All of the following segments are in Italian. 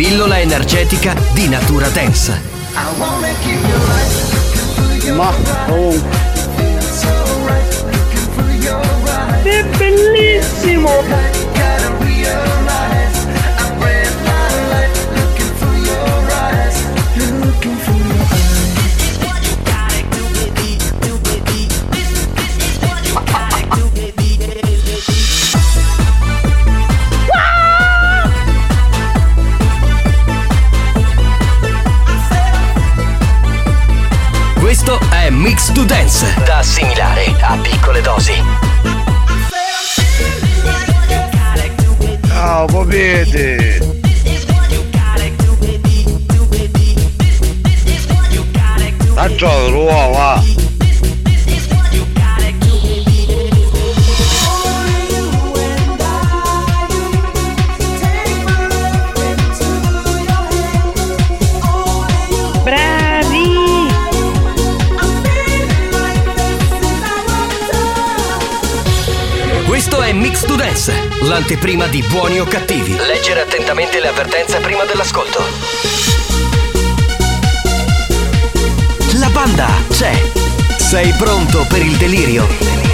pillola energetica di natura dance. Ma comunque. È bellissimo! Mix to Dance, da assimilare a piccole dosi. Ciao, popete! A gioco, uova! Bravi! L'anteprima di buoni o cattivi. Leggere attentamente le avvertenze prima dell'ascolto. La banda c'è. Sei pronto per il delirio?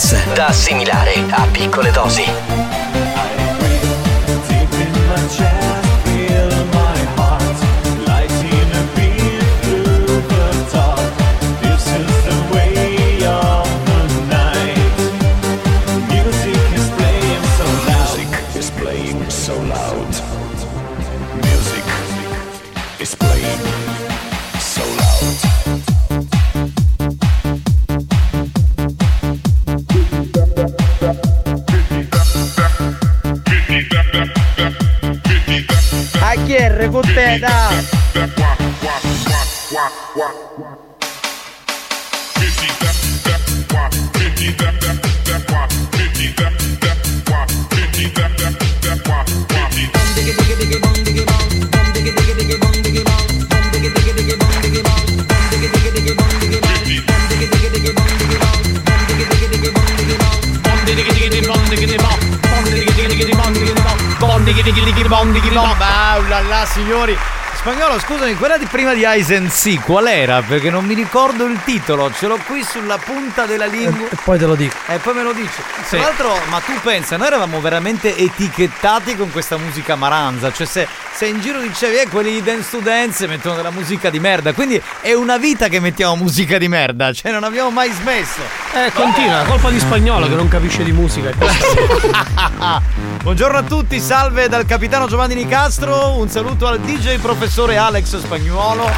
Dance, da assimilare a piccole dosi. Signori, Spagnolo, scusami, quella di prima di Eisen sì, qual era? Perché non mi ricordo il titolo, ce l'ho qui sulla punta della lingua. E poi te lo dico. E poi me lo dici. Tra l'altro, ma tu pensa, noi eravamo veramente etichettati con questa musica maranza. Cioè, se, se in giro dicevi, eh, quelli di Dance to Dance mettono della musica di merda. Quindi è una vita che mettiamo musica di merda. Cioè, non abbiamo mai smesso. Eh, continua, colpa di spagnolo che non capisce di musica. Buongiorno a tutti, salve dal capitano Giovanni Nicastro. Un saluto al DJ professore Alex Spagnuolo.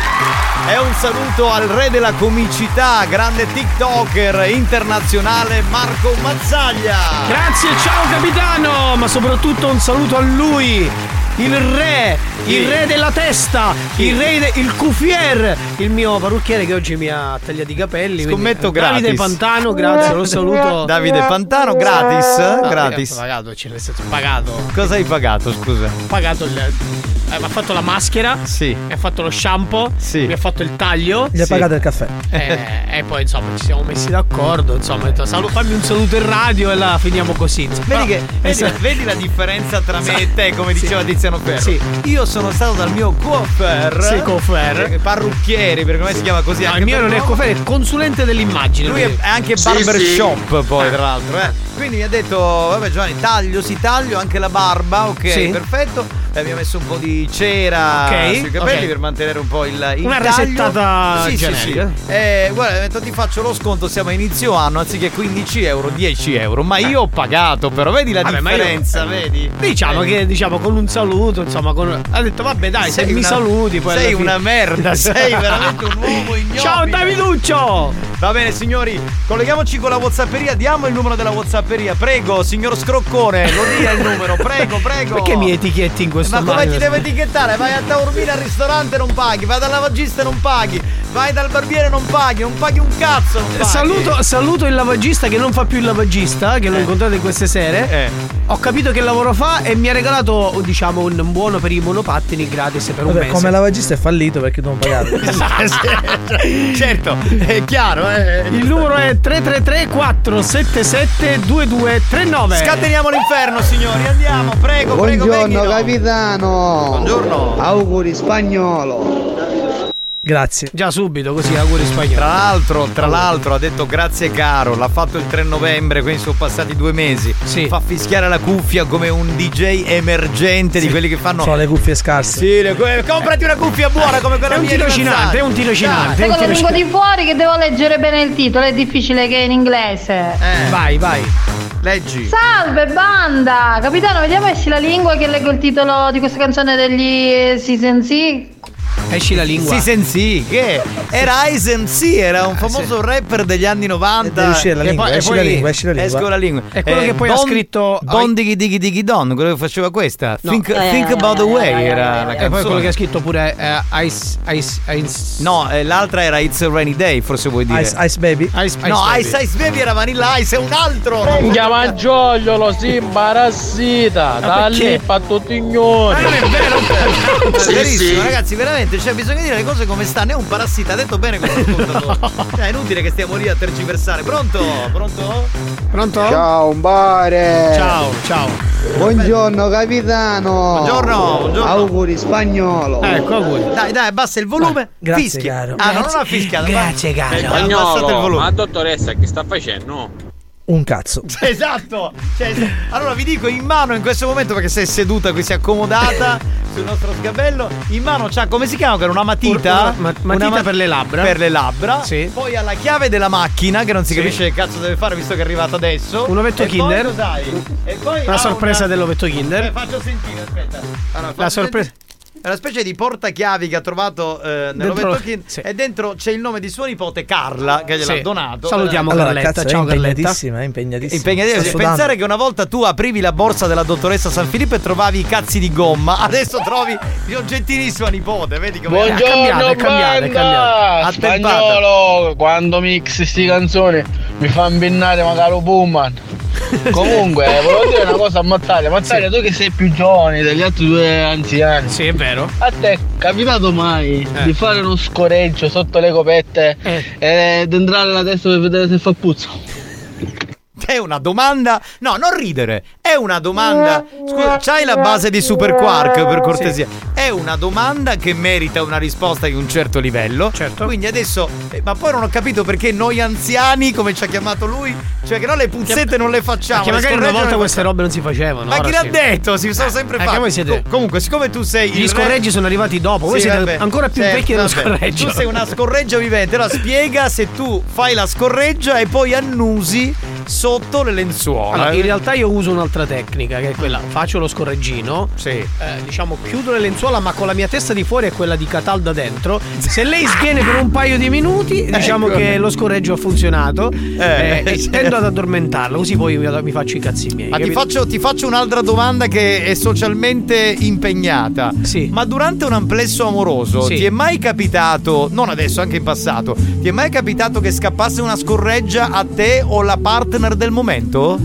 E un saluto al re della comicità, grande TikToker internazionale Marco Mazzaglia. Grazie, ciao capitano, ma soprattutto un saluto a lui, il re, il re della testa, il re, de- il cufier, il mio parrucchiere che oggi mi ha tagliato i capelli. quindi- Scommetto Davide gratis. Pantano, grazie, lo saluto. Davide Pantano, gratis. Ah, gratis. ragazzi, Pagato, cioè, nel senso, pagato. Cosa hai pagato, scusa? Ho pagato il. eh, mi ha fatto la maschera, Sì. mi ha fatto lo shampoo, Sì. mi ha fatto il taglio. Gli hai Sì. pagato il caffè. eh, e poi insomma ci siamo messi d'accordo. Insomma, ho detto, "Salu- fammi un saluto in radio e la finiamo così. Vedi, che, vedi, eh, vedi la differenza tra me e te, come Sì. diceva Tiziano Ferro? Sì. Io sono stato dal mio coiffeur. Sì, coiffeur. eh, Parrucchieri, perché come si chiama così? No, anche il mio per non è coffere, è consulente dell'immagine. Lui è anche Sì, barbershop poi tra l'altro eh. Quindi mi ha detto Vabbè Giovanni taglio si taglio anche la barba Ok Sì. perfetto E mi ha messo un po' di cera Ok, sui capelli ok. Per mantenere un po' il, il Una taglio. resettata sì, sì, generica. sì. Eh, guarda detto ti faccio lo sconto Siamo a inizio anno Anziché 15 euro 10 euro Ma io ho pagato però Vedi la Eh. Vabbè, ma io- differenza Vedi Diciamo Vedi? che diciamo con un saluto, insomma, con... ha detto vabbè dai, se Sei mi una- saluti poi Sei una merda Sei veramente un uomo ignobile Ciao Daviduccio! Va bene signori, colleghiamoci con la Whatsapperia, diamo il numero della Whatsapperia, prego signor Scroccone, lo dia il numero, prego, prego. Perché mi etichetti in questo Ma modo? come ti devo etichettare? Vai a Taormina al ristorante non paghi, vai dal lavagista e non paghi, vai dal barbiere non paghi, non paghi un cazzo. Paghi. Saluto, saluto il lavagista che non fa più il lavagista, che l'ho incontrato in queste sere. Eh. Ho capito che lavoro fa e mi ha regalato, diciamo, un buono per i monopattini gratis per un Vabbè, mese. come lavagista è fallito perché non pagato. certo, è chiaro, eh. Il numero è 333 477 2239. Scateniamo l'inferno, signori, andiamo, prego, prego, Buongiorno capitano. Buongiorno. Auguri spagnolo. Grazie. Già subito, così auguri spagnoli. Tra l'altro, tra l'altro ha detto grazie caro, l'ha fatto il 3 novembre, quindi sono passati due mesi. Sì. Fa fischiare la cuffia come un DJ emergente di quelli che fanno. Sono le cuffie scarse. Sì, le- que- comprati una cuffia buona come quella È un mia tirocinante, è un tirocinante. È Con la lingua di fuori che devo leggere bene il titolo, è difficile che in inglese. Eh, Vai, vai. leggi. Salve banda! Capitano, vediamo esci la lingua che leggo il titolo di questa canzone degli Season C. Esci la lingua. Sì, sensi, che era Eisen sì, era un famoso rapper degli anni 90. Deve uscire la lingua, poi- esci poi la lingua, esci la lingua. Esco la lingua. È quello che poi ha Don- scritto- Don Diggy Diggy Diggy Don, quello che faceva questa. No. Think, Think About the Way era la E poi quello canzone. che ha scritto pure eh, Ice, Ice, Ice. No, eh, l'altra era It's a Rainy Day, forse vuoi dire. Ice, Ice Baby. Ice, Ice no, Baby. Ice Ice Baby era Vanilla Ice, è un altro. Chiama Giogliolo, si imbarazzita, da lì fa tutti ignori. Ma non è vero, verissimo, ragazzi, veramente, cioè bisogna dire le cose come stanno. È un parassita, ha detto bene questo ascoltatore. Cioè, è inutile che stiamo lì a tergiversare. Pronto? Pronto? Pronto? Ciao un bare. Ciao, ciao. Buongiorno capitano. Buongiorno, buongiorno. Auguri spagnolo. Ecco, auguri. Dai, dai, abbassa il volume. Grazie, Fischia. caro. Ah, no, non ha fischiato. Grazie, caro. Ha abbassato il Spagnolo, volume. ma dottoressa che sta facendo? Un cazzo. Esatto! Cioè, allora vi dico in mano in questo momento perché sei seduta qui, si è accomodata sul nostro sgabello. In mano c'ha come si chiama? Una matita? Una ma- matita ma- per le labbra. Per le labbra. Sì. Poi ha la chiave della macchina che non si Sì. capisce che cazzo deve fare visto che è arrivato adesso. Un ovetto E Kinder. Poi? E poi Una ha sorpresa una- dell'ovetto Kinder. Eh, faccio sentire, aspetta. Allora, La sorpresa. È una specie di portachiavi che ha trovato eh, nell'ovetto Dentro- Kinder. sì. E dentro c'è il nome di sua nipote Carla che gliel'ha Sì. donato. Salutiamo Allora, Carletta. cazzo, Ciao è Carletta. impegnatissima, è impegnatissima. Impegnativo. Sta sudando. Pensare che una volta tu aprivi la borsa della dottoressa San Filippo e trovavi i cazzi di gomma, adesso trovi gli oggettini sua nipote, vedi come Buongiorno. cambiato, è cambiato, è cambiato. Spagnolo, quando mix sti canzoni mi fa imbennare magari un Pullman. Comunque, volevo dire una cosa a Mattalia. Mattalia, tu che sei più giovane degli altri due anziani, Sì, è vero. a te è capitato mai Eh. di fare uno scoreggio sotto le copette Eh. ed entrare là dentro per vedere se fa puzza? È una domanda. No, non ridere. È una domanda. Scusa, c'hai la base di Super Quark per cortesia? È una domanda che merita una risposta di un certo livello. Certo. Quindi adesso, eh, ma poi non ho capito perché noi anziani, come ci ha chiamato lui, cioè che no le puzzette non le facciamo. Perché magari una volta queste robe non si facevano. Ma chi l'ha sì. detto? Si sono sempre perché fatti. voi siete- Co- Comunque, siccome tu sei Gli il re- scorreggi sono arrivati dopo, voi Sì, siete vabbè. ancora più Sì, vecchi dello scorreggio. Tu sei una scorreggia vivente. Allora spiega se tu fai la scorreggia e poi annusi sotto le lenzuola. Allora, in realtà io uso un'altra tecnica che è quella, faccio lo scorreggino, Sì. eh, diciamo chiudo le lenzuola ma con la mia testa di fuori e quella di Catalda dentro. Se lei sviene per un paio di minuti, diciamo Ecco. che lo scorreggio ha funzionato Eh, eh, e tendo ad addormentarla, così poi mi, faccio i cazzi miei. Ma ti faccio, ti faccio un'altra domanda che è socialmente impegnata. Sì. Ma durante un amplesso amoroso Sì. ti è mai capitato, non adesso, anche in passato, ti è mai capitato che scappasse una scorreggia a te o la partner del momento?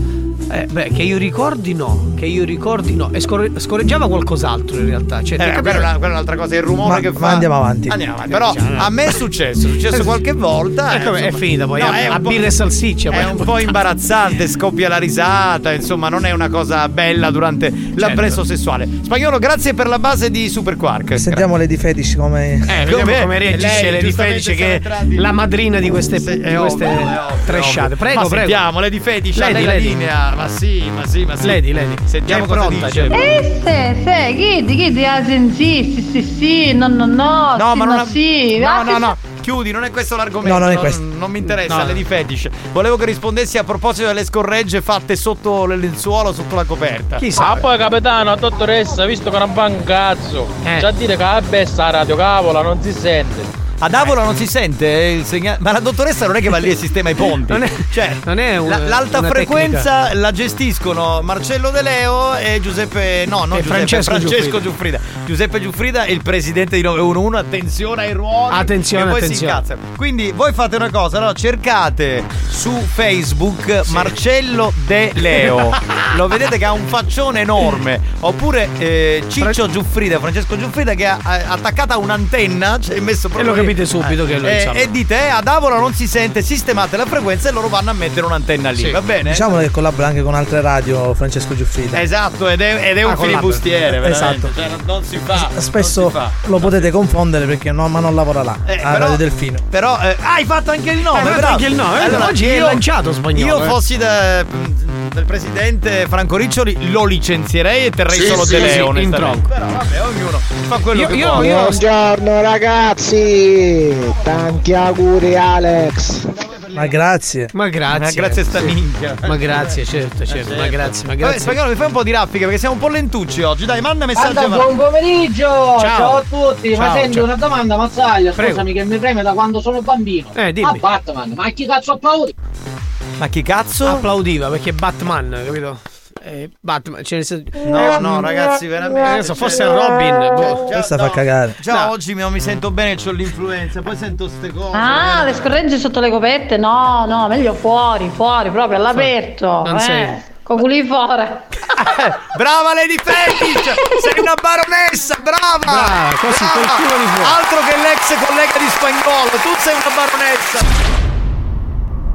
Eh, beh, che io ricordi no, che io ricordi no. E scorre- scorreggiava qualcos'altro in realtà. Cioè, Eh, quella, è una- quella è un'altra cosa, il rumore Ma- che ma fa. andiamo avanti. Andiamo avanti. Però a me è successo, è successo qualche volta. Eh, come- è insomma. finita poi, a- è un a po'- birra e salsiccia, È un po' imbarazzante, scoppia la risata, insomma, non è una cosa bella durante Certo. l'appresso sessuale. Spagnolo, grazie per la base di Super Quark. Sentiamo Lady Fetish come. Eh, vediamo Com'è? come reagisce Lady Fetish che è la madrina di queste, Sì, di queste ovvio, trashate. Prego, ma prego. Sentiamo, Lady Fetish, lei la linea. Ma sì, ma sì, ma sì. Lady, Lady. Sentiamo È cosa pronta, dice. cioè. Eh, sì, sì, chiedi, chiedi, ah, sì, sì, sì, sì, no, no, no, No, sì, ma no, non sì. No, ah, no, no. Chiudi, non è questo l'argomento. No, non è questo. Non, mi interessa, No. Lady Fetish. Volevo che rispondessi a proposito delle scorregge fatte sotto le lenzuola o sotto la coperta. Chi Ah sa? poi capitano, dottoressa, visto che non fa un cazzo. Eh. Già dire che la bessa la radio cavola non si sente. Ad Avola non si sente eh, il segnale. Ma la dottoressa non è che va lì e sistema i ponti. Non è- cioè, non è un- la- l'alta frequenza la gestiscono Marcello De Leo e Giuseppe. No, non E Giuseppe, Francesco Giuffrida. Giuseppe Giuffrida è il presidente di 911. Attenzione ai ruoli. Attenzione, attenzione. Quindi voi fate una cosa, allora cercate su Facebook Marcello De Leo. Lo vedete che ha un faccione enorme. Oppure eh, Ciccio Giuffrida, Francesco Giuffrida che ha ha attaccata un'antenna, cioè messo proprio. Capite subito che lui, e, insomma. e dite eh, ad Avola non si sente, sistemate la frequenza e loro vanno a mettere un'antenna lì, Sì. va bene? Diciamo che collabora anche con altre radio Francesco Giuffrida. Esatto, ed è, ed è Ah, un filibustiere. Esatto. Cioè, non, si fa. Spesso si fa. lo potete confondere perché no, ma non lavora là. Eh, a Radio Delfino. Però eh, ah, hai fatto anche il nome, Hai fatto bravo. anche il nome, eh, oggi è lanciato Spagnolo, Io eh. fossi da- del presidente Franco Riccioli lo licenzierei e terrei Sì, solo sì, De sì, Leo, tronco. Però vabbè, ognuno fa quello Io- che io- vuole. io- Buongiorno ragazzi, tanti auguri Alex. Ma grazie. Ma grazie. Ma grazie a sta Sì. minchia. Ma grazie, certo, certo. Ma grazie, ma Vabbè, grazie. spagnolo, mi fai un po' di raffica perché siamo un po' lentucci oggi. Dai, manda messaggio. Allora, buon pomeriggio! Ciao, a tutti! Ciao, ma senti ciao. una domanda, Mazzaglia, Prego. scusami che mi preme da quando sono bambino. Eh, dimmi. A Batman, ma chi cazzo applaudi? Ma chi cazzo? Applaudiva perché Batman, capito? Eh, Batman, cioè senso- No, no, ragazzi, veramente. Adesso fosse Robin. boh. Già, Questa no, fa cagare. Già No. oggi mi, mi sento bene, ho l'influenza, poi sento ste cose. Ah, le scorregge sotto le copette? No, no, meglio fuori, fuori, proprio all'aperto. Non eh. sei- Con culi fuori. Brava Lady Fetish! Sei una baronessa, brava! Brava, così, col culo di fuori. Altro che l'ex collega di spagnolo, tu sei una baronessa!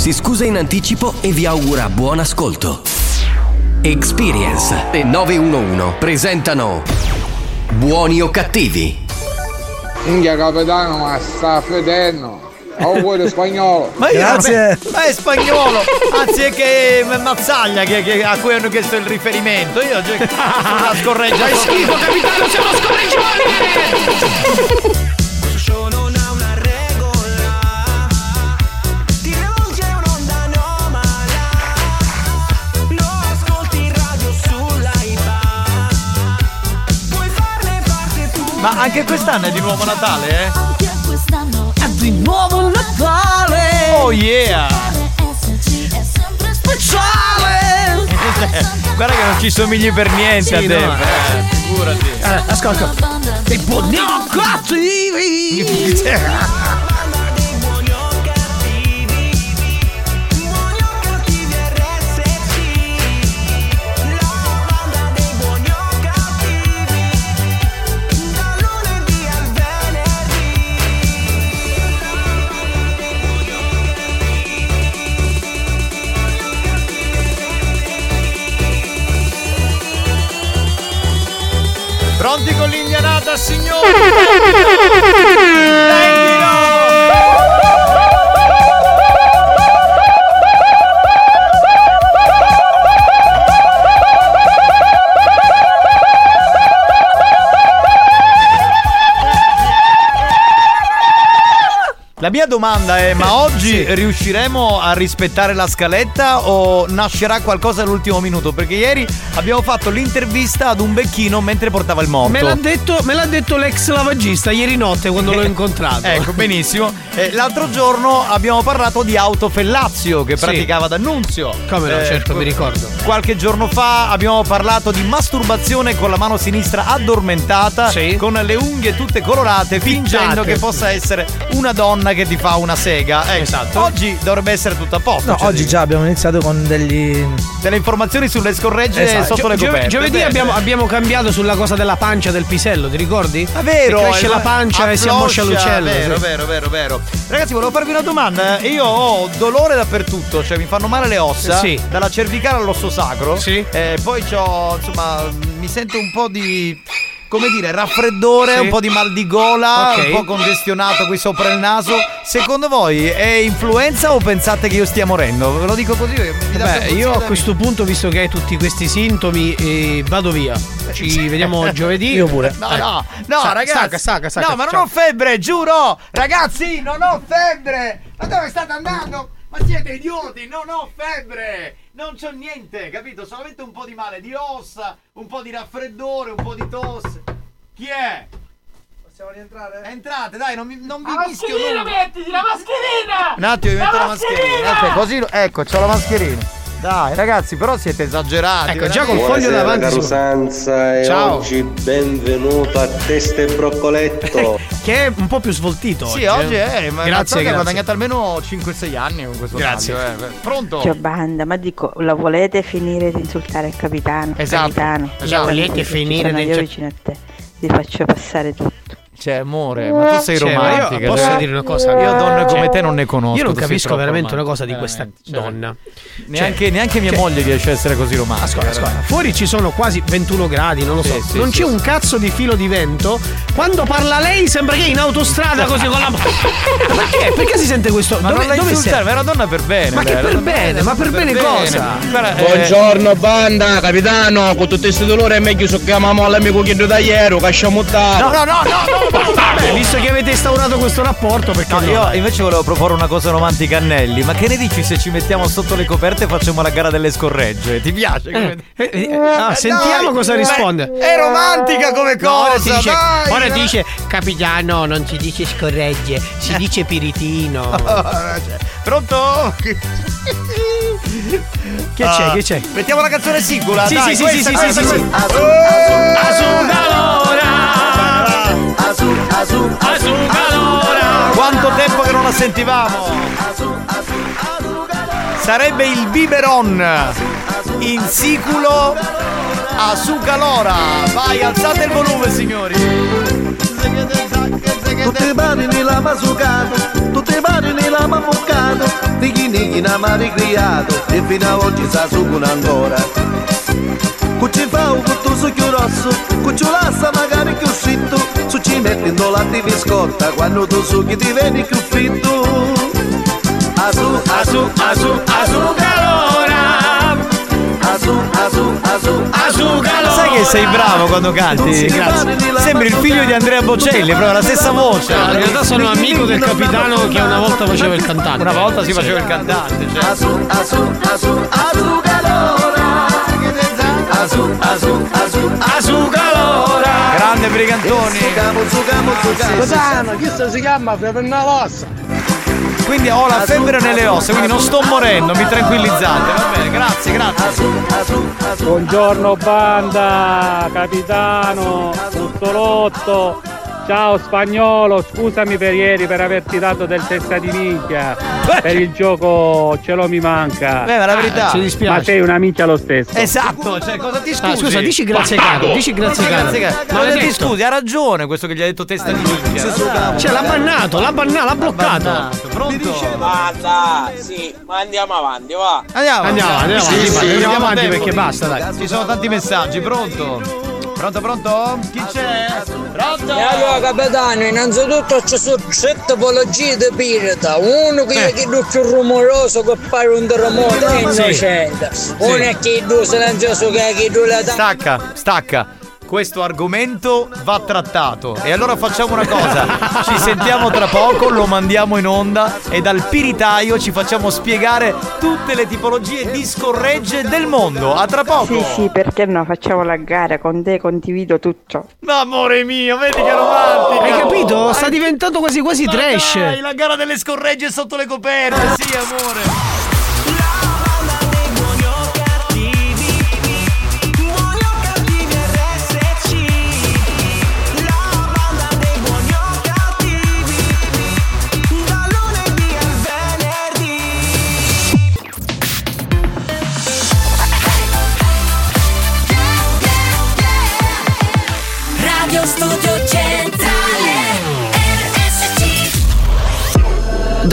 si scusa in anticipo e vi augura buon ascolto. Experience e 911 presentano Buoni o cattivi? Minchia capitano, ma sta fedendo. Auguri spagnolo. Ma io- Grazie. Ma è spagnolo, anzi è che è Mazzaglia che, che- a cui hanno chiesto il riferimento. Io cioè, sono una scorreggia. Fai schifo, capitano, siamo scorreggioni! Ma anche quest'anno è di nuovo Natale, eh? È di nuovo Natale! Oh yeah! Speciale! Guarda che non ci somigli per niente Sì, a te. no, eh, figurati. Eh, ascolta. I buoni o cattivi. Pronti con l'indianata, signori? Prendilo! La mia domanda è: ma oggi riusciremo a rispettare la scaletta o nascerà qualcosa all'ultimo minuto? Perché ieri abbiamo fatto l'intervista ad un becchino mentre portava il morto. Me l'ha, detto, me l'ha detto l'ex lavagista ieri notte quando l'ho incontrato. Ecco, benissimo. Eh, l'altro giorno abbiamo parlato di autofellazio che Sì. praticava D'Annunzio. Come no, Eh, certo, mi ricordo. Qualche giorno fa abbiamo parlato di masturbazione con la mano sinistra addormentata, con le unghie tutte colorate, fingendo che possa essere una donna che ti fa una sega. Ecco, Esatto. Oggi dovrebbe essere tutto a posto. No, cioè, oggi già abbiamo iniziato con degli. delle informazioni sulle scorregge Esatto. sotto le Gio- coperte. giovedì abbiamo, abbiamo cambiato sulla cosa della pancia del pisello, ti ricordi? È vero, Che cresce è- la pancia e si ammoscia l'ucello. Vero, sì. vero, vero, vero. Ragazzi, volevo farvi una domanda. Io ho dolore dappertutto, cioè mi fanno male le ossa. Sì. Dalla cervicale all'osso sacro. Sì. Eh, poi ho, insomma, mi sento un po' di. Come dire, raffreddore, Sì. un po' di mal di gola, Ok. un po' congestionato qui sopra il naso. Secondo voi è influenza o pensate che io stia morendo? Ve lo dico così. mi Beh, io a questo punto, visto che hai tutti questi sintomi, eh, vado via. Ci vediamo giovedì. Io pure. No, Eh. no, no, Sa- ragazzi. Sacca, sacca, sacca. No, ma non Ciao. ho febbre, giuro! Ragazzi, non ho febbre! Ma dove state andando? Ma siete idioti, non ho febbre! Non c'ho niente, capito? Solamente un po' di male di ossa, un po' di raffreddore, un po' di tosse. Chi è? Possiamo rientrare? Entrate, dai, non, mi, non vi La mischio mascherina nulla. mettiti, la mascherina! Un attimo, mi metto la mascherina. Ecco, così, ecco, c'ho la mascherina. Dai, ragazzi, però siete esagerati. Ecco, già col foglio davanti. caro su- Sanza e Ciao. oggi benvenuto a Testa e Broccoletto. Che è un po' più svoltito. Sì, oggi è, ma Grazie, grazie, che ha guadagnato almeno 5-6 anni con questo Grazie. taglio, eh. Pronto? Ciao banda, ma dico, la volete finire di insultare il capitano? Esatto, Capitano, esatto. Quando Volete finire di io insul- vicino a te, vi faccio passare tutto. Cioè, amore, ma tu sei Cioè, ma io romantica. posso cioè. dire una cosa? Io donne come Cioè, te non ne conosco. Io non capisco veramente una romantica, cosa di questa cioè, donna. Neanche, neanche mia cioè- moglie riesce a essere così romantica. Ascolta, ascolta, fuori ci sono quasi 21 gradi, non lo so. Sì, sì, non sì, c'è sì. un cazzo di filo di vento. Quando parla lei sembra che è in autostrada così con la mano. Perché? Perché si sente questo? Ma dove, non la dove insultare, ma è una donna per bene. Ma che lei, per bene? Ma per bene cosa? Eh, Buongiorno banda, capitano, con tutti questi dolori è meglio se chiamiamo l'amico che da ieri, che siamo No, no, no, no, no, Beh, visto che avete instaurato questo rapporto, perché No, no? io invece volevo proporre una cosa romantica a Nelly. Ma che ne dici se ci mettiamo sotto le coperte e facciamo la gara delle scorregge? Ti piace? Eh, eh, eh, ah, sentiamo Dai, cosa beh, risponde. È romantica come cosa. No, ora dice, dai, ora dai. dice capitano, non si dice scorregge, si dice piritino. Pronto? Che c'è? Che c'è? Mettiamo la canzone sicula. Sì, dai, sì, sì, questa, sì, questa, sì, sì, questa. Quanto tempo che non la sentivamo? Sarebbe il biberon in siculo a Sucalora. Vai, alzate il volume, signori. Tutti i mani nella masucato, tutti i mani nella mamuccato, Nighi nighi na mari criato, e fino a oggi sa succono ancora. Cucci fa un cotto succhio rosso, cucci lassa magari ci metti in di biscotta, quando tu succhi ti vedi più fritto. Asu, asu, asu, asu, calora. Asu, asu, asu, asu, calora. Sai che sei bravo quando canti? Grazie. Sembri il figlio di Andrea Bocelli, proprio la stessa voce. In realtà sono amico del capitano che una volta faceva il cantante. Una volta si faceva il cantante, cioè. Asu, asu, asu, asu, calora. Asu, asu, asu, asu, calora. Grande Brigantoni. Sucamo. Capitano, questo si chiama Fevernalossa. Quindi ho la febbre nelle ossa, quindi non sto morendo, mi tranquillizzate. Va bene, grazie, grazie. Buongiorno banda, capitano, Puzzolotto. Ciao spagnolo, scusami per ieri per averti dato del testa di minchia. Per il gioco ce lo mi manca. Beh, ma la verità. ci dispiace. Ma sei una minchia lo stesso. Esatto, cioè cosa ti scusi? Ah, scusa, dici grazie caro, dici grazie caro. Ma cosa ti scusi? Ha ragione questo che gli ha detto testa di minchia. Cioè l'ha bannato, l'ha bannato, l'ha bloccato. Pronto? Basta, sì, ma andiamo avanti, va. Andiamo, Andiamo, andiamo Sì, avanti, sì, andiamo andiamo avanti perché basta, dai. Ci sono tanti messaggi, pronto? Pronto, pronto? Chi c'è? Pronto? E allora capitano, innanzitutto ci sono tre tipologie di pirata. Uno che è quello più rumoroso che pare un terremoto è innocente. Uno è quello silenzioso che è quello la Stacca, stacca. Questo argomento va trattato. E allora facciamo una cosa: ci sentiamo tra poco, lo mandiamo in onda e dal piritaio ci facciamo spiegare tutte le tipologie di scorregge del mondo. A tra poco! Sì, sì, perché no? Facciamo la gara con te, condivido tutto. Ma amore mio, vedi che romantica! Hai capito? Sta diventando quasi quasi Ma trash. Dai, la gara delle scorregge sotto le coperte, sì, amore.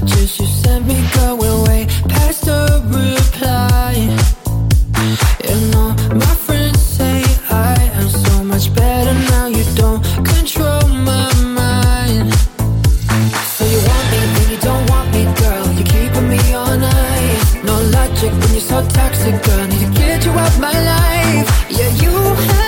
Messages you sent me going way past the reply. You know, my friends say I am so much better now. You don't control my mind. So you want me, then you don't want me, girl. You're keeping me all night. No logic when you're so toxic, girl. Need to get you out my life. Yeah, you had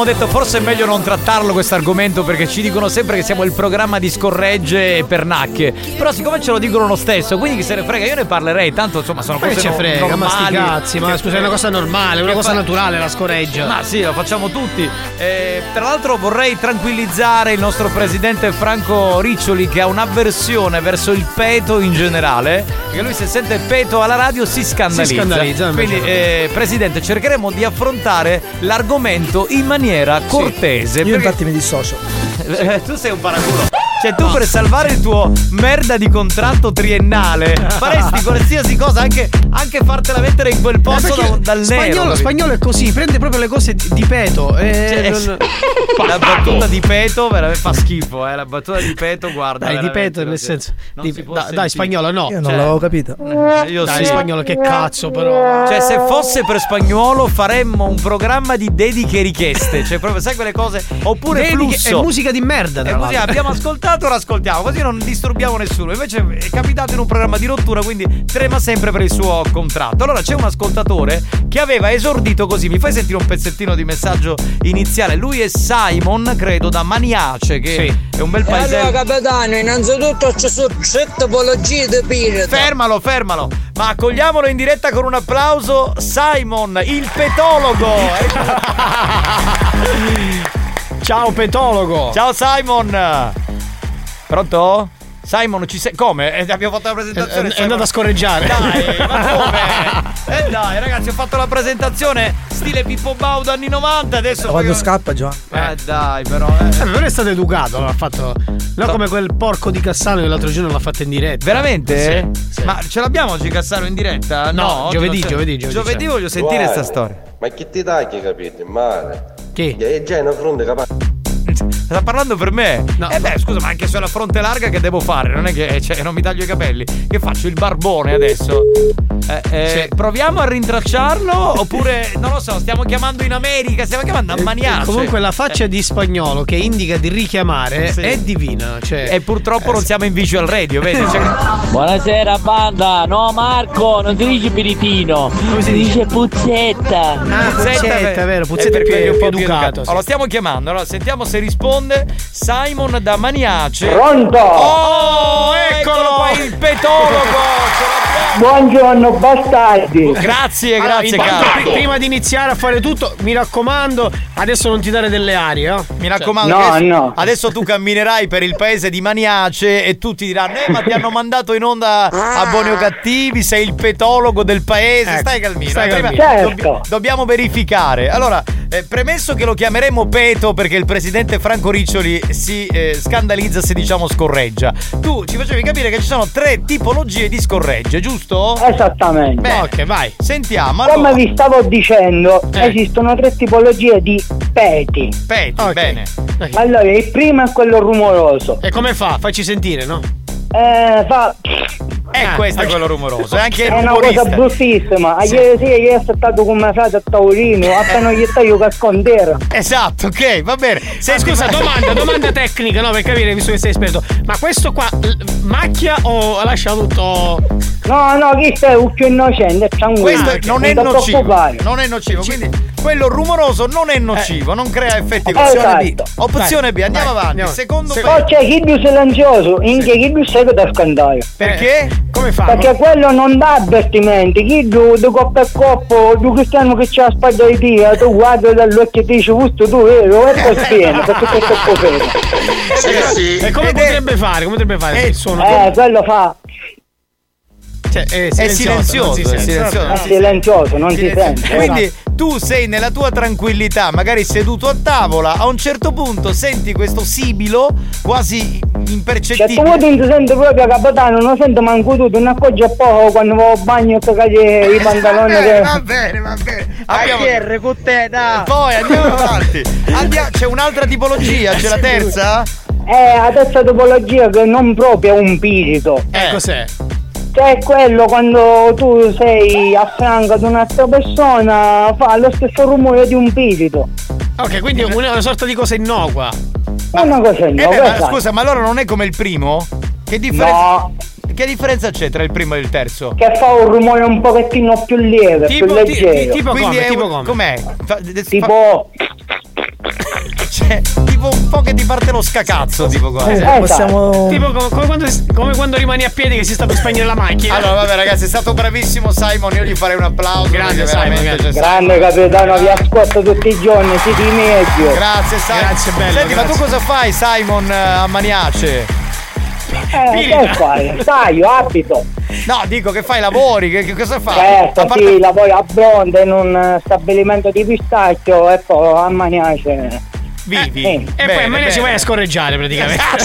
abbiamo detto forse è meglio non trattarlo questo argomento perché ci dicono sempre che siamo il programma di scorregge e pernacche. Però siccome ce lo dicono lo stesso, quindi chi se ne frega, io ne parlerei, tanto insomma sono Ma che cose no- frega, ma normali. cazzi, ma Che- scusa, è una cosa normale, una che cosa fa- naturale la scoreggia. Ma sì, lo facciamo tutti. Eh, tra l'altro vorrei tranquillizzare il nostro presidente Franco Riccioli che ha un'avversione verso il peto in generale. Perché lui se sente peto alla radio si scandalizza. Si scandalizza, Quindi, eh, presidente, cercheremo di affrontare l'argomento in maniera cortese. Io infatti mi dissocio. Tu sei un paraculo. Cioè, tu per salvare il tuo merda di contratto triennale faresti qualsiasi cosa, anche, anche fartela mettere in quel posto Eh, perché da- dal nero. spagnolo, spagnolo è così, prende proprio le cose di, di peto. E Cioè, non- La battuta di Peto veramente fa schifo, eh. La battuta di Peto, guarda. Dai, di peto nel senso. non di- si può da- dai, spagnolo, no. Io non Cioè, l'avevo capito. Io Dai, sì. spagnolo, che cazzo, però. Cioè, se fosse per spagnolo, faremmo un programma di dediche e richieste. Cioè, proprio, sai quelle cose? Oppure Dediche- flusso. è musica di merda, musica- abbiamo ascoltato, ora ascoltiamo, così non disturbiamo nessuno. Invece è capitato in un programma di rottura, quindi trema sempre per il suo contratto. Allora c'è un ascoltatore che aveva esordito così. Mi fai sentire un pezzettino di messaggio iniziale? Lui è Simon, credo, da Maniace, che è un bel E allora capitano, innanzitutto ci sono tre tipologie di pirata. Fermalo, fermalo. Ma accogliamolo in diretta con un applauso. Simon, il petologo. Ciao petologo. Ciao Simon. Pronto? Simon, ci sei? Come? Eh, abbiamo fatto la presentazione. È- è andato a scorreggiare. Dai, ma come? Eh dai, ragazzi, ho fatto la presentazione stile Pippo Baudo anni 90. Adesso Quando poi- scappa, Giovanni. Eh dai, però. eh. Eh, non è stato educato, l'ha fatto. Non come quel porco di Cassano che l'altro giorno l'ha fatto in diretta. Veramente? Sì, sì. Ma ce l'abbiamo oggi Cassaro in diretta? No, oggi giovedì, giovedì, giovedì Giovedì c'è. voglio sentire Guarda, sta storia. Ma che ti tagli, capite? Male. Chi? E già è una fronte capace. Sta parlando per me? eh beh, scusa, ma anche se ho la fronte larga che devo fare? Non è che cioè, non mi taglio i capelli. Che faccio? Il barbone adesso? Eh, eh, Proviamo a rintracciarlo oppure, non lo so, stiamo chiamando in America, stiamo chiamando a Maniace. Eh, Comunque la faccia di spagnolo che indica di richiamare Sì. è divina. Cioè, E purtroppo non siamo in visual radio, vedi? Cioè, Buonasera banda, no Marco, non si dice biritino, si dice puzzetta. Ah, Puzzetta, è vero, Puzzetta è più- è più più educato, sì. Allora, stiamo chiamando, allora sentiamo se risponde Simon da Maniace. Pronto? Oh, eccolo qua il petologo! Buongiorno bastardi. Grazie, Allora, grazie intanto, caro. pri- prima di iniziare a fare tutto, mi raccomando, adesso non ti dare delle arie, eh? Mi raccomando, No, adesso, no. adesso tu camminerai per il paese di Maniace e tutti diranno: Eh, ma ti hanno mandato in onda a buoni o cattivi, sei il petologo del paese. Ecco, stai calmino. stai eh, calmino. Certo. dobbiamo verificare. Allora, eh, premesso che lo chiameremo Peto perché il presidente Franco Riccioli si eh, scandalizza se diciamo scorreggia. Tu ci facevi capire che ci sono tre tipologie di scorregge, giusto? Esattamente. Beh, Ok, vai. Sentiamo. Come Allora, vi stavo dicendo, Eh. esistono tre tipologie di peti. Peti, Ok. bene. Allora, il primo è quello rumoroso. E come fa? Facci sentire, no? Eh, fa. E Ah, questo è quello rumoroso. È anche il È una cosa rumorista. bruttissima. A Ieri sera io sono stato con mia frate a Taurino, appena gli stai io cascondera. Esatto, ok, va bene. Se, scusa, ma- domanda, domanda tecnica, no? Per capire, visto che sei esperto. Ma questo qua l- macchia o lascia tutto. No, no, questo è un più innocente, è tranquillo. Questo non è ti nocivo. preoccupare. Non è nocivo, quindi quello rumoroso non è nocivo, non crea effetti. Esatto. B. Opzione B, andiamo Vai, avanti. andiamo. Secondo Se- me. Poi c'è chi più silenzioso, in che chi più segue da scandare. Perché? Come fa? Perché quello non dà avvertimenti, chi tu, di coppa e coppo, tu cristiano che c'ha la spalla di Dio, tu guardi dall'occhio e ti dici, questo tu vero, e poi spieno, perché questo è così. E come è- potrebbe fare? Come potrebbe fare? Eh? Eh, quello fa, Cioè, è È silenzioso, non si è sente. silenzioso. non si silenzioso, non si Silenzioso. sente. Quindi tu sei nella tua tranquillità, magari seduto a tavola, a un certo punto senti questo sibilo quasi Cioè, impercettibile. tu ti senti proprio capitano, non sento manco tu, ti ne accorgi a poco quando vado al bagno e cagli i pantaloni Eh, che... va bene, va bene. Abbiamo- ATR con te, dai. Poi andiamo avanti. Andiamo- c'è un'altra tipologia, c'è la terza? È la terza tipologia che non proprio è un pirito. Eh, cos'è? Cioè è quello quando tu sei a fianco di un'altra persona fa lo stesso rumore di un pirito. Ok, quindi una, una sorta di cosa innocua. È una cosa Eh no, beh, ma questa- scusa, ma allora non è come il primo? Che differenza, No, che differenza c'è tra il primo e il terzo? che fa un rumore un pochettino più lieve, più Tipo, ti- leggero. ti- tipo Quindi come? è Tipo come? com'è? Fa- de- fa- Tipo, cioè, tipo un po' che ti parte lo scacazzo, tipo qua. Eh, Eh. Possiamo. Tipo come, come quando, come quando rimani a piedi che si sta per spegnere la macchina. Allora, vabbè, ragazzi, è stato bravissimo Simon. Io gli farei un applauso. Grande Simon, grande. capitano, vi ascolto tutti i giorni, siete i meglio. Grazie, Simon. Grazie, bello, Senti, ma tu grazie. cosa fai, Simon, eh, a Maniace? Eh, che fai? Sai, io abito. No, dico che fai lavori, che, che cosa fai? Certo, parte- sì, lavoro a Bronte in un eh, stabilimento di pistacchio e poi a Maniace. Vivi. E poi a me si vai a scorreggiare praticamente.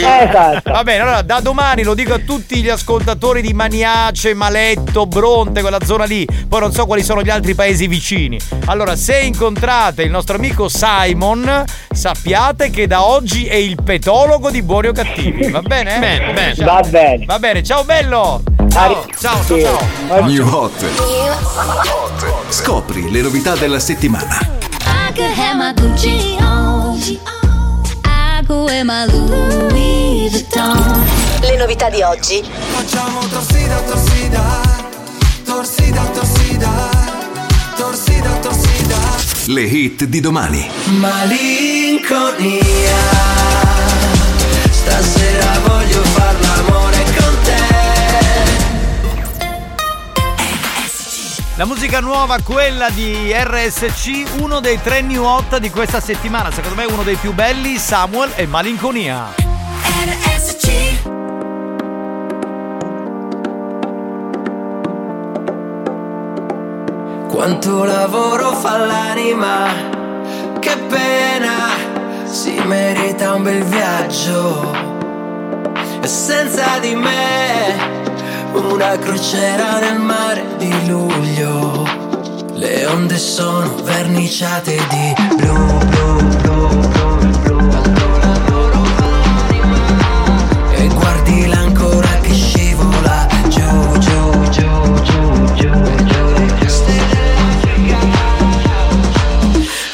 Esatto. Va bene, allora da domani lo dico a tutti gli ascoltatori di Maniace, Maletto, Bronte, quella zona lì. Poi non so quali sono gli altri paesi vicini. Allora, se incontrate il nostro amico Simon, sappiate che da oggi è il petologo di Buoni o Cattivi. Va bene? Bene, bene. Ciao. Va bene. Va bene, ciao bello. Ciao, ciao, ciao. ciao. New Hot. Scopri le novità della settimana. I could have my Gucci on. Le novità di oggi. Facciamo torsida, torsida, torsida, torsida, torsida, torsida. Le hit di domani. Malinconia. Stasera voglio far La musica nuova, quella di RSC, uno dei tre new hot di questa settimana. Secondo me uno dei più belli, Samuel e Malinconia. RSC. Quanto lavoro fa l'anima, che pena, si merita un bel viaggio. E senza di me, una crociera nel mare di luglio. Le onde sono verniciate di blu, blu, blu, blu, blu. E guardi l'ancora che scivola giù, giù, giù, giù, giù, giù.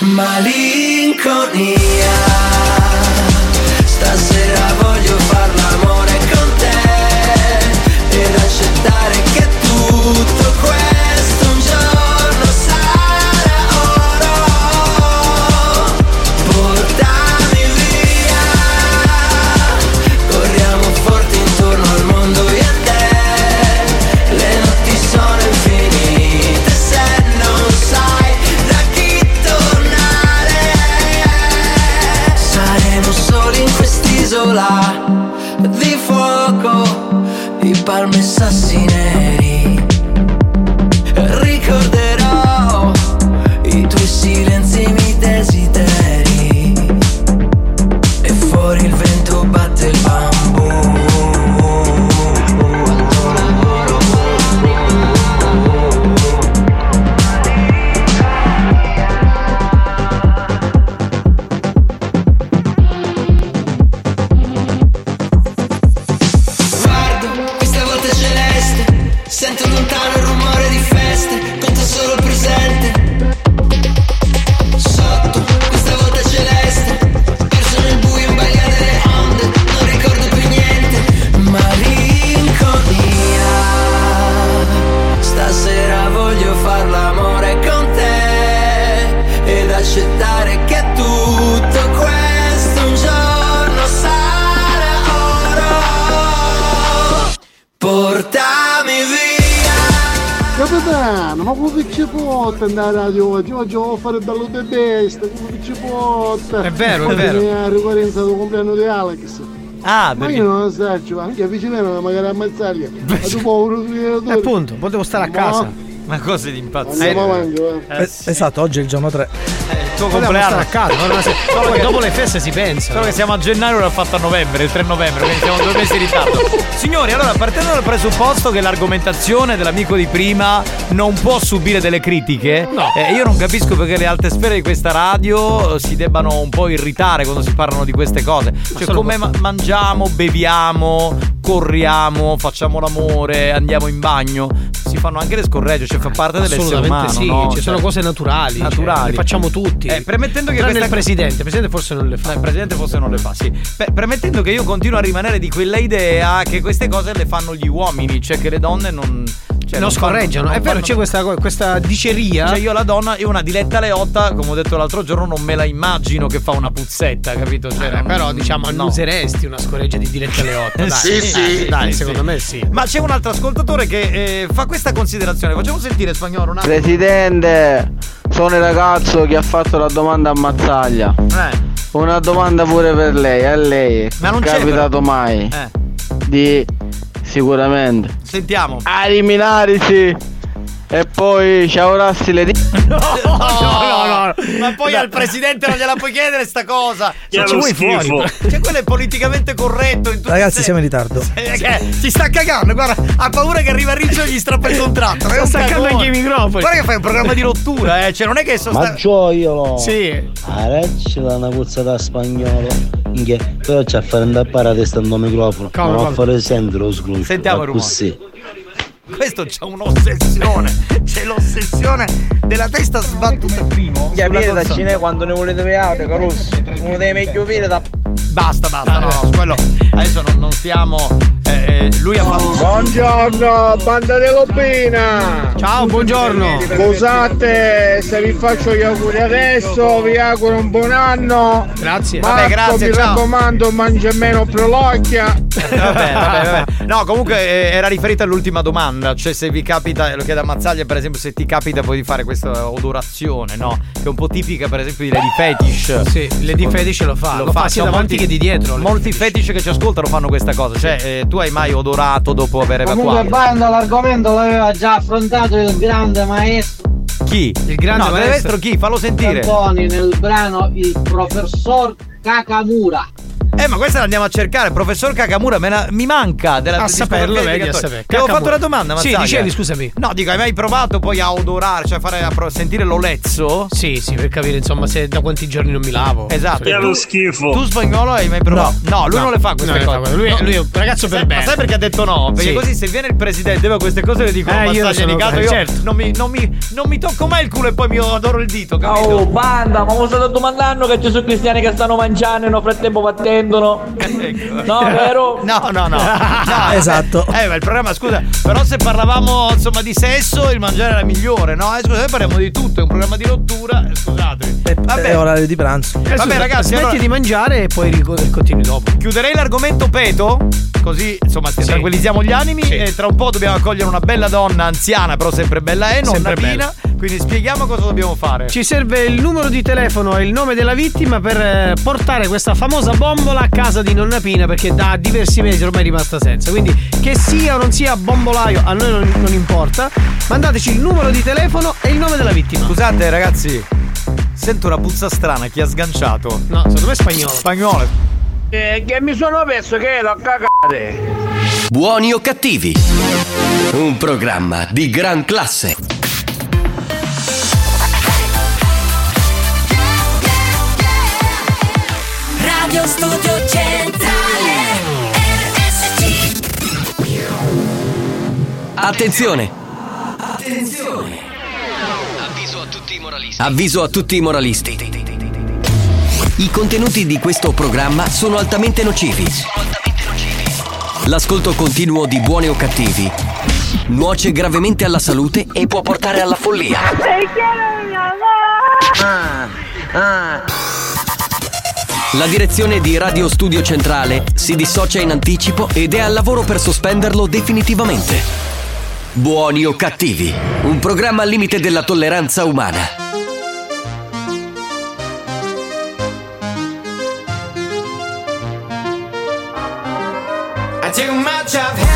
Malinconia porta? È vero, è vero. Mi ha ricorrenza del compleanno di Alex. Ah, ma perché- io non lo so, anche vicino magari ammazzarli. Ma tu povero creatore. Appunto, potevo stare a casa. Ma cose di impazzire. Eh. Eh, sì. Esatto, oggi è il giorno 3. Tuo compleanno. Solo poi dopo le feste si pensa. Solo che siamo a gennaio e l'ho fatto a novembre, il 3 novembre, quindi siamo due mesi in ritardo. Signori, allora partendo dal presupposto che l'argomentazione dell'amico di prima non può subire delle critiche, No. eh, io non capisco perché le alte sfere di questa radio si debbano un po' irritare quando si parlano di queste cose. Cioè, come ma- mangiamo, beviamo, corriamo, facciamo l'amore, andiamo in bagno. Fanno anche le scorregge, cioè fa parte dell'essere umano. sì, no? ci Cioè, sono cose naturali. naturali. cioè, le facciamo tutti. Eh, premettendo che questa il presidente, il presidente forse non le fa. No, il presidente forse non le fa, sì. Beh, premettendo che io continuo a rimanere di quella idea che queste cose le fanno gli uomini, cioè che le donne non. Cioè, non fanno- scorreggiano. non È vero, fanno- c'è questa, questa diceria. Cioè, io la donna, io una diletta leotta, come ho detto l'altro giorno, non me la immagino che fa una puzzetta, capito? Cioè, Eh, non- però diciamo no. annuseresti una scoreggia di Diletta Leotta. Dai, Sì, sì. Eh, dai, Sì, secondo sì. me sì. Ma c'è un altro ascoltatore che eh, fa questa considerazione. Facciamo sentire spagnolo un attimo. Presidente, sono il ragazzo che ha fatto la domanda a Mazzaglia. Eh. Una domanda pure per lei, a lei. Ma non è c'è, capitato mai Eh, di sicuramente sentiamo. eliminarsi E poi ciaurassi le dita. No, no, no, Ma poi al presidente non gliela puoi chiedere sta cosa. Che ci vuoi fuori. Cioè, quello è politicamente corretto. Ragazzi, siamo in ritardo. Che si sta cagando, guarda, ha paura che arriva Riccio e gli strappa il contratto. Un staccando anche i microfoni. Guarda che fai un programma di rottura, eh. Cioè, non è che sono Ma sta- gioiolo! Sì. Arecci da una puzzata a spagnolo. Però c'è a fare andare a testa sto microfono. Come, non a fare sentire lo scruncio. Sentiamo il rumore. Così. Questo c'ha un'ossessione. C'è l'ossessione della testa sbattuta primo. Avete da cine quando ne volete vedere, Caruso. Uno dei meglio vedere da. Basta, basta, no, su quello adesso non, non stiamo. eh, eh, lui ha fatto. Buongiorno, banda di Lobina! Ciao, buongiorno! Scusate se vi faccio gli auguri adesso, vi auguro un buon anno! Grazie. Marco, Vabbè, grazie, mi ciao. raccomando, mangia meno prolocchia! Vabbè, vabbè, vabbè. No, comunque eh, era riferita all'ultima domanda. Cioè, se vi capita, lo chiede a Mazzaglia, per esempio, se ti capita poi di fare questa odorazione, no? Che è un po' tipica, per esempio, di Lady Fetish. Sì, Lady Fetish lo fa, lo fa sia sono davanti che di dietro. Molti fetish che ci ascoltano fanno questa cosa. Cioè, eh, tu hai mai odorato dopo aver Comunque evacuato? banda l'argomento l'aveva già affrontato il grande maestro Chi? Il grande no, maestro. maestro chi? Fallo sentire. Cantoni nel brano Il professor Kakamura. Eh, ma questa la andiamo a cercare. Professor Kakamura, me la- mi manca della A saperlo, discografia di vedi, a. Ti avevo fatto una domanda, Sì, Mazzaglia. dicevi, scusami. No, dico, hai mai provato poi a odorare, cioè a fare a pro- sentire l'olezzo? Sì, sì, per capire insomma se da quanti giorni non mi lavo. Esatto. Che Tu- schifo. Tu spagnolo hai mai provato? No, lui No. non le fa queste No, cose. Lui- No. lui è un ragazzo per Sai- bene. Ma sai perché ha detto no? Perché Sì. così se viene il presidente e queste cose le dico Eh, io sono- di caso, eh, io certo. non, mi, non, mi, non mi tocco mai il culo e poi mi adoro il dito, capito? Oh, banda, ma mi state domandando che ci sono cristiani che stanno mangiando e nel frattempo battendono? No, vero? No, no, no. No, Esatto. Eh, ma il programma, scusa, però se parlavamo insomma di sesso, il mangiare era migliore, no? Eh, scusa, noi parliamo di tutto, è un programma di rottura, eh, scusatemi. Vabbè, È orario di pranzo. Eh, Vabbè, scusa, ragazzi, smetti allora- di mangiare e poi continui dopo. chiuderei l'argomento peto, così insomma tranquillizziamo gli animi e tra un po' dobbiamo accogliere una bella donna anziana, però sempre bella è, nonna Sempre Pina, quindi spieghiamo cosa dobbiamo fare. Ci serve il numero di telefono e il nome della vittima per eh, portare questa famosa bombola a casa di nonna Pina perché da diversi mesi ormai è rimasta senza. Quindi che sia o non sia bombolaio a noi non, non importa. Mandateci il numero di telefono e il nome della vittima. Scusate ragazzi, sento una puzza strana, chi ha sganciato? No, secondo me è spagnolo. Spagnolo. Eh, che mi sono perso che l'ho cagate. Buoni o cattivi? Un programma di gran classe. Radio Studio Centrale RSC Attenzione! Attenzione Avviso a tutti i moralisti. I contenuti di questo programma sono altamente nocivi. L'ascolto continuo di buoni o cattivi nuoce gravemente alla salute e può portare alla follia. La direzione di Radio Studio Centrale si dissocia in anticipo ed è al lavoro per sospenderlo definitivamente. Buoni o cattivi, un programma al limite della tolleranza umana. Too much of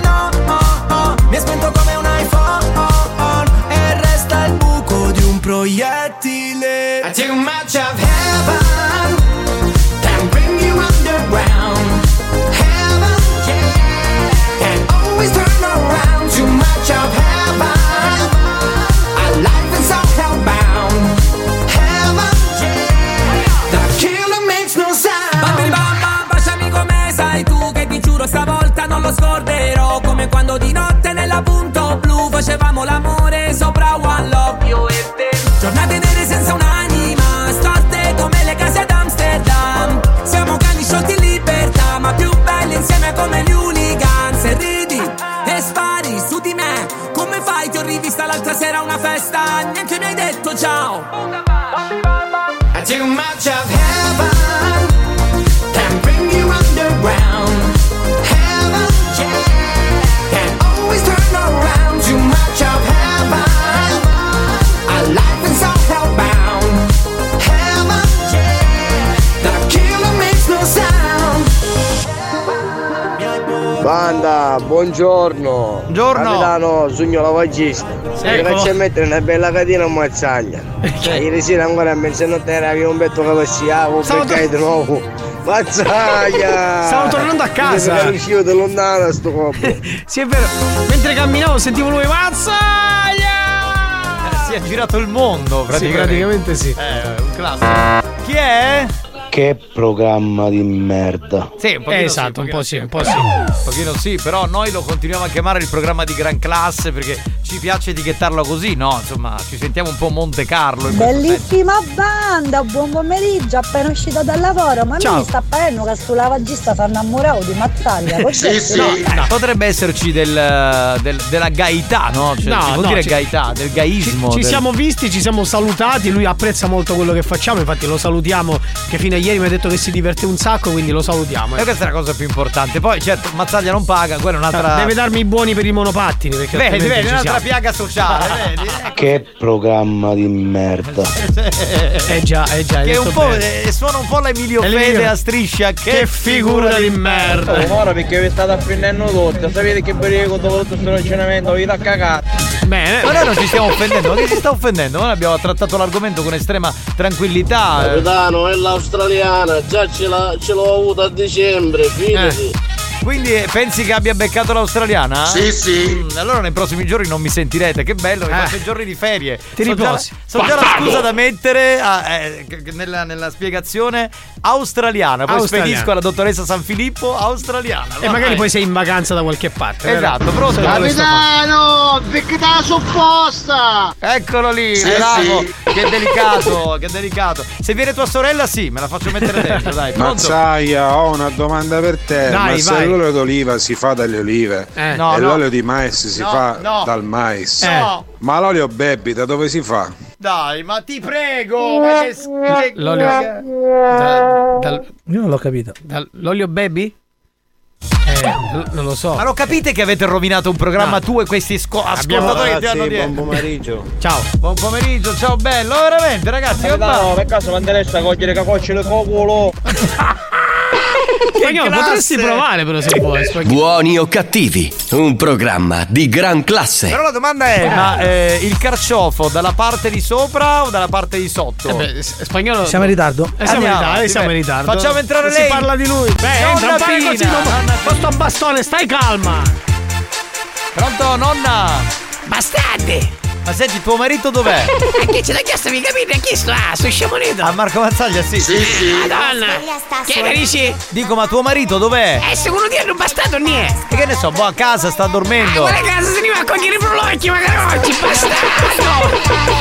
Mi è spento come un iPhone E resta il buco di un proiettile. I too much of heaven detto ciao Too much of heaven Can bring you underground Heaven, yeah Can always turn around Too much of heaven Our life is all hellbound Heaven, yeah The killer makes no sound Banda, buongiorno. Buongiorno. Capitano, sogno lavagista. Sì, Mi ecco. faccio mettere una bella catena a mazzaglia. Ieri sera ancora a mezzanotte era avevo un petto che passiavo, Stavo perché di nuovo. Mazzaglia! Stavo tornando a casa. Mi uscivo da lontano sto copo. Sì, è vero. Mentre camminavo sentivo lui Mazzaglia! Si è girato il mondo Sì, praticamente. praticamente sì. Eh, un classico. Chi è? Che programma di merda. Sì, un pochino Esatto, sì, un po' sì, un po' sì. Un pochino sì, però noi lo continuiamo a chiamare il programma di gran classe perché ci piace etichettarlo così, no? Insomma, ci sentiamo un po' Monte Carlo. in questo senso. Bellissima banda, buon pomeriggio, appena uscita dal lavoro, ma Ciao. mi sta parendo che sto lavagista fa innamorato di Mazzaglia. cos'è? No, eh, potrebbe esserci del, del- della gaità, no? Cioè, No, si può no, dire ci- gaità, del gaismo. Ci del- siamo visti, ci siamo salutati, lui apprezza molto quello che facciamo, infatti lo salutiamo che fino a ieri mi ha detto che si diverte un sacco, quindi lo salutiamo. E questa è la cosa più importante. Poi, certo, Mazzaglia non paga, quella è un'altra. Deve darmi i buoni per i monopattini, perché Vedi, vedi, ci un'altra piaga sociale, vedi? Che programma di merda. Eh già, eh già. Che è un po'. bene. eh, suona un po' l'Emilio Emilio. Fede a striscia. Che, Che figura di merda. Oh, ora perché vi state affendendo tutto, sapete che periodo dopo tutto questo ragionamento vi da cagare. Bene. Ma noi non ci stiamo offendendo, ma che si sta offendendo? Noi abbiamo trattato l'argomento con estrema tranquillità. eh. Capitano, è l'australiana, già ce, l'ho avuta a dicembre, fidati. Quindi eh, pensi che abbia beccato l'australiana? Sì, sì. Mm, allora nei prossimi giorni non mi sentirete, che bello, mi Eh. fate i giorni di ferie. Ti So già- riposi. So già la scusa da mettere a- eh, nella, nella spiegazione australiana. Poi Australiana. spedisco alla dottoressa San Filippo australiana. E magari poi sei in vacanza da qualche parte. vero? Esatto, pronto? Questo fa. Capitano, te la supposta? Eccolo lì, Sì, bravo. sì. Che delicato, che delicato. Se viene tua sorella, sì, me la faccio mettere dentro, dai. Pronto? Mazzaia, ho una domanda per te. Dai, vai. L'olio d'oliva si fa dalle olive Eh. e No, no. l'olio di mais si No, fa no. dal mais, No. ma l'olio baby da dove si fa? Dai, ma ti prego, ma che, che L'olio. Da- dal- io non l'ho capito. Dal- l'olio baby? Eh, non lo so. Ma lo capite che avete rovinato un programma No. tu e questi sco- Abbiamo- ascoltatori che ti hanno dietro? buon pomeriggio. Ciao. Buon pomeriggio, ciao bello, veramente ragazzi, che va? per caso non te a cogliere cacocce le cocolo? Spagnolo, classe! potresti provare però se vuoi. Spagnolo. Buoni o cattivi, un programma di gran classe. Però la domanda è, ma eh, il carciofo dalla parte di sopra o dalla parte di sotto? Eh beh, spagnolo. Siamo in ritardo? Eh, siamo in ritardo, eh, siamo in ritardo. Facciamo entrare lei. Si parla di lui. Beh, Nonna entra, Pina. così. Con sto bastone, stai calma. Pronto, nonna? Bastardi! Ma senti, tuo marito dov'è? A chi ce l'ha chiesto mi capite? A chi sto? Ah, sto sciamonito! A Marco Mazzaglia, sì. Sì, sì. Madonna! Che ne dici? Dico, ma tuo marito dov'è? Eh, secondo te non bastardo niente! E che ne so, boh, a casa sta dormendo. Quella casa se ne va a cogliere i prolocchi magari oggi, bastardo!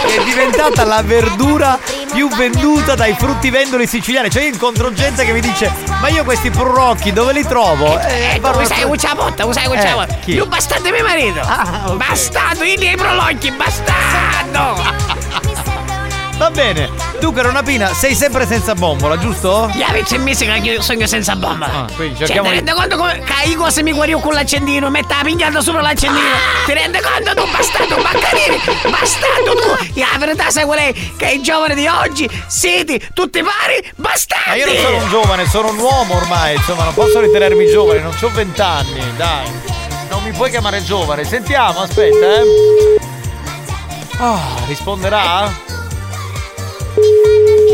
È diventata la verdura più venduta dai fruttivendoli siciliani. Cioè, io incontro gente che mi dice: Ma io questi prurocchi dove li trovo? Eh, tu parlo- sai uccia botta, tu sai Eh, uccia botta. chi? Più bastardo è mio marito! ok. Bastardo, io nei prolocchi, bastardo! Va bene. Dunque, Nonna Pina, sei sempre senza bombola, giusto? Gli avete mesi che io sogno senza bomba. Ah, quindi Cioè, cerchiamo ti di- rendi conto come io cosa mi guarivo con l'accendino? Metta la pigliata sopra l'accendino. Ti rendi conto tu, bastardo, baccanini? Bastardo tu! La verità sai qual è? Che i giovani di oggi siete tutti pari bastardi! Ma io non sono un giovane, sono un uomo ormai, insomma, non posso ritenermi giovane, non ho vent'anni, dai. Non mi puoi chiamare giovane. Sentiamo, aspetta, eh. Ah, risponderà?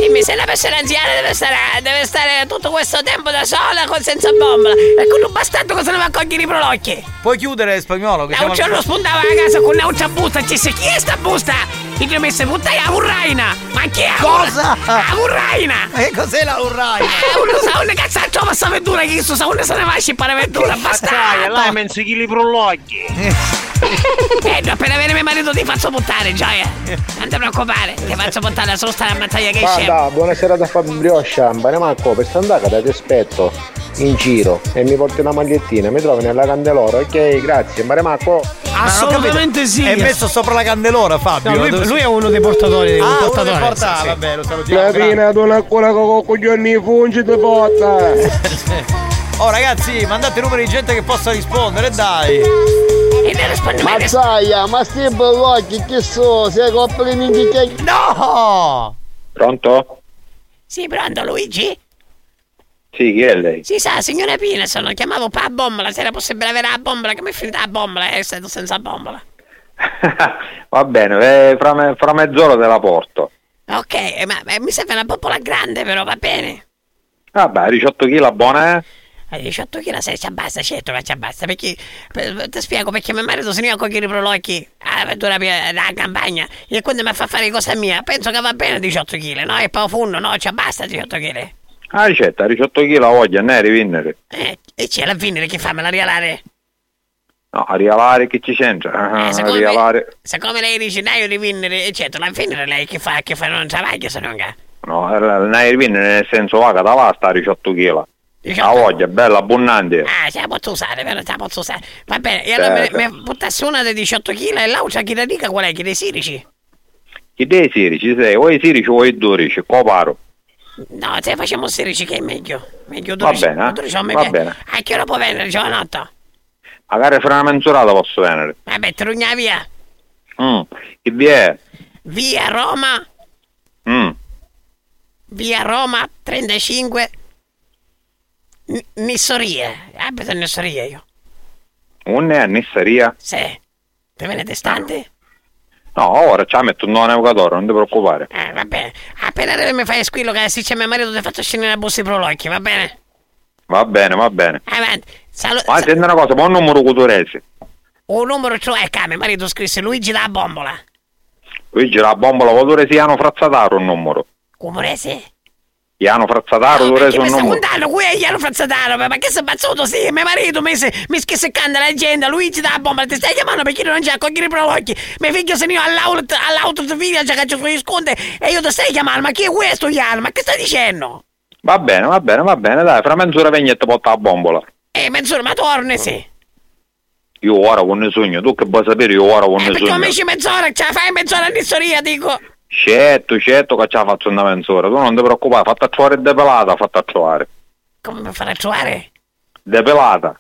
Dimmi se una persona anziana deve stare, deve stare tutto questo tempo da sola con senza bombola e con un bastardo cosa ne va a cogliere i prolocchi? Puoi chiudere spagnolo? Che Da siamo un giorno spuntava a casa con un'altra busta e ci disse chi è sta busta? Io ti ho messo puttana a Urraina! Ma chi è? Cosa? A Urraina! Ma che cos'è la urraina? Eh, uno sa un cazzaccio ma sta avventura che sto sa uno se ne va a scippare avventura, Sai, bastardo! là menzo chili prologhi. Eh, appena viene mio marito ti faccio buttare, gioia! Non ti preoccupare, ti faccio buttare solo stare a mazzaglia che scemo! Guarda, buonasera da Fabio Sciambane, Marco, per st'andata ti aspetto in giro e mi porti una magliettina, mi trovi nella candelora, ok, grazie, Mare Marco. Assolutamente sì. È messo sopra la candelora, Fabio. No, lui, lui è uno dei portatori. Ah, un uno portatore. dei porta- sì, sì. vabbè, lo salutiamo. La fine non ancora con coglioni fungi di botta. Oh ragazzi, mandate numeri di gente che possa rispondere, dai. E ne rispondi mai Mazzaia, ma sti blocchi che so, sei coppa di minchia che... No! Pronto? Sì, pronto Luigi? Sì, chi è lei? Si sa, signora Pina, sono chiamato per la bombola, se era possibile avere la bombola, che mi è finita la bombola, è stato senza bombola. Va bene, eh, fra, me- fra mezz'ora te la porto. Ok, eh, ma, ma mi serve una bombola grande però, va bene? Vabbè, 18 kg buona, eh? A 18 kg se ci abbassa, certo che ci abbassa, perché per- ti spiego perché mio marito se ne va con i prolocchi all'avventura della campagna e quando mi fa fare cosa mia, penso che va bene 18 kg, no? E poi funno, no? Ci abbassa 18 kg. Ah, ricetta, 18 kg la voglia, ne rivinnere. Eh, e c'è la fine che fa, me la rialare? No, a rialare che ci c'entra? Ah, Eh, a secondo, me, secondo lei dice dai io rivinnere, eccetera, la fine lei che fa, che fa non travaglia se non ga. No, ne rivinnere nel senso vaga, da là sta 18 kg. La voglia, bella, abbondante. Ah, ce la posso usare, però ce la posso usare. Va bene, e allora Certo. mi, mi buttassi una di 18 kg e l'altra chi la dica qual è? Chi dei sirici? Chi dei sirici sei? O i sirici o i 12, coparo. No, se facciamo 16 che è meglio. Meglio Va 12. bene, eh? 12 non mi Va bene. A che ora può venire, giovanotto? Magari fra una mezz'orata posso venire. Vabbè, trugna via. Mm. Chi vi è? Via Roma, Mm. via Roma 35. N- Nissoria. Abito in Nissoria io. Un è a Nissaria? Sì. Te viene distante? No, ora ci metto un nuovo navigatore, non ti preoccupare. Eh, va bene. Appena arrivi mi fai squillo che se c'è mio marito ti faccio scendere la busta di prolocchi, va bene? Va bene, va bene. Avanti. Salu- Ma senti una cosa, buon numero culturese. un numero cioè che mio marito scrisse Luigi da bombola. Luigi, la bombola, vuole sia Iano Frazzataro un numero. Cumorese? Iano Frazzataro, tu mi un sta numero. contando? Qui è Iano Frazzataro, ma che sei bazzuto? Sì, mio marito mi, se- mi sta seccando l'agenda, Luigi da bombola, ti stai chiamando perché non c'è a cogliere i prolocchi. Mio figlio se ne va all'auto, all'auto di figlia, già che ci sugli sconti e io ti stai chiamando, ma chi è questo Iano? Ma che stai dicendo? Va bene, va bene, va bene, dai, fra mezz'ora vengi e ti porta la bombola. Eh, mezz'ora, ma torni, sì. Io ora con ne sogno, tu che vuoi sapere, io ora con Eh, ne perché sogno. mi dici mezz'ora, ce la fai mezz'ora in storia, dico. Certo, certo che ce la faccio una mezz'ora, tu non ti preoccupare, fatta trovare depelata, fatta trovare. Come mi farà trovare? Depelata.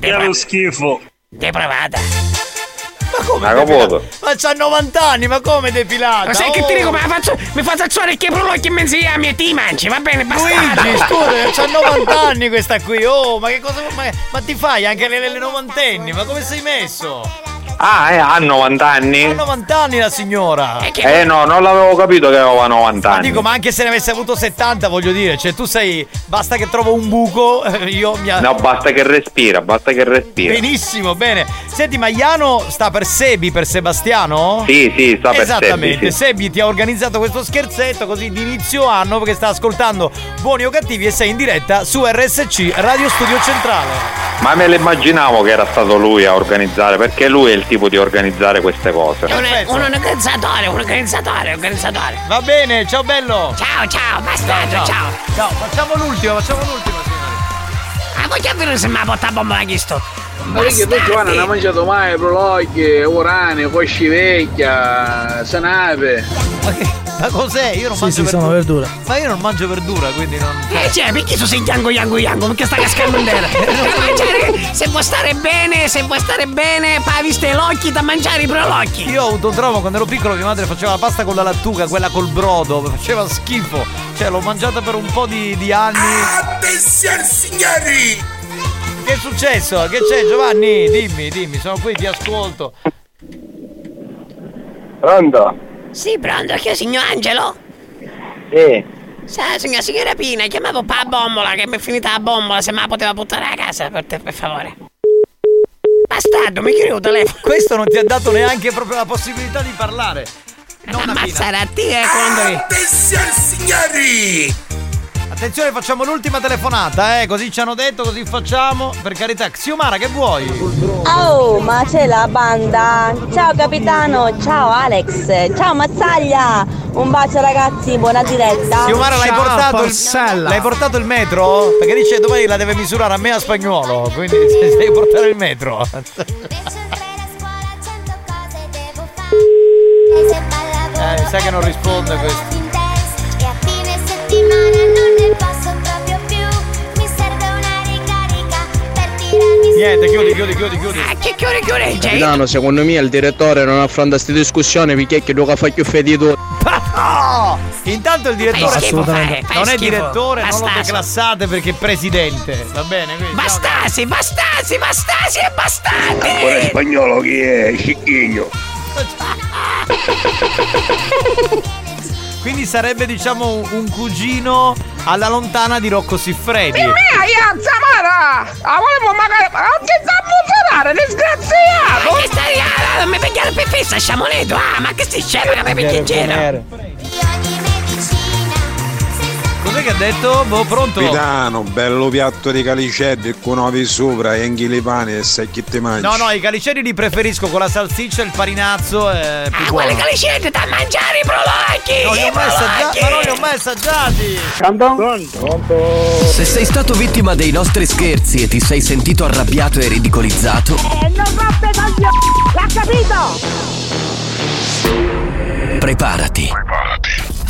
Che lo schifo. Depravata. Ma come? Hai capito? Ma c'ha 90 anni, ma come depilata? Ma sai che ti Oh. dico, ma faccio, mi faccio alzare che prolocchi in mezzo a e ti mangi, va bene, bastardo. Luigi, scusa, c'ha 90 anni questa qui. Oh, ma che cosa. Ma, ma ti fai anche le, le novantenni? Ma come sei messo? Ah, eh, ha 90 anni? Ha 90 anni la signora. Eh no, non l'avevo capito che aveva 90 Ma anni. dico, ma anche se ne avesse avuto 70, voglio dire, cioè tu sei. Basta che trovo un buco, eh, io mi. No, basta che respira, basta che respira. Benissimo, bene. Senti, ma Iano sta per Sebi, per Sebastiano? Sì, sì, sta per Esattamente, Sebi, sì. Sebi ti ha organizzato questo scherzetto così di inizio anno perché sta ascoltando Buoni o Cattivi e sei in diretta su RSC Radio Studio Centrale. Ma me lo immaginavo che era stato lui a organizzare, perché lui è il tipo di organizzare queste cose. È un, un organizzatore, un organizzatore, un organizzatore. Va bene, ciao bello. Ciao, ciao, bastardo, ciao. ciao. Ciao, facciamo l'ultimo, facciamo l'ultimo. Ah, voglio vedere se mi ha portato bomba la chisto. Ma perché tu Giovanna non hai mangiato mai prologhi, urani, cosci vecchia, sanave. Ma cos'è? Io non Sì, mangio sì, sono verdura. Ma io non mangio verdura, quindi non. Eh, cioè, perché tu sei yango yango yango? Perché sta cascando in terra? Da mangiare, se vuoi stare bene, se vuoi stare bene, poi viste l'occhi da mangiare i prolocchi. Io ho avuto un trauma quando ero piccolo, mia madre faceva la pasta con la lattuga, quella col brodo, faceva schifo. Cioè, l'ho mangiata per un po' di, di anni. Attenzione signori! Che è successo? Che c'è Giovanni? Dimmi, dimmi, sono qui, ti ascolto. Pronto? Sì, pronto, che è signor Angelo? Sì. Sa, signora, signora Pina, chiamavo pa bombola, che mi è finita la bombola, se me la poteva buttare a casa, per te, per favore. Bastardo, mi chiudi il telefono. Questo non ti ha dato neanche proprio la possibilità di parlare. Ammazzare a te e quando Attenzione signori! Attenzione, facciamo l'ultima telefonata, eh, così ci hanno detto, così facciamo. Per carità, Xiomara, che vuoi? Oh, ma c'è la banda! Ciao capitano, ciao Alex, ciao Mazzaglia! Un bacio ragazzi, buona diretta! Xiomara, l'hai portato, il, l'hai portato il metro? Perché dice domani la deve misurare a me a spagnolo, quindi devi portare il metro. Eh, mi sa che non risponde questo. E a fine settimana Niente, chiudi, chiudi, chiudi, chiudi. Che chiudi, chiudi, Capitano, secondo me il direttore non affronta queste discussioni perché che lo fa più fedito. No! Intanto il direttore Fai schifo, assolutamente fai- fai non è schifo. direttore, non lo declassate perché è presidente. Va bene? Quindi, Bastasi, bastasi, bastasi e bastardi! Ancora in spagnolo chi è? Cicchigno. Quindi sarebbe diciamo un- cugino alla lontana di Rocco Siffredi. Mia, io Zamara! Ah, volevo magari. Ma non ti sa funzionare, disgraziato! Ma che stai ah, Non mi pigliare per fissa, sciamoneto! Ah, ma che stai scemo che mi giro? Cos'è che ha detto? Boh, pronto? Capitano, bello piatto di calicelli con uovi sopra e anche le pani e sai chi te mangi. No, no, i caliceri li preferisco con la salsiccia e il farinazzo. Più Ah, quelle calicette da mangiare i prolacchi! Non li ho mai assaggiati, ma non li ho mai assaggiati. Se sei stato vittima dei nostri scherzi e ti sei sentito arrabbiato e ridicolizzato, E non roppe coglioni! L'ha capito? preparati.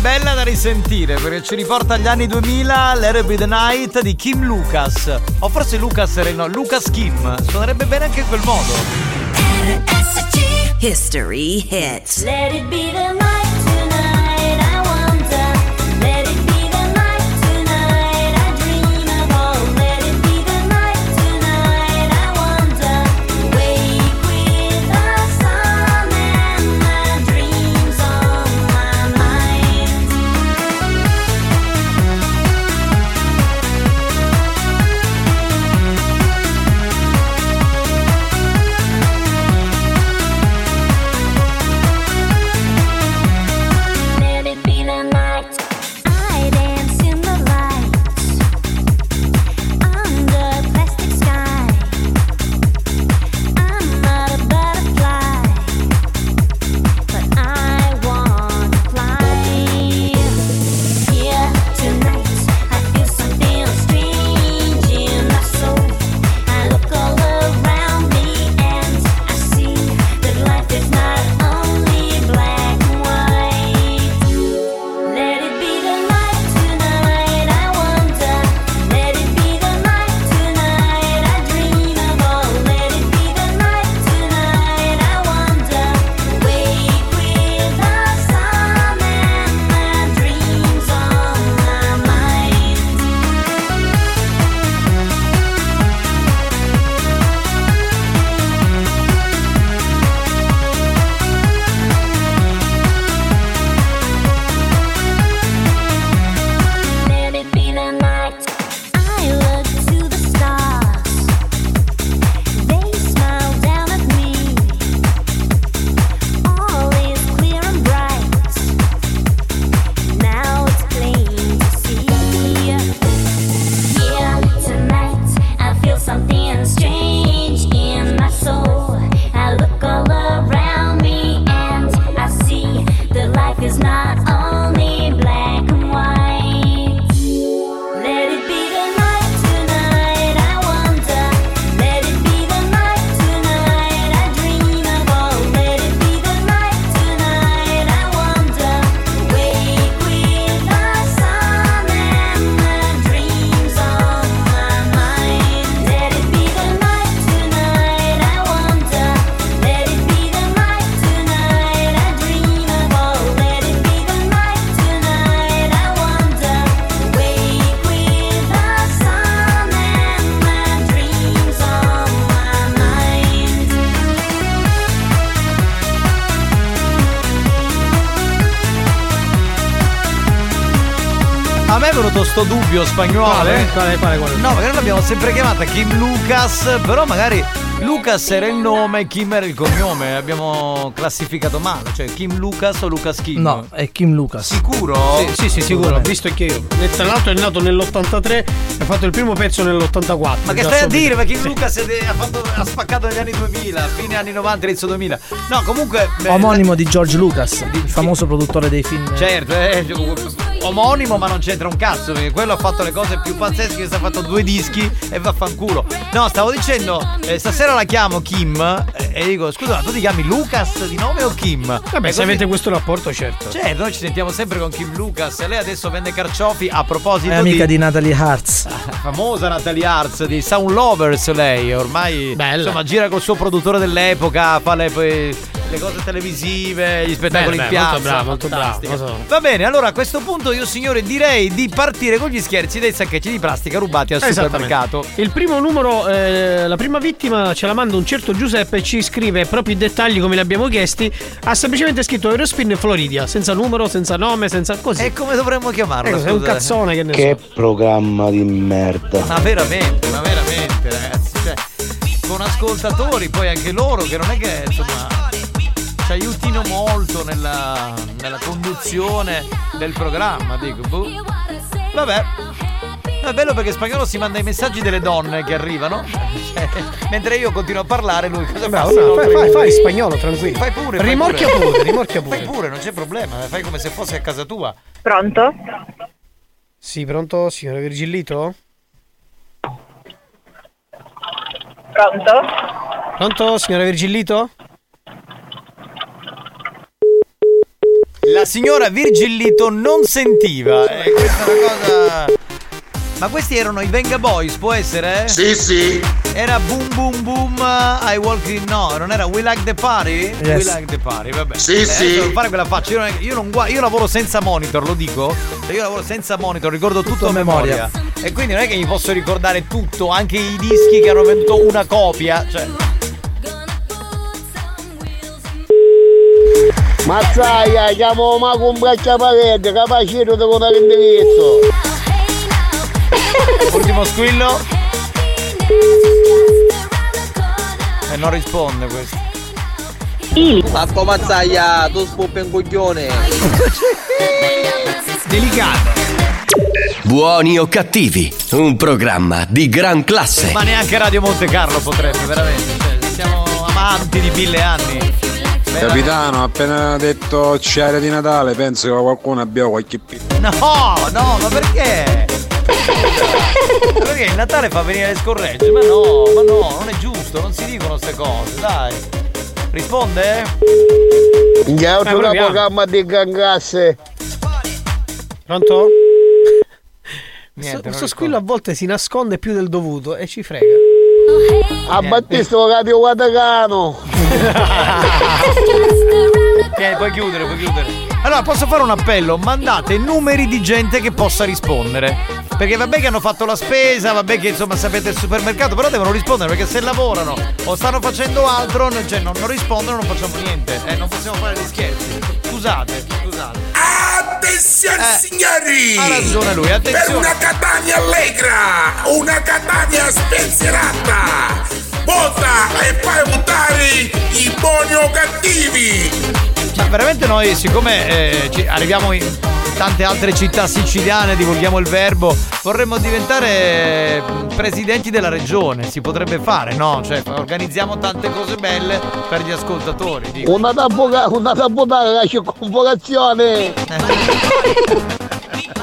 bella da risentire perché ci riporta agli anni 2000 l'Ere Be the Night di Kim Lucas. O forse Lucas era il no, Lucas Kim. Suonerebbe bene anche in quel modo. History hits Let it be the night sto dubbio spagnolo. Quale? eh. Quale, quale, quale? No, magari l'abbiamo sempre chiamata Kim Lucas, però magari Lucas era il nome, Kim era il cognome. Abbiamo classificato male, cioè Kim Lucas o Lucas Kim? No, è Kim Lucas. Sicuro? Sì, sì, sì, sicuro, ho visto anche io. Tra l'altro è nato nell'83 e ha fatto il primo pezzo nell'84. Ma che stai a dire? Ma Kim Lucas ha, fatto- ha spaccato negli anni 2000, fine anni 90, inizio 2000. No, comunque. beh, Omonimo di George Lucas, il famoso produttore dei film. Certo, è omonimo ma non c'entra un cazzo perché quello ha fatto le cose più pazzesche, si è fatto due dischi e vaffanculo. No, stavo dicendo, eh, stasera la chiamo Kim eh, e dico, scusa, ma tu ti chiami Lucas di nome o Kim? Vabbè, E se così- avete questo rapporto, certo. Certo, noi ci sentiamo sempre con Kim Lucas e lei adesso vende carciofi a proposito È amica di Natalie Hartz. famosa Natalie Arts di Sound Lovers lei ormai insomma gira col suo produttore dell'epoca fa le, le cose televisive gli spettacoli Beh, in beh, piazza molto bravo, molto bravo, so. va bene allora a questo punto io signore direi di partire con gli scherzi dei sacchetti di plastica rubati al supermercato Il primo numero, eh, la prima vittima ce la manda un certo Giuseppe e ci scrive proprio i dettagli come li abbiamo chiesti. Ha semplicemente scritto Eurospin Floridia, senza numero, senza nome, senza così. e come dovremmo chiamarlo Ecco, è un cazzone che ne Che so. programma di merda. ma veramente ma veramente ragazzi cioè con ascoltatori poi anche loro che non è che insomma ci aiutino molto nella, nella conduzione del programma dico boh. vabbè è bello perché spagnolo si manda i messaggi delle donne che arrivano cioè, mentre io continuo a parlare lui cosa Bravo, fa? No, fai, fai, fai spagnolo, tranquillo. fai pure fai Rimorchia pure, rimorchia pure. fai pure non c'è problema fai come se fosse a casa tua Pronto? Sì, pronto, signora Virgillito? Pronto? Pronto, signora Virgillito? La signora Virgillito non sentiva. E questa è una cosa. Ma questi erano i Venga Boys, può essere? Sì, sì. Era Boom Boom Boom I Walk In No, non era We Like the Party? We Yes. Like the Party, vabbè. Sì, Eh, sì. Non fare quella faccia, io, non, io, non gua- io lavoro senza monitor, lo dico. Cioè, Io lavoro senza monitor, ricordo tutto, a memoria. E quindi non è che mi posso ricordare tutto, anche i dischi che hanno venduto una copia. Cioè. Mazzaia, chiamo ma con braccia parete, capacito di con l'indirizzo. Ultimo squillo. E non risponde questo. Marco Mazzaia, tu spuppi un coglione. Delicato. Buoni o cattivi, un programma di gran classe. Ma neanche Radio Monte Carlo potrebbe, veramente. Cioè, siamo amanti di mille anni. Capitano, appena detto c'era di Natale, penso che qualcuno abbia qualche pizza. No, no, ma perché? Perché il Natale fa venire le scorregge? Ma no, ma no, non è giusto, non si dicono queste cose, dai. Risponde? Già, Eh, proviamo. programma di gangasse. Pronto? Niente, Questo squillo a volte si nasconde più del dovuto e ci frega. A Battisto Capio Guadagano. Tieni, puoi chiudere, puoi chiudere. Allora, posso fare un appello? Mandate numeri di gente che possa rispondere. Perché vabbè che hanno fatto la spesa, vabbè che insomma sapete il supermercato, però devono rispondere perché se lavorano o stanno facendo altro, cioè non, non rispondono, non facciamo niente. Eh, non possiamo fare gli scherzi. Scusate, scusate. Attenzione signori! Eh, ha ragione lui, attenzione. Per una Catania allegra, una Catania spensierata! Vota e fai votare i buoni o cattivi! Ma veramente noi, siccome eh, ci- arriviamo in tante altre città siciliane, divulghiamo il verbo, vorremmo diventare eh, presidenti della regione. Si potrebbe fare, no? Cioè, organizziamo tante cose belle per gli ascoltatori. dico. Una tappoca, una la convocazione.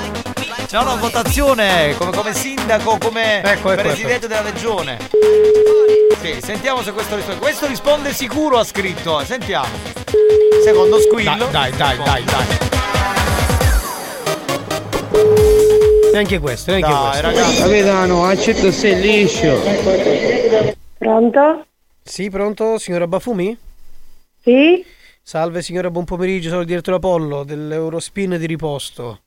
C'è una votazione come, come sindaco, come Ecco, ecco, presidente della regione. Sì, sentiamo se questo risponde. Questo risponde sicuro, ha scritto. Sentiamo. Secondo squillo. Dai, dai, dai, dai. Neanche questo, neanche Dai, questo. ragazzi. Capitano, accetto sei liscio. Pronto? Sì, pronto, signora Bafumi? Sì? Salve signora, buon pomeriggio, sono il direttore Apollo dell'Eurospin di riposto.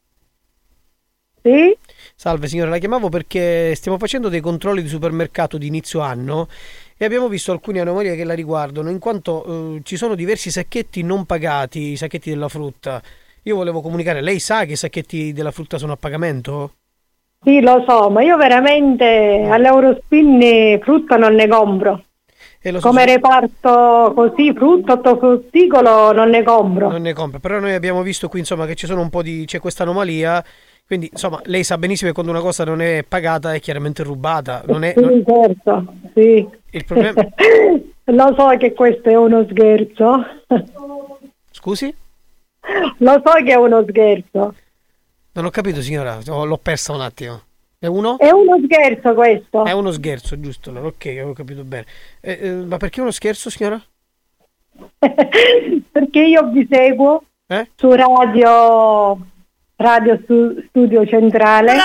Sì? Salve signora, la chiamavo perché stiamo facendo dei controlli di supermercato di inizio anno e abbiamo visto alcune anomalie che la riguardano, in quanto eh, ci sono diversi sacchetti non pagati, i sacchetti della frutta. Io volevo comunicare, lei sa che i sacchetti della frutta sono a pagamento? Sì, lo so, ma io veramente all'Eurospin frutta non ne compro. Eh, lo so, Come reparto così, frutta, ortofrutticolo non ne compro. Non ne compra, però noi abbiamo visto qui insomma che ci sono un po' di c'è questa anomalia, quindi insomma lei sa benissimo che quando una cosa non è pagata è chiaramente rubata, non è Sì, non- certo, sì. il problema Lo so che questo è uno scherzo. Scusi? Lo so che è uno scherzo. Non ho capito signora, l'ho persa un attimo. È uno? È uno scherzo questo. È uno scherzo, giusto, allora, ok, avevo capito bene. Eh, eh, ma perché uno scherzo signora? Perché io vi seguo Eh? su radio, radio Stu- Studio Centrale.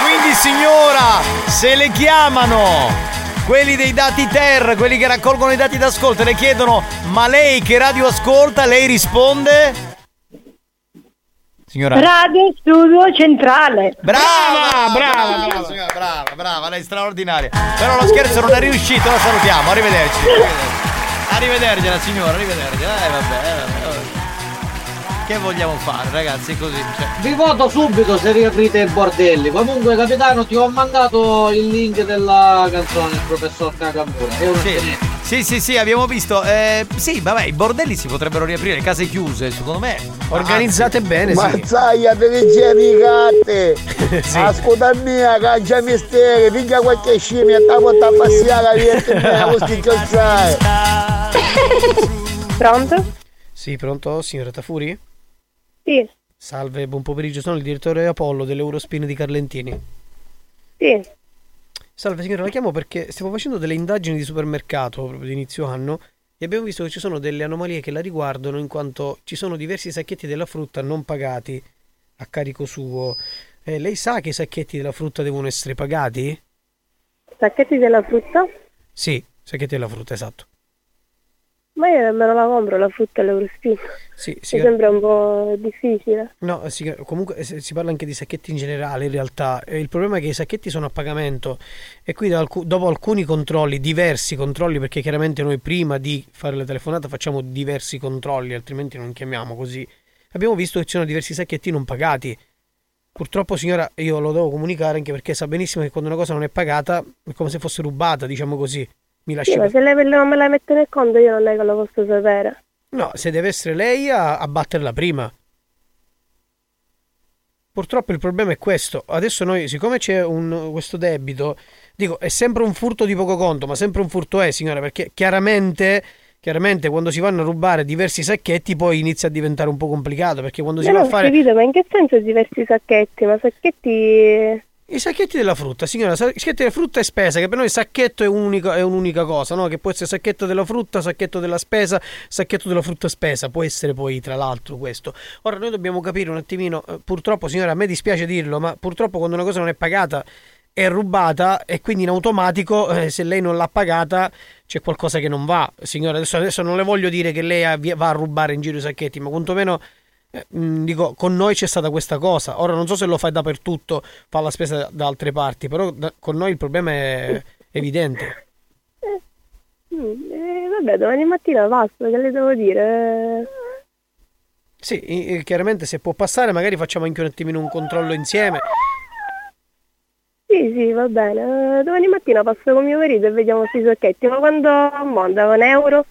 Quindi signora, se le chiamano quelli dei dati TER, quelli che raccolgono i dati d'ascolto le chiedono ma lei che radio ascolta, lei risponde? Signora. Radio Studio Centrale. Brava, brava, brava, signora, brava, brava, lei è straordinaria. Però lo scherzo non è riuscito, la salutiamo, arrivederci. Arrivederci, arrivedercela signora, arrivedercela. Eh vabbè, eh, vabbè, vabbè. Che vogliamo fare ragazzi, così. Cioè. Vi voto subito se riaprite i bordelli. Comunque, capitano, ti ho mandato il link della canzone del professor un Sì, sì, sì, sì, abbiamo visto. Eh, sì, vabbè, i bordelli si potrebbero riaprire, le case chiuse, secondo me. Organizzate bene, sì. Mazzaia delle gericate! Ascolta mia, caccia misteri, piglia qualche scimmia, porta a passiare via e me la vuoi scherzare. Pronto? Sì, pronto, signora Tafuri? Sì, Salve, buon pomeriggio, sono il direttore Apollo dell'Eurospin di Carlentini. sì. Salve signora, la chiamo perché stiamo facendo delle indagini di supermercato proprio di inizio anno e abbiamo visto che ci sono delle anomalie che la riguardano in quanto ci sono diversi sacchetti della frutta non pagati a carico suo. Eh, lei sa che i sacchetti della frutta devono essere pagati? Sacchetti della frutta? Sì, sacchetti della frutta, esatto. Ma io nemmeno la compro la frutta all'Eurospin. Sì, Mi signora- sembra un po' difficile. No, sì, comunque eh, si parla anche di sacchetti in generale in realtà. Eh, Il problema è che i sacchetti sono a pagamento e qui dopo alcuni controlli, diversi controlli, perché chiaramente noi prima di fare la telefonata facciamo diversi controlli, altrimenti non chiamiamo così. Abbiamo visto che ci sono diversi sacchetti non pagati. Purtroppo signora io lo devo comunicare anche perché sa benissimo che quando una cosa non è pagata è come se fosse rubata, diciamo così. Mi lasci Sì, ma se lei non me la mette nel conto io non è che lo posso sapere. No, se deve essere lei a, a batterla prima. Purtroppo il problema è questo. Adesso noi, siccome c'è un, questo debito, dico, è sempre un furto di poco conto, ma sempre un furto è, signora, perché chiaramente, chiaramente quando si vanno a rubare diversi sacchetti poi inizia a diventare un po' complicato, perché quando si Io va a fare... capito, ma in che senso diversi sacchetti? Ma sacchetti... I sacchetti della frutta, signora, sa- sacchetti della frutta e spesa, che per noi sacchetto è, un'unica- è un'unica cosa, no? Che può essere sacchetto della frutta, sacchetto della spesa, sacchetto della frutta spesa, può essere poi tra l'altro questo. Ora noi dobbiamo capire un attimino, eh, purtroppo signora, a me dispiace dirlo, ma purtroppo quando una cosa non è pagata è rubata e quindi in automatico eh, se lei non l'ha pagata c'è qualcosa che non va. Signora, adesso, adesso non le voglio dire che lei va a rubare in giro i sacchetti, ma quantomeno dico, con noi c'è stata questa cosa. Ora non so se lo fai dappertutto, fa la spesa da, altre parti, però da- con noi il problema è evidente. Mm, eh, vabbè, domani mattina basta, che le devo dire? Sì, i- chiaramente se può passare, magari facciamo anche un attimino un controllo insieme. Sì, sì, va bene. Eh, domani mattina passo con mio marito e vediamo questi sacchetti. Ma quando monta? Un euro?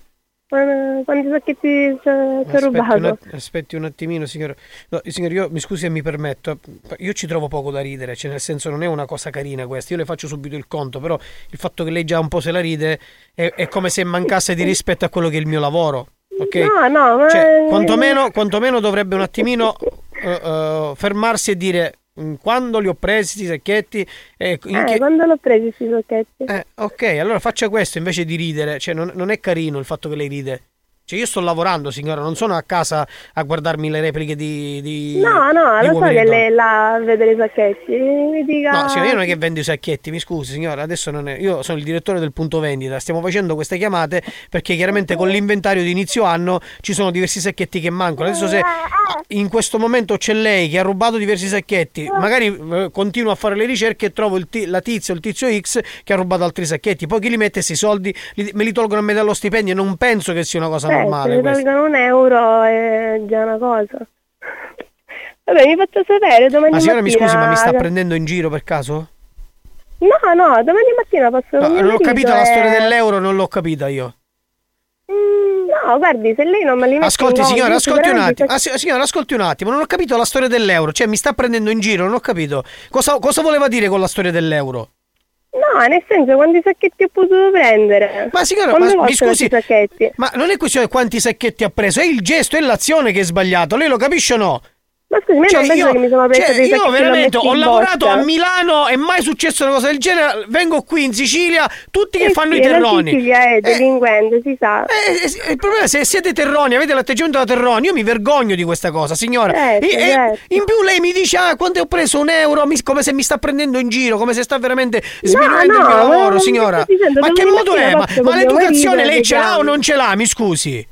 Quan- Quanti sacchetti ci ho Aspetti un, rubato? att- aspetti un attimino, signore. No, signore, io mi scusi e mi permetto. Io ci trovo poco da ridere, cioè nel senso non è una cosa carina questa. Io le faccio subito il conto, però il fatto che lei già un po' se la ride è, è come se mancasse di rispetto a quello che è il mio lavoro. Ok? No, no, ma... Cioè, quantomeno, quantomeno dovrebbe un attimino eh, eh, fermarsi e dire quando li ho presi questi sacchetti e in Eh, che- quando l'ho presi questi sacchetti? eh, ok, allora faccia questo invece di ridere. Cioè, non, non è carino il fatto che lei ride. Cioè, io sto lavorando, signora, non sono a casa a guardarmi le repliche di. di No, no, di lo so che lei là a vedere i sacchetti. Mi dica... No, signora, io non è che vendo i sacchetti, mi scusi, signora, adesso non è. Io sono il direttore del punto vendita. Stiamo facendo queste chiamate perché chiaramente con l'inventario di inizio anno ci sono diversi sacchetti che mancano. Adesso se in questo momento c'è lei che ha rubato diversi sacchetti, magari eh, continuo a fare le ricerche e trovo il ti- la tizia o il tizio X che ha rubato altri sacchetti. Poi chi li mette questi soldi? Li- me li tolgono a me dallo stipendio. Non penso che sia una cosa Eh, normale se questo. tolgono un euro è già una cosa. Vabbè, mi faccio sapere domani Ma signora mi mattina. scusi, ma mi sta prendendo in giro per caso? No, no, domani mattina passo No, non ho capito la e- storia dell'euro, non l'ho capita io. Mm, No, guardi, se lei non me li mette Ascolti signora, conto, ascolti un attimo. Ah, si- signora, ascolti un attimo, non ho capito la storia dell'euro, cioè mi sta prendendo in giro, non ho capito. Cosa, cosa voleva dire con la storia dell'euro? No, nel senso, quanti sacchetti ho potuto prendere? Ma signora, Quante ma mi scusi, ma non è questione di quanti sacchetti ha preso, è il gesto, è l'azione che è sbagliato, lei lo capisce o no? Ma scusi, ma io Cioè, non penso io- che mi sono presa cioè, dei io veramente ho lavorato a Milano, è mai successo una cosa del genere. Vengo qui in Sicilia, tutti che Eh fanno sì, i la terroni. Sicilia è delinquente, si sa. Eh, il problema è se siete terroni, avete l'atteggiamento da terroni, io mi vergogno di questa cosa, signora. Certo, E- e- certo. in più lei mi dice, ah, quanto ho preso un euro, mi- come se mi sta prendendo in giro, come se sta veramente sminuendo il no, mio ma lavoro, signora. dicendo, Ma che modo è? Ma, ma mio l'educazione e lei ce l'ha o non ce l'ha, mi scusi?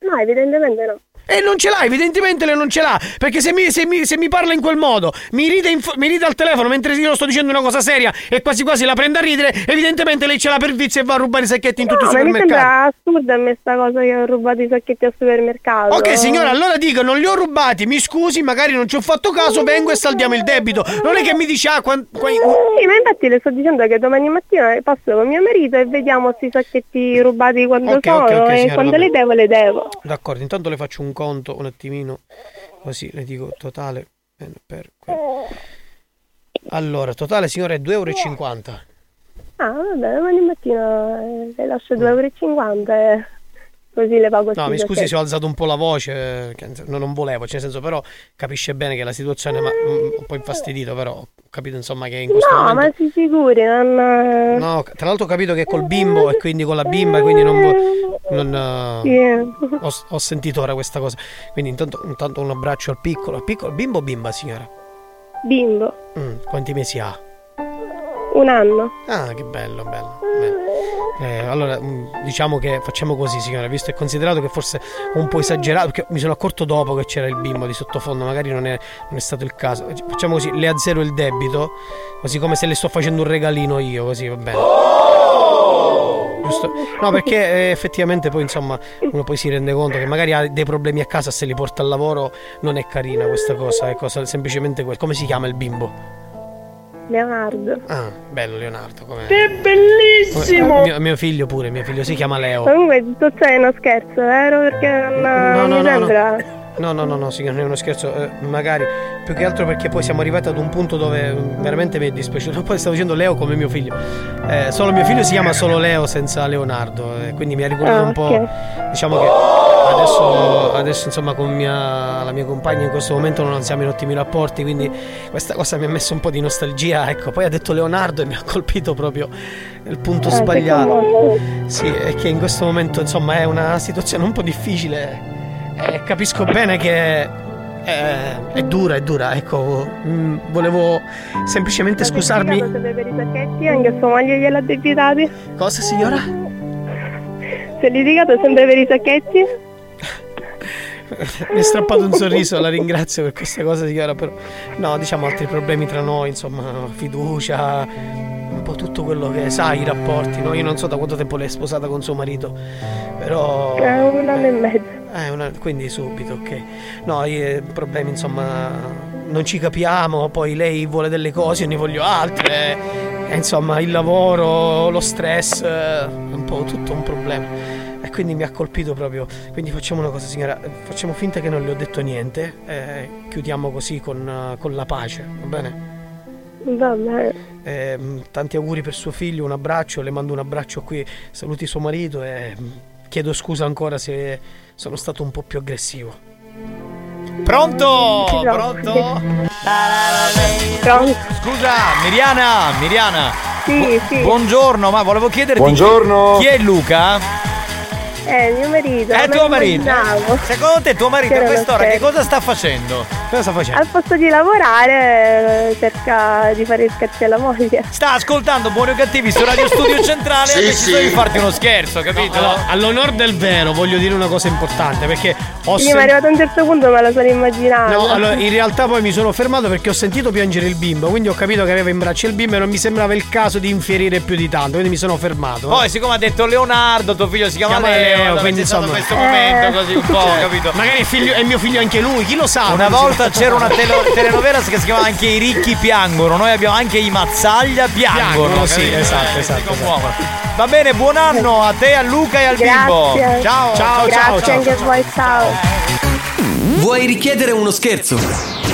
No, evidentemente no. E non ce l'ha, evidentemente lei non ce l'ha. Perché se mi, se mi- se mi parla in quel modo, mi ride, in mi ride al telefono mentre io sto dicendo una cosa seria e quasi quasi la prende a ridere, evidentemente lei ce l'ha per vizio e va a rubare i sacchetti in tutto No, il ma mi supermercato. sembra assurda a me sta cosa che ho rubato i sacchetti al supermercato. Ok signora, allora dico, non li ho rubati, mi scusi, magari non ci ho fatto caso, vengo e saldiamo il debito. Non è che mi dice, ah, quan- qua- Sì, ma infatti le sto dicendo che domani mattina passo con mio marito e vediamo se i sacchetti rubati quando Ok, ok, sono ok, e signora, quando va le devo le devo. D'accordo, intanto le faccio un conto un attimino, così le dico totale. bene, per que- Allora, totale signora è 2,50 euro. Ah, vabbè, domani mattina eh, le lascio 2,50 euro e così le pago No, mi scusi se ho alzato un po' la voce, eh, che no, non volevo, cioè nel senso però capisce bene che la situazione ma mm, un po' infastidito, però capito insomma che in questo No, momento... ma si figuri, non... No, tra l'altro ho capito che col bimbo e quindi con la bimba, quindi non... vo- non, eh, Sì. ho, ho sentito ora questa cosa. Quindi intanto, intanto un abbraccio al piccolo. Al piccolo bimbo o bimba, signora? Bimbo, Mm, quanti mesi ha? Un anno. Ah, che bello, bello. Eh, allora, mm, diciamo che facciamo così, signora, visto e considerato che forse un po' esagerato, perché mi sono accorto dopo che c'era il bimbo di sottofondo, magari non è, non è stato il caso. Facciamo così, le azzero il debito, così come se le sto facendo un regalino io, così va bene. Giusto? No, perché eh, effettivamente poi insomma uno poi si rende conto che magari ha dei problemi a casa se li porta al lavoro, non è carina questa cosa, è cosa semplicemente questo. Come si chiama il bimbo? Leonardo. Ah, bello Leonardo, come È bellissimo! mio, mio figlio pure, mio figlio si chiama Leo. Comunque tutto ciò è uno scherzo, vero? Perché non No, no, mi no, sembra... No, no, no, no, signor, non è uno scherzo, eh, magari più che altro perché poi siamo arrivati ad un punto dove mm, veramente mi è dispiaciuto. Poi stavo dicendo Leo come mio figlio. Eh, solo mio figlio si chiama solo Leo senza Leonardo, eh, quindi mi ha ricordato Ah, un po'. Diciamo che adesso, adesso insomma con mia, la mia compagna in questo momento non siamo in ottimi rapporti, quindi questa cosa mi ha messo un po' di nostalgia. Ecco, poi ha detto Leonardo e mi ha colpito proprio il punto Eh, sbagliato. Sì, è che in questo momento insomma è una situazione un po' difficile e capisco bene che è, è dura, è dura, ecco, mm, volevo semplicemente Litigato scusarmi. sempre per i sacchetti, anche sua moglie gliel'ha debitati. Cosa signora? Si è litigato sempre per i sacchetti? Mi è strappato un sorriso, la ringrazio per questa cosa signora, però no, diciamo altri problemi tra noi, insomma, fiducia, un po' tutto quello che sa, i rapporti, no? Io non so da quanto tempo lei è sposata con suo marito, però... Eh, un anno e mezzo. Eh, una- quindi subito, ok. No, i problemi, insomma, non ci capiamo, poi lei vuole delle cose, io ne voglio altre. E, insomma, il lavoro, lo stress, eh, un po' tutto un problema. E quindi mi ha colpito proprio. Quindi facciamo una cosa, signora, eh, facciamo finta che non le ho detto niente. e chiudiamo così con, eh, con la pace, va bene? Va bene. Ehm, tanti auguri per suo figlio, un abbraccio, le mando un abbraccio qui, saluti suo marito e mm, chiedo scusa ancora se sono stato un po' più aggressivo. Pronto? Sì, Pronto? Pronto? Scusa, Miriana, Miriana. Sì, sì. Buongiorno, ma volevo chiederti Buongiorno. chi è Luca? Eh, mio marito. È me tuo marito. immaginavo. Secondo te tuo marito a quest'ora che cosa sta facendo? Cosa sta facendo? Al posto di lavorare eh, cerca di fare i scherzi alla moglie. Sta ascoltando Buoni o Cattivi su Radio Studio Centrale e ha Sì, deciso sì. di farti uno scherzo, capito? Allora, all'onor del vero voglio dire una cosa importante perché ho Sì, ma sen- arrivato a un certo punto me lo sono immaginato. No, allora in realtà poi mi sono fermato perché ho sentito piangere il bimbo, quindi ho capito che aveva in braccio il bimbo e non mi sembrava il caso di infierire più di tanto, quindi mi sono fermato. Poi, siccome ha detto Leonardo, tuo figlio si chiama, Chiama Leo, Leo, allora quindi c'è stato insomma- questo momento così un po', Cioè, capito? Magari è, figlio- è mio figlio anche lui, chi lo sa? Una volta c'era una tele- telenovela che si chiamava anche I ricchi piangono, noi abbiamo anche i Mazzaglia piangono. Piangono, sì, capito? esatto, Eh, esatto, commuovono. Va bene, buon anno a te, a Luca e al bimbo. Grazie. Ciao, ciao, Grazie ciao, ciao. anche a voi, ciao. Vuoi richiedere uno scherzo?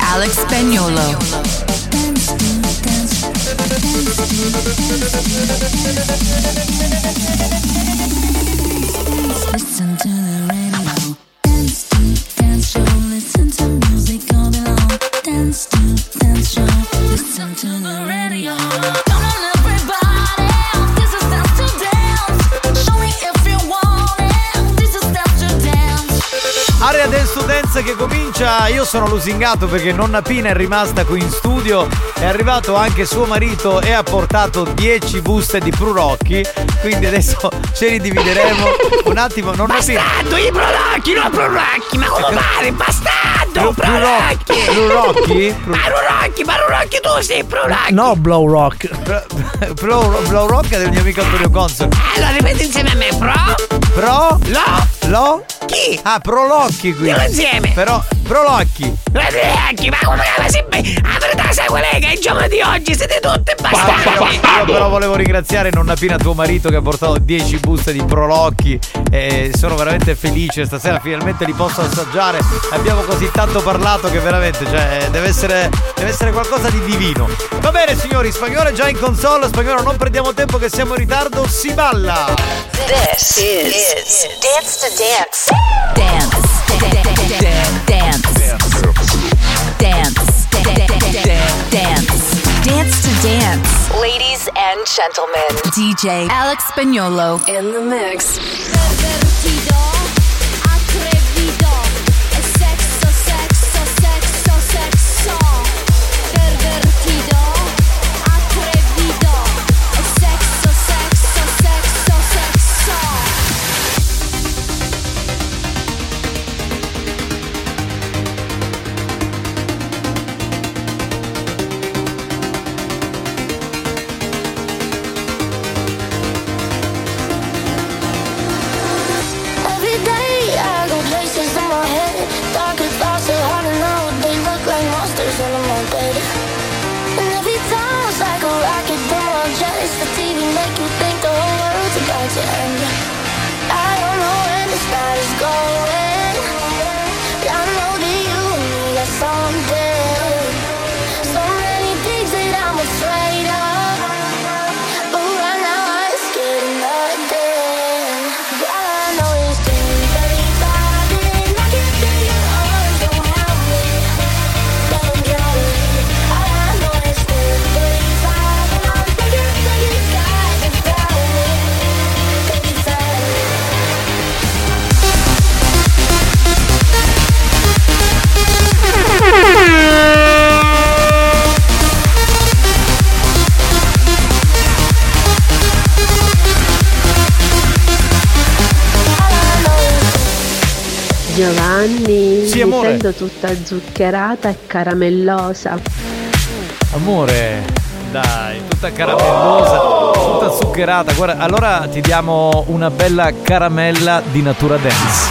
Alex Spagnolo. Listen to the radio. Dance to dance show. Listen to music all day long. Dance to dance show. Listen to the radio. Area del Students che comincia, io sono lusingato perché nonna Pina è rimasta qui in studio, è arrivato anche suo marito e ha portato 10 buste di prurocchi, quindi adesso ce li divideremo un attimo, nonna Pina. Bastardo, i prolocchi, non prolocchi, ma come pare, bastardo, Pru- prolocchi. Prurocchi? Ma prolocchi, ma prolocchi tu sei prolocchi. No, Blow Rock. Blow, Blow Rock è del mio amico Antonio Consol. Allora ripeti insieme a me, pro. Pro? Lo. Lo? Chi? Ah, Prolocchi qui. Dillo insieme. Però, Prolocchi. Prolocchi, ma come ma sempre. La verità sai qual è che il giorno di oggi siete tutti bastardi. Io però volevo ringraziare nonna Pina, tuo marito, che ha portato 10 buste di Prolocchi. E sono veramente felice. Stasera finalmente li posso assaggiare. Abbiamo così tanto parlato che veramente, cioè, deve essere, deve essere qualcosa di divino. Va bene, signori, spagnolo è già in console. Spagnolo, non perdiamo tempo che siamo in ritardo. Si balla! This is. Dance. Dance to Dance. Ladies and gentlemen, DJ Alex Spagnolo in the mix. anni sì, mi sento tutta zuccherata e caramellosa. Amore, dai, tutta caramellosa, oh! tutta zuccherata. Guarda, allora ti diamo una bella caramella di natura dense.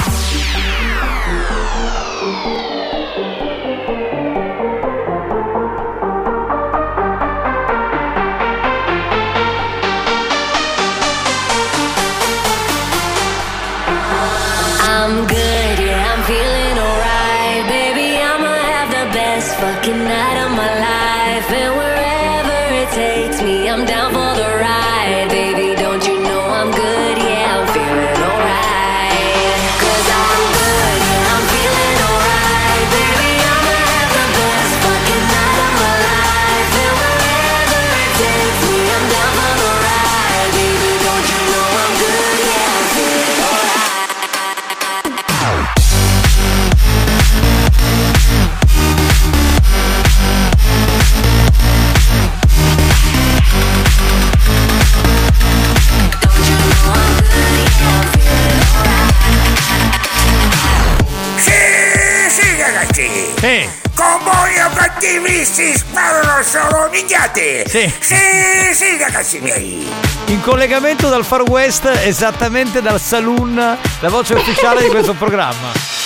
si sparano solo minchiate! Sì! Sì, sì, ragazzi miei! In collegamento dal Far West, esattamente dal saloon, la voce ufficiale di questo programma.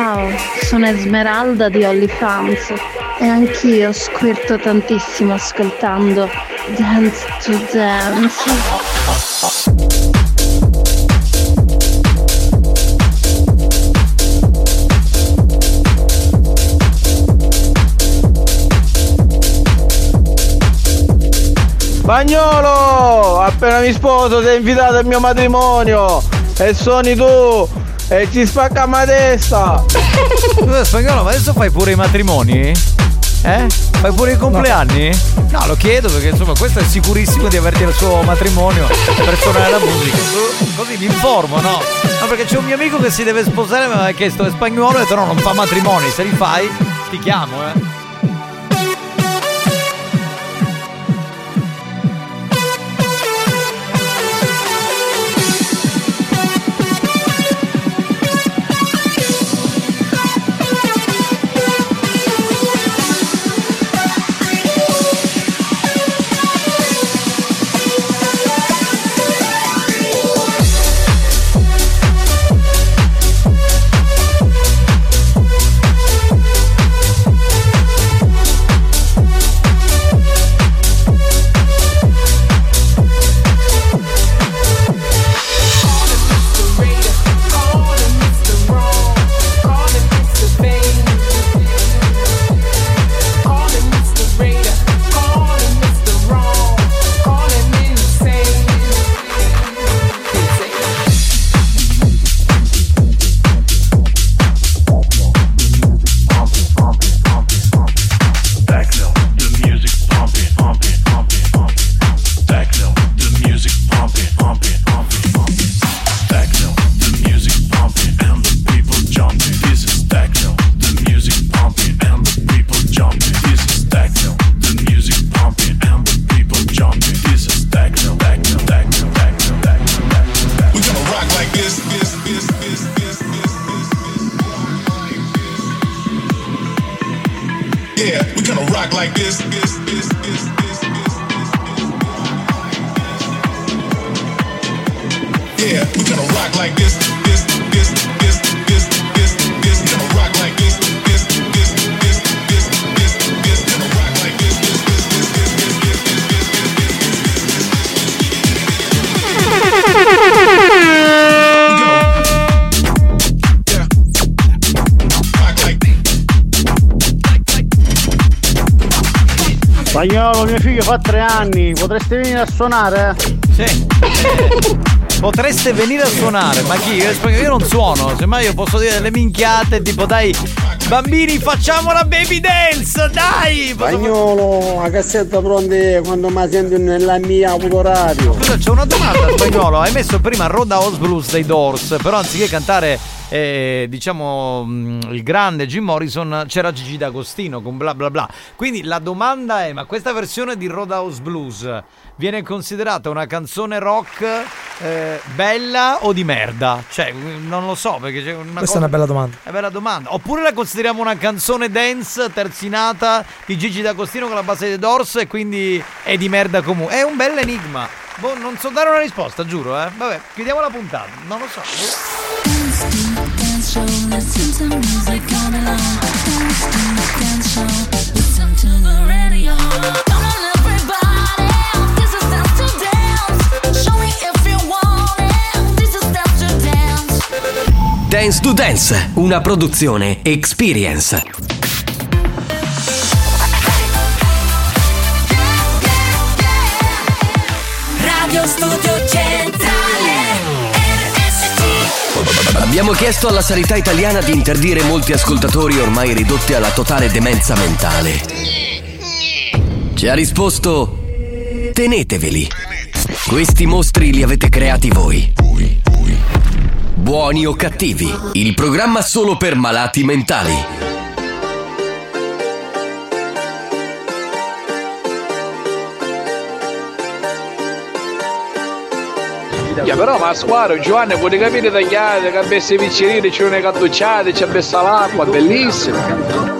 Ciao, sono Esmeralda di OnlyFans e anch'io squirto tantissimo ascoltando Dance to Dance. Spagnolo, appena mi sposo sei invitato al mio matrimonio e suoni tu e ci spacca la testa. Scusa spagnolo, ma adesso fai pure i matrimoni? Eh? Fai pure i compleanni? No, lo chiedo perché insomma questo è sicurissimo di averti al suo matrimonio per suonare la musica. Così mi informo, no? No, perché c'è un mio amico che si deve sposare e mi aveva chiesto è spagnolo e ho detto no, non fa matrimoni, se li fai ti chiamo, eh. Tre anni, potreste venire a suonare? Sì. Potreste venire a suonare, ma chi? Io perché io non suono, semmai io posso dire delle minchiate tipo dai bambini facciamo la baby dance, dai! Spagnolo, la cassetta pronta quando mi senti nella mia autoradio. Scusa, c'è una domanda spagnolo, hai messo prima Roadhouse Blues dei Doors, però anziché cantare eh, diciamo mh, il grande Jim Morrison c'era Gigi D'Agostino con bla bla bla. Quindi la domanda è, ma questa versione di Roadhouse Blues viene considerata una canzone rock eh, bella o di merda? Cioè, non lo so perché c'è una Questa è una bella domanda. è bella domanda. Oppure la consideriamo una canzone dance terzinata di Gigi D'Agostino con la base dei Doors e quindi è di merda comunque. È un bel enigma. Boh, non so dare una risposta, giuro, eh. Vabbè, chiudiamo la puntata. Non lo so. Dance dance show, Dance to Dance, una produzione Experience. Radio Studio Centrale Abbiamo chiesto alla sanità italiana di interdire molti ascoltatori ormai ridotti alla totale demenza mentale. Ci ha risposto: teneteveli. Questi mostri li avete creati voi. Buoni o cattivi, il programma solo per malati mentali. Ya, però squadra Giovanni puoi capire tagliate, che avesse i piccerini, ci sono cattucciate, ci avesse l'acqua, bellissimo.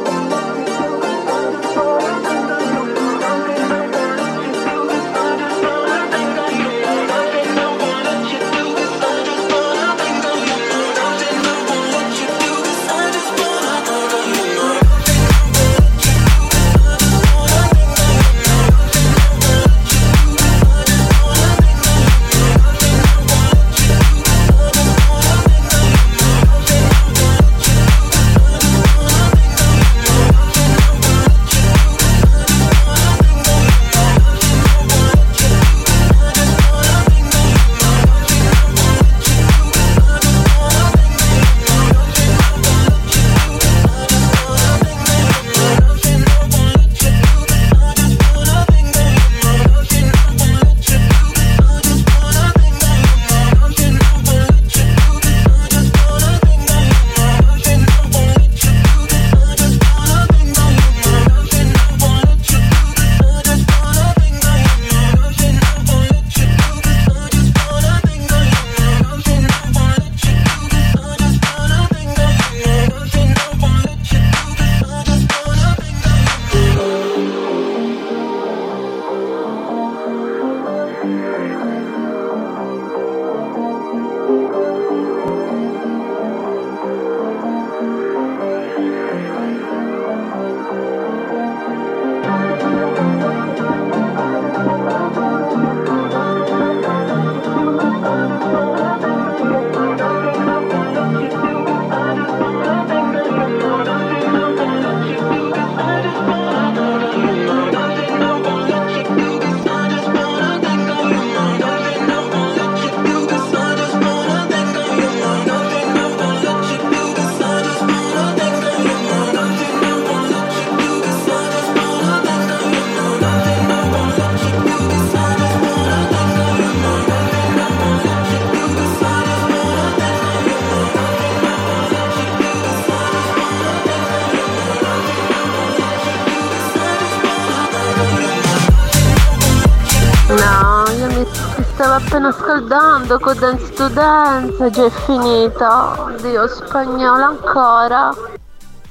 Scaldando con Dance to Dance, già è finita. Oddio, spagnolo ancora.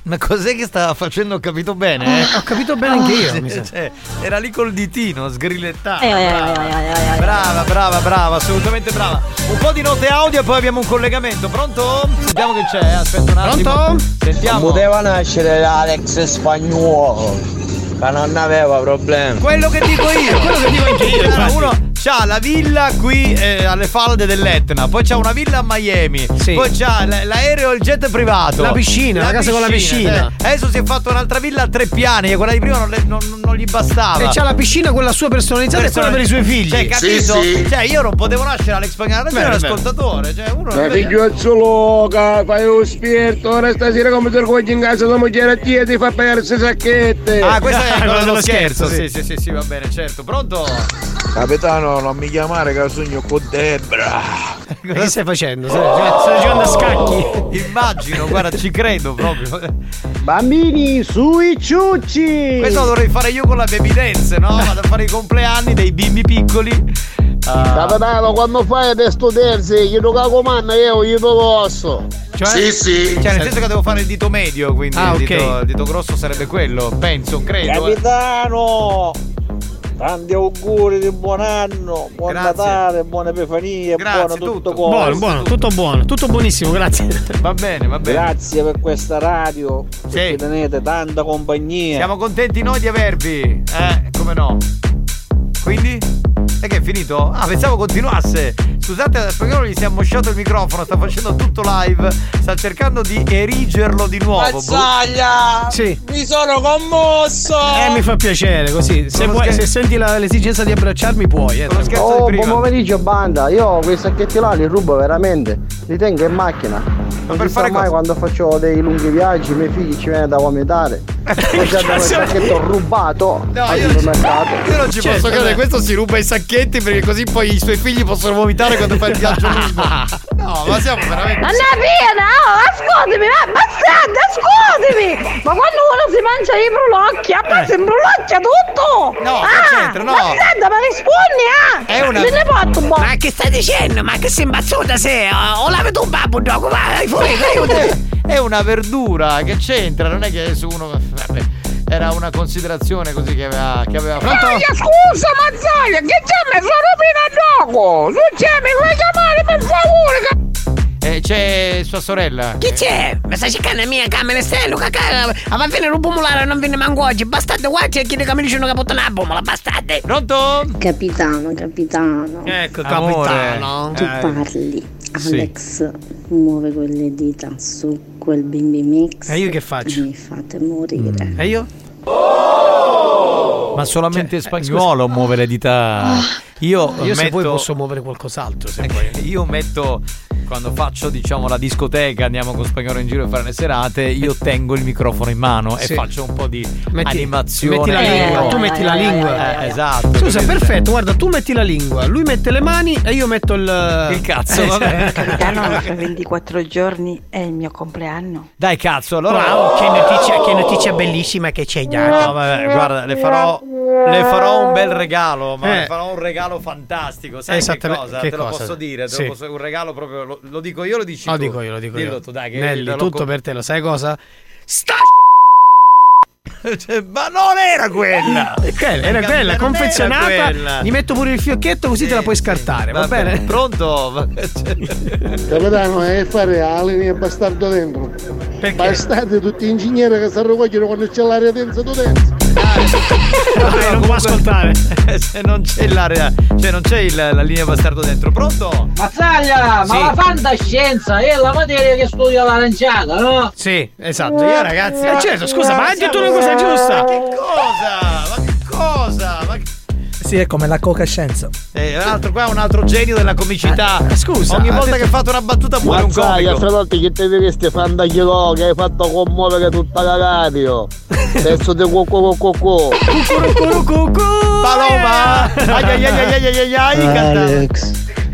Ma cos'è che stava facendo? Ho capito bene? Eh? Ho capito bene anche io, Sì, cioè, era lì col ditino, sgrillettato. Eh, eh, eh, brava. eh, brava, brava, brava, assolutamente brava. Un po' di note audio e poi abbiamo un collegamento. Pronto? Sentiamo che c'è, eh, aspetta un attimo. Pronto? Sentiamo. Poteva nascere Alex spagnolo, che non aveva problemi. Quello che dico io. Quello che dico anche io, uno c'ha la villa qui eh, alle falde dell'Etna, poi c'ha una villa a Miami, Sì. poi c'ha l- l'aereo e il jet privato. La piscina, la casa con la piscina. eh. Adesso si è fatto un'altra villa a tre piani, e quella di prima non, le- non- non gli bastava. E c'ha la piscina quella sua personalizzata e quella per i suoi figli. Cioè, capito? Cioè, io non potevo nascere Alex Bene, bene. ascoltatore. Cioè, uno Ma figliuozzo loca, fai lo spirito, ora stasera come ti ricordi in casa tua moglie a te ti fa pagare queste sacchette. Ah, questo è quello dello dello scherzo. scherzo, Sì, sì, sì, sì, va bene, certo. Pronto? Capitano, non mi chiamare che sogno con Debra. Ma che stai facendo? Stai, stai giocando a scacchi? Immagino, guarda, ci credo proprio. Bambini, sui ciucci! Questo lo dovrei fare io con la baby dance, no? Vado a fare i compleanni dei bimbi piccoli. Ah, Capitano, quando fai le studenze, io lo comando io, io lo posso. cioè, Cioè, nel senso che devo fare il dito medio, quindi Ah, il, ok. dito, il dito grosso sarebbe quello, penso, credo. eh. Tanti auguri di buon anno, buon Grazie. Natale, buona Epifania, Grazie, buono tutto, tutto. Buono, buono, tutto buono, tutto buonissimo, grazie. Va bene, va bene. Grazie per questa radio, che tenete tanta compagnia. Siamo contenti noi di avervi. Eh, come no? Quindi? E che è finito? Ah, pensavo continuasse. Scusate, spagnolo gli si è ammosciato il microfono, sta facendo tutto live, sta cercando di erigerlo di nuovo. Mazzaglia! Sì. Mi sono commosso! Eh, mi fa piacere così. Se, vuoi- scher- se senti la- l'esigenza di abbracciarmi, puoi. Eh. Oh, buon pomeriggio banda, io quei sacchetti là li rubo veramente, li tengo in macchina. Non per si sa fare mai quando faccio dei lunghi viaggi, i miei figli ci viene da vomitare. Poi già il sacchetto rubato No, al io- supermercato. Io non ci Cioè, posso credere, questo si ruba i sacchetti perché così poi i suoi figli possono vomitare quando fa il viaggio lungo. No, ma siamo veramente. Non è piena, oh, ascoltami, ma bastardi, ascoltami! Ma quando uno si mangia i brulocchi, a me si imbrulocchia tutto! No, ah, c'entra, no. Bastarda, ma rispondi, ah! È una- Me ne porto un po'. Ma che stai dicendo? Ma che sei imbazzuta sei? O, o lavi tu un babbo dopo, vai fuori, aiutami! È una verdura, che c'entra? Non è che adesso uno. Vabbè, era una considerazione così che aveva. Che aveva fatto. Dai, scusa Mazzaglia, che già mi sono fino a gioco! Su c'è, mi vuoi chiamare per favore? Eh, c'è sua sorella. Chi c'è? Mi stai cercando la mia camera esterno, cacà? Ma viene un pomolare non viene manco oggi, bastardo qua c'è chi che mi dice che puttana la pomola, bastardo! Pronto? Capitano, capitano. Ecco, Amore. capitano. Tu Eh, parli. sì. Alex muove quelle dita su quel bimbi mix. E io che faccio? Mi fate morire. E io? Ma solamente spagnolo muove le dita. Io, Io se metto- vuoi posso muovere qualcos'altro, se vuoi. Io metto quando faccio diciamo la discoteca, andiamo con spagnolo in giro a fare le serate, io tengo il microfono in mano Sì. e faccio un po' di Metti- animazione. metti la lingua, tu metti la lingua. Eh, esatto. Scusa, perfetto, guarda, tu metti la lingua, lui mette le mani e io metto il. Il cazzo, Eh, vabbè. Capitano, tra 24 giorni è il mio compleanno. Dai cazzo, allora Wow, che notizia, che notizia bellissima che ci hai dato. No, vabbè, guarda, le farò, le farò un bel regalo, ma Eh. le farò un regalo fantastico. Sai che cosa? che te lo cosa? posso dire? Te Sì. lo posso- un regalo proprio. Lo, lo dico io, lo dici Lo tu? dico io, lo dico Dillo io. tu, dai, che Nelly, tutto per te, lo sai cosa? Sta Cioè, Ma non era quella! È quella, era quella, non confezionata. era quella. Gli metto pure il fiocchetto così te la puoi scartare, va, Vabbè, bene? Pronto? Va- Capitano, è fare la linea bastardo dentro. Perché? Bastardi tutti gli ingegneri che si arrogogliano quando c'è l'aria densa tu dentro. Dai, non può ascoltare. Se non c'è l'area, cioè non c'è il- la linea bastardo dentro. Pronto? Mazzaglia, Sì. ma la fantascienza è la materia che studia l'aranciata, no? Sì, esatto. Io ragazzi. Eh, Eh, certo, scusa, ma hai detto una cosa giusta. Che cosa? Ma che cosa? Ma che- Sì, è come la coca scienza. Eh, un altro, qua è un altro genio della comicità. scusa, Ogni volta detto- che fate una battuta muore un Mazzaglia, comico. Stranotti, che te diresti fantaghilo che hai fatto commuovere tutta la radio. Pezzo di cucù cucù. Paloma! Ai ai ai ai ai ai ai ai. Alex,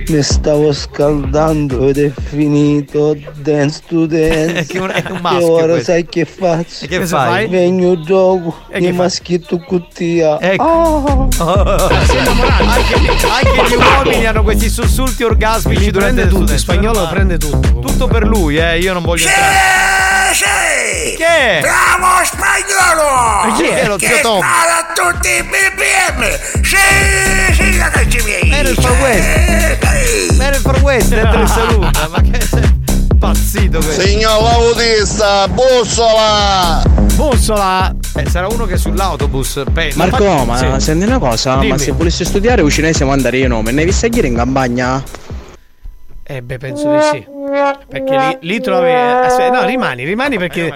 Mi stavo scaldando ed è finito dance to dance. Che un- è un E maschio ora questo. sai che faccio? E che fai? Vengo gioco E e che maschietto cuttia. Ecco. Oh. anche, anche gli uomini hanno questi sussulti orgasmici durante prende il tutto, in sudesto. spagnolo prende tutto. Tutto per lui, eh, io non voglio entrare. Sì! Che? Bravo spagnolo! Ma chi è? Lo zio Tom. spara a tutti i BPM! Sì, sì, ragazzi miei! Era il Far West. Far West dentro il saluta. Ma che sei impazzito questo? Signor autista, bussola! Bussola! Eh, sarà uno che è sull'autobus. penso. Marco, ma Sì. senti una cosa, Dimmi. ma se volessi studiare ucinese mandare io nome, ne hai visto ieri in campagna? Eh beh, penso di sì. Perché lì, lì trovi. aspetta, no, rimani, rimani perché.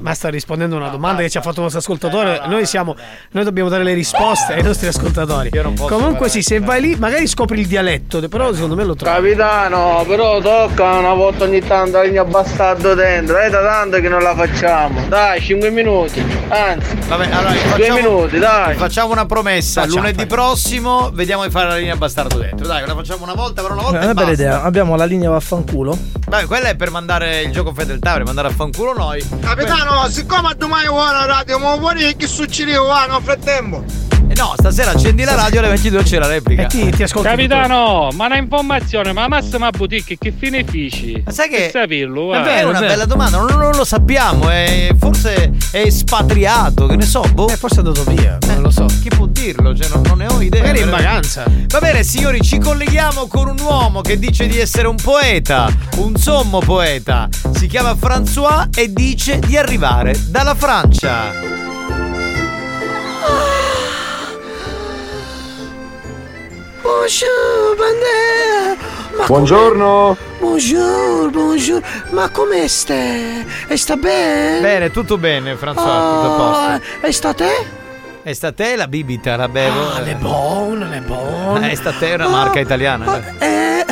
Ma sta rispondendo a una domanda che ci ha fatto il nostro ascoltatore. Noi siamo. Noi dobbiamo dare le risposte ai nostri ascoltatori. Comunque sì, se vai lì, magari scopri il dialetto, però secondo me lo trovi. Capitano, però tocca una volta ogni tanto la linea bastardo dentro, è da tanto che non la facciamo. Dai, 5 minuti. Anzi, Vabbè, allora due facciamo, minuti, dai. facciamo una promessa. Facciamo, Lunedì prossimo vediamo di fare la linea bastardo dentro. Dai, la facciamo una volta, però una È volta. una e bella basta. idea. Abbiamo la linea vaffanculo. Beh, quella è per mandare il gioco fedeltà, per mandare a fanculo noi. Capitano, siccome domani vuoi la radio, ma vuoi che succede qua nel frattempo? Eh no, stasera accendi la radio alle 22 c'è la replica. E ti, ti ascolti. Capitano, ma una informazione, ma Massima Boutique che fine fici? Ma sai che- Saperlo, È vero, una bella domanda, non, non lo sappiamo, è- forse è espatriato, che ne so, boh. Eh, forse è andato via, non lo so. Chi può dirlo? Cioè, non, non ne ho idea. Magari in vacanza. Va bene, signori, ci colleghiamo con un uomo che dice di essere un poeta, un sommo poeta. Si chiama François e dice di arrivare dalla Francia. Ma Buongiorno. come- Bonjour, bonjour! Ma come stai? E sta bene? Bene, tutto bene, François, tutto a posto. Ah, e sta te? E sta te la bibita, la bevo. Ah, le buone, le buone. Eh, sta te è una marca italiana. Eh,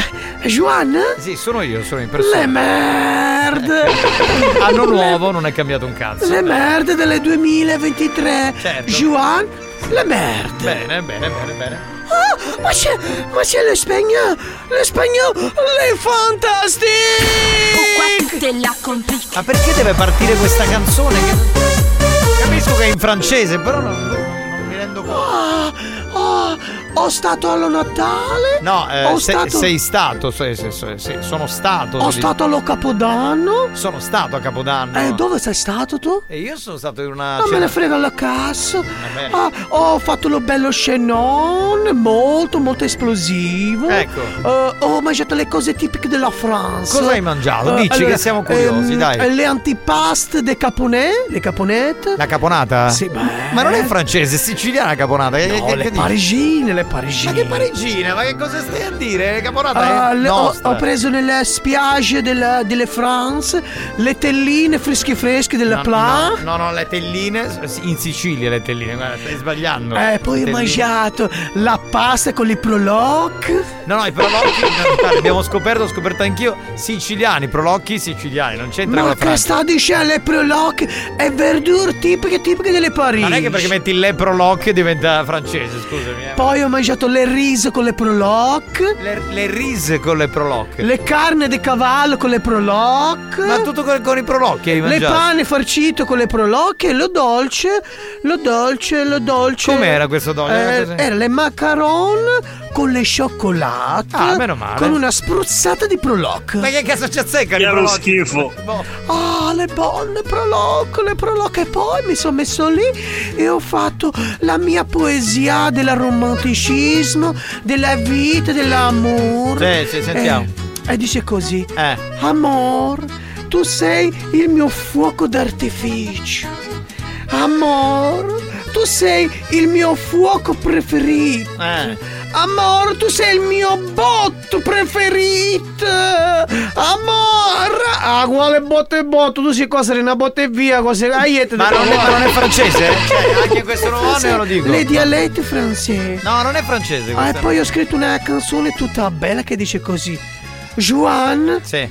Juan? Sì, sono io, sono in Le persona. merde! Anno nuovo, non è cambiato un cazzo. Le merde delle 2023! Certo. Juan? Le merde! Bene, bene, bene, bene. Ah, ma c'è, ma c'è l'espagnolo! L'espagnolo! Le fantastiche! Ma perché deve partire questa canzone? Che... Capisco che è in francese, però non, non mi rendo conto. Ah, ah, ho stato allo Natale? No, eh, se- stato, sei stato, sì, sì, sono stato. ho stato allo Capodanno? Sono stato a Capodanno. E dove sei stato tu? E io sono stato in una. Non me cena- ne frega la cassa. Ah, ho fatto lo bello scenon, molto molto esplosivo. Ecco. Eh, ho mangiato le cose tipiche della France. Cosa hai mangiato? Eh, Dici che siamo curiosi, ehm, dai. Le antipaste de caponè, le caponette. La caponata? Sì, beh. Ma non è francese, è siciliana la caponata. No, che- le che parigine, le parigine. Ma che parigina? Ma che cosa stai a dire? Ah, è le- ho, ho preso nelle spiagge della, delle France le telline fresche fresche della No, Pla. No, no, no, le telline. In Sicilia le telline, guarda, stai sbagliando. Eh, poi ho mangiato la pasta con i proloc. No, no, i guarda, abbiamo scoperto, ho scoperto anch'io, siciliani, prolocchi siciliani, non c'entra Ma che sta dicendo le proloc e verdure tipiche tipiche delle Parigi. Non è che perché metti le proloc diventa francese, scusami. eh. Poi ho mangiato le riso con le proloc. Le, le rise con le proloc. Le carne di cavallo con le proloc. Ma tutto con, con i prolocchi hai Le mangiato? pane farcito con le proloc e lo dolce, lo dolce, lo dolce. Com'era questo dolce? Eh, era le macaron con le cioccolate. Ah, meno male. Con una spruzzata di proloc. Ma che cazzo ci azzeccano i Che prolocchi? schifo. Boh. Ah, le buone proloc, le proloc e poi mi sono messo lì e ho fatto la mia poesia del romanticismo, della vita, dell'amore. Sì, sì, sentiamo. E, e dice così: Eh. Amor, tu sei il mio fuoco d'artificio. Amor, tu sei il mio fuoco preferito. Eh. Amor, tu sei il mio botto preferito. Amor. Ah, quale botto e botto? Tu sei cosa una botta e via, cose. Aiete Ma non, è, ma non è francese? Cioè, anche questo nuovo Sì, lo dico. Le dialetti francesi. No, non è francese Ah, e poi ho scritto una canzone tutta bella che dice così. Juan, Sì.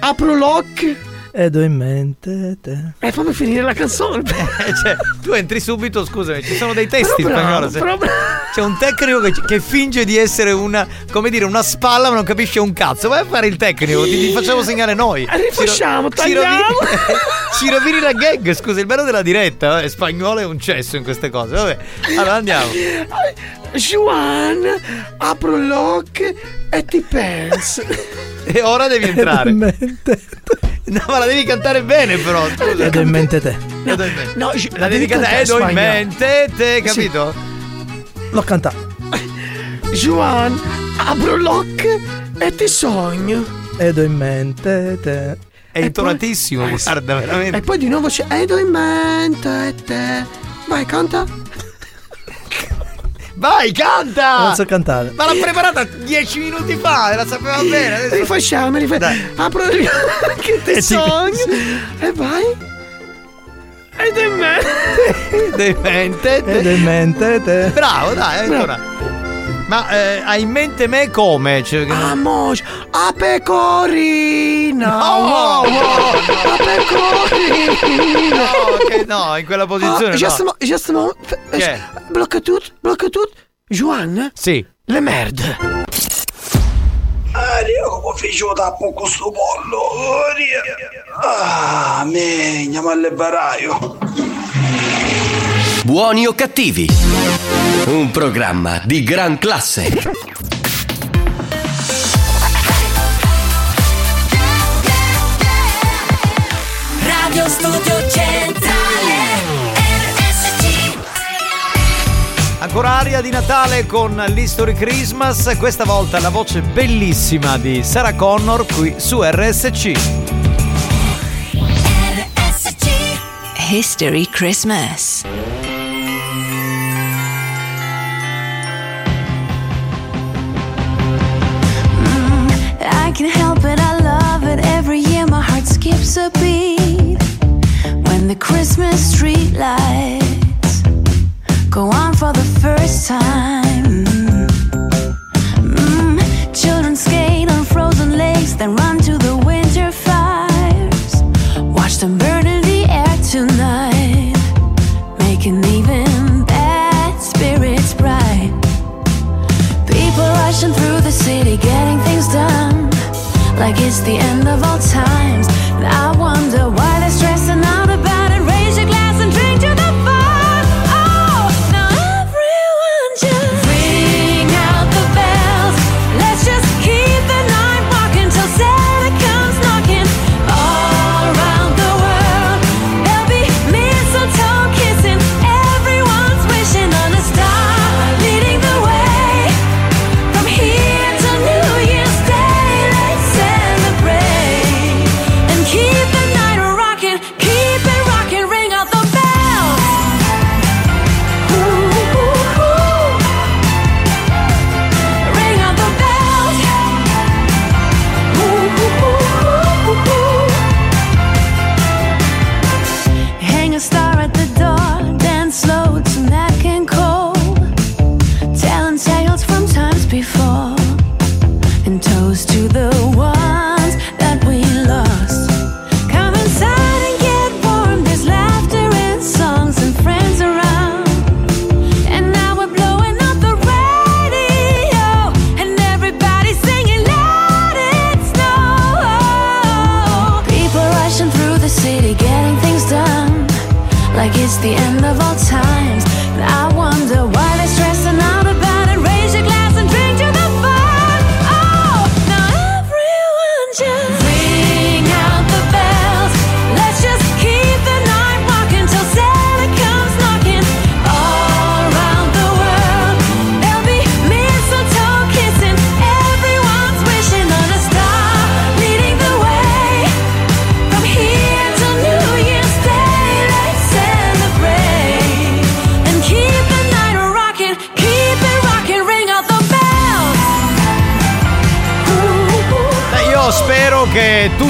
apro l'occhio Ed ho in mente te. E fammi finire la canzone. cioè, tu entri subito, scusami, ci sono dei testi in Però bravo, spagnolo. se- però. C'è un tecnico che, che finge di essere una, come dire, una spalla, ma non capisce un cazzo. Vai a fare il tecnico, ti, ti facciamo segnare noi. Rifacciamo, Ci ro- ci rovini- tagliamo. Ci rovini la gag, scusa, il bello della diretta, eh, spagnolo è un cesso in queste cose. Vabbè, allora andiamo. Juan, apro l'occhio e ti penso. E ora devi entrare. No, ma la devi cantare bene, però. Scusa. Ed ho in mente te. Mente. No, ci- la devi cantare. Ed ho in mente, te, capito? L'ho cantato. Juan, apro l'occhio e ti sogno. Ed ho in mente te. È intonatissimo, guarda, veramente. E poi di nuovo c'è ed ho in mente te. Vai, canta. Vai, canta! Non so cantare. Ma l'ha preparata dieci minuti fa, e la sapeva bene. Adesso... Rifacciamo, rifacciamo. Apro gli occhi e ti E ti- sogno. E vai. Ed è me. Ed ho in mente te. Ed ho in mente te. Bravo, dai, ancora. Ma eh, hai in mente me come? Cioè, Amos, a pecorina. No, wow, wow, no, a pecorina. No, che no, in quella posizione. Ah, just no. mo- just mo- f- Che è? Blocca tutto, blocca tutto. Juan? Sì. Le merde. Aria, come fece tappo con sto pollo? Aria. Ah, me, andiamo al baraio. Buoni o cattivi? Un programma di gran classe. Radio Studio Centrale RSC Ancora aria di Natale con l'History Christmas. Questa volta la voce bellissima di Sarah Connor qui su RSC. History Christmas. I can help it, I love it. Every year my heart skips a beat. When the Christmas street lights go on for the first time. Mm, Children skate on frozen lakes, then run it's the end of all times.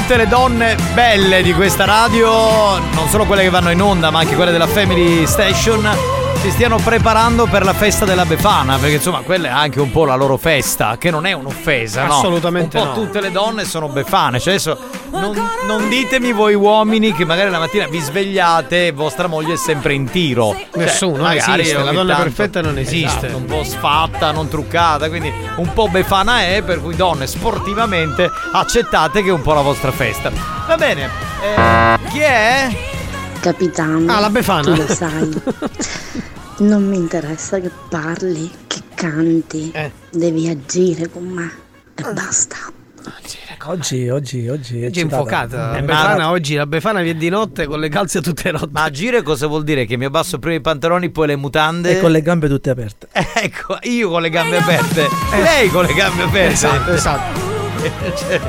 Tutte le donne belle di questa radio, non solo quelle che vanno in onda, ma anche quelle della Family Station, si stiano preparando per la festa della Befana, perché insomma quella è anche un po' la loro festa, che non è un'offesa, no? Assolutamente un po' no. tutte le donne sono Befane, cioè adesso non, non ditemi voi uomini che magari la mattina vi svegliate e vostra moglie è sempre in tiro. Cioè, Nessuno, non magari esiste, la donna tanto- perfetta non esiste. Esatto, un po' sfatta, non truccata, quindi un po' Befana è, per cui donne sportivamente accettate che è un po' la vostra festa. Va bene, eh, chi è? Capitano. Ah, la Befana. Tu lo sai. Non mi interessa che parli, che canti. Eh. Devi agire con me. E basta. Oggi, oggi, oggi. Oggi è infuocata. La Eh, Befana oggi, la Befana viene di notte con le calze tutte rotte. Ma agire cosa vuol dire? Che mi abbasso prima i pantaloni, poi le mutande. E con le gambe tutte aperte. Ecco, io con le gambe aperte, lei con le gambe aperte. Esatto, esatto. Cioè,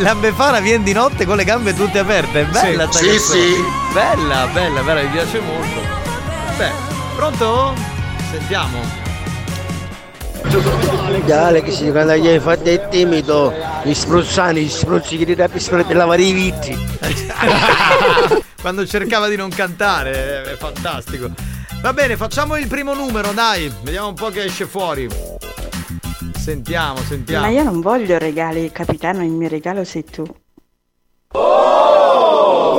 la Befana viene di notte con le gambe tutte aperte. È bella Sì. Sì, sì. Bella, bella, bella, mi piace molto. Beh, pronto? Sentiamo. Dale che si quando gli hai fatto è timido, gli spruzzani, gli spruzzi che ti dà per lavare i vitri. Quando cercava di non cantare, è fantastico. Va bene, facciamo il primo numero, dai. Vediamo un po' che esce fuori. Sentiamo, sentiamo. Ma io non voglio regali, capitano, il mio regalo sei tu.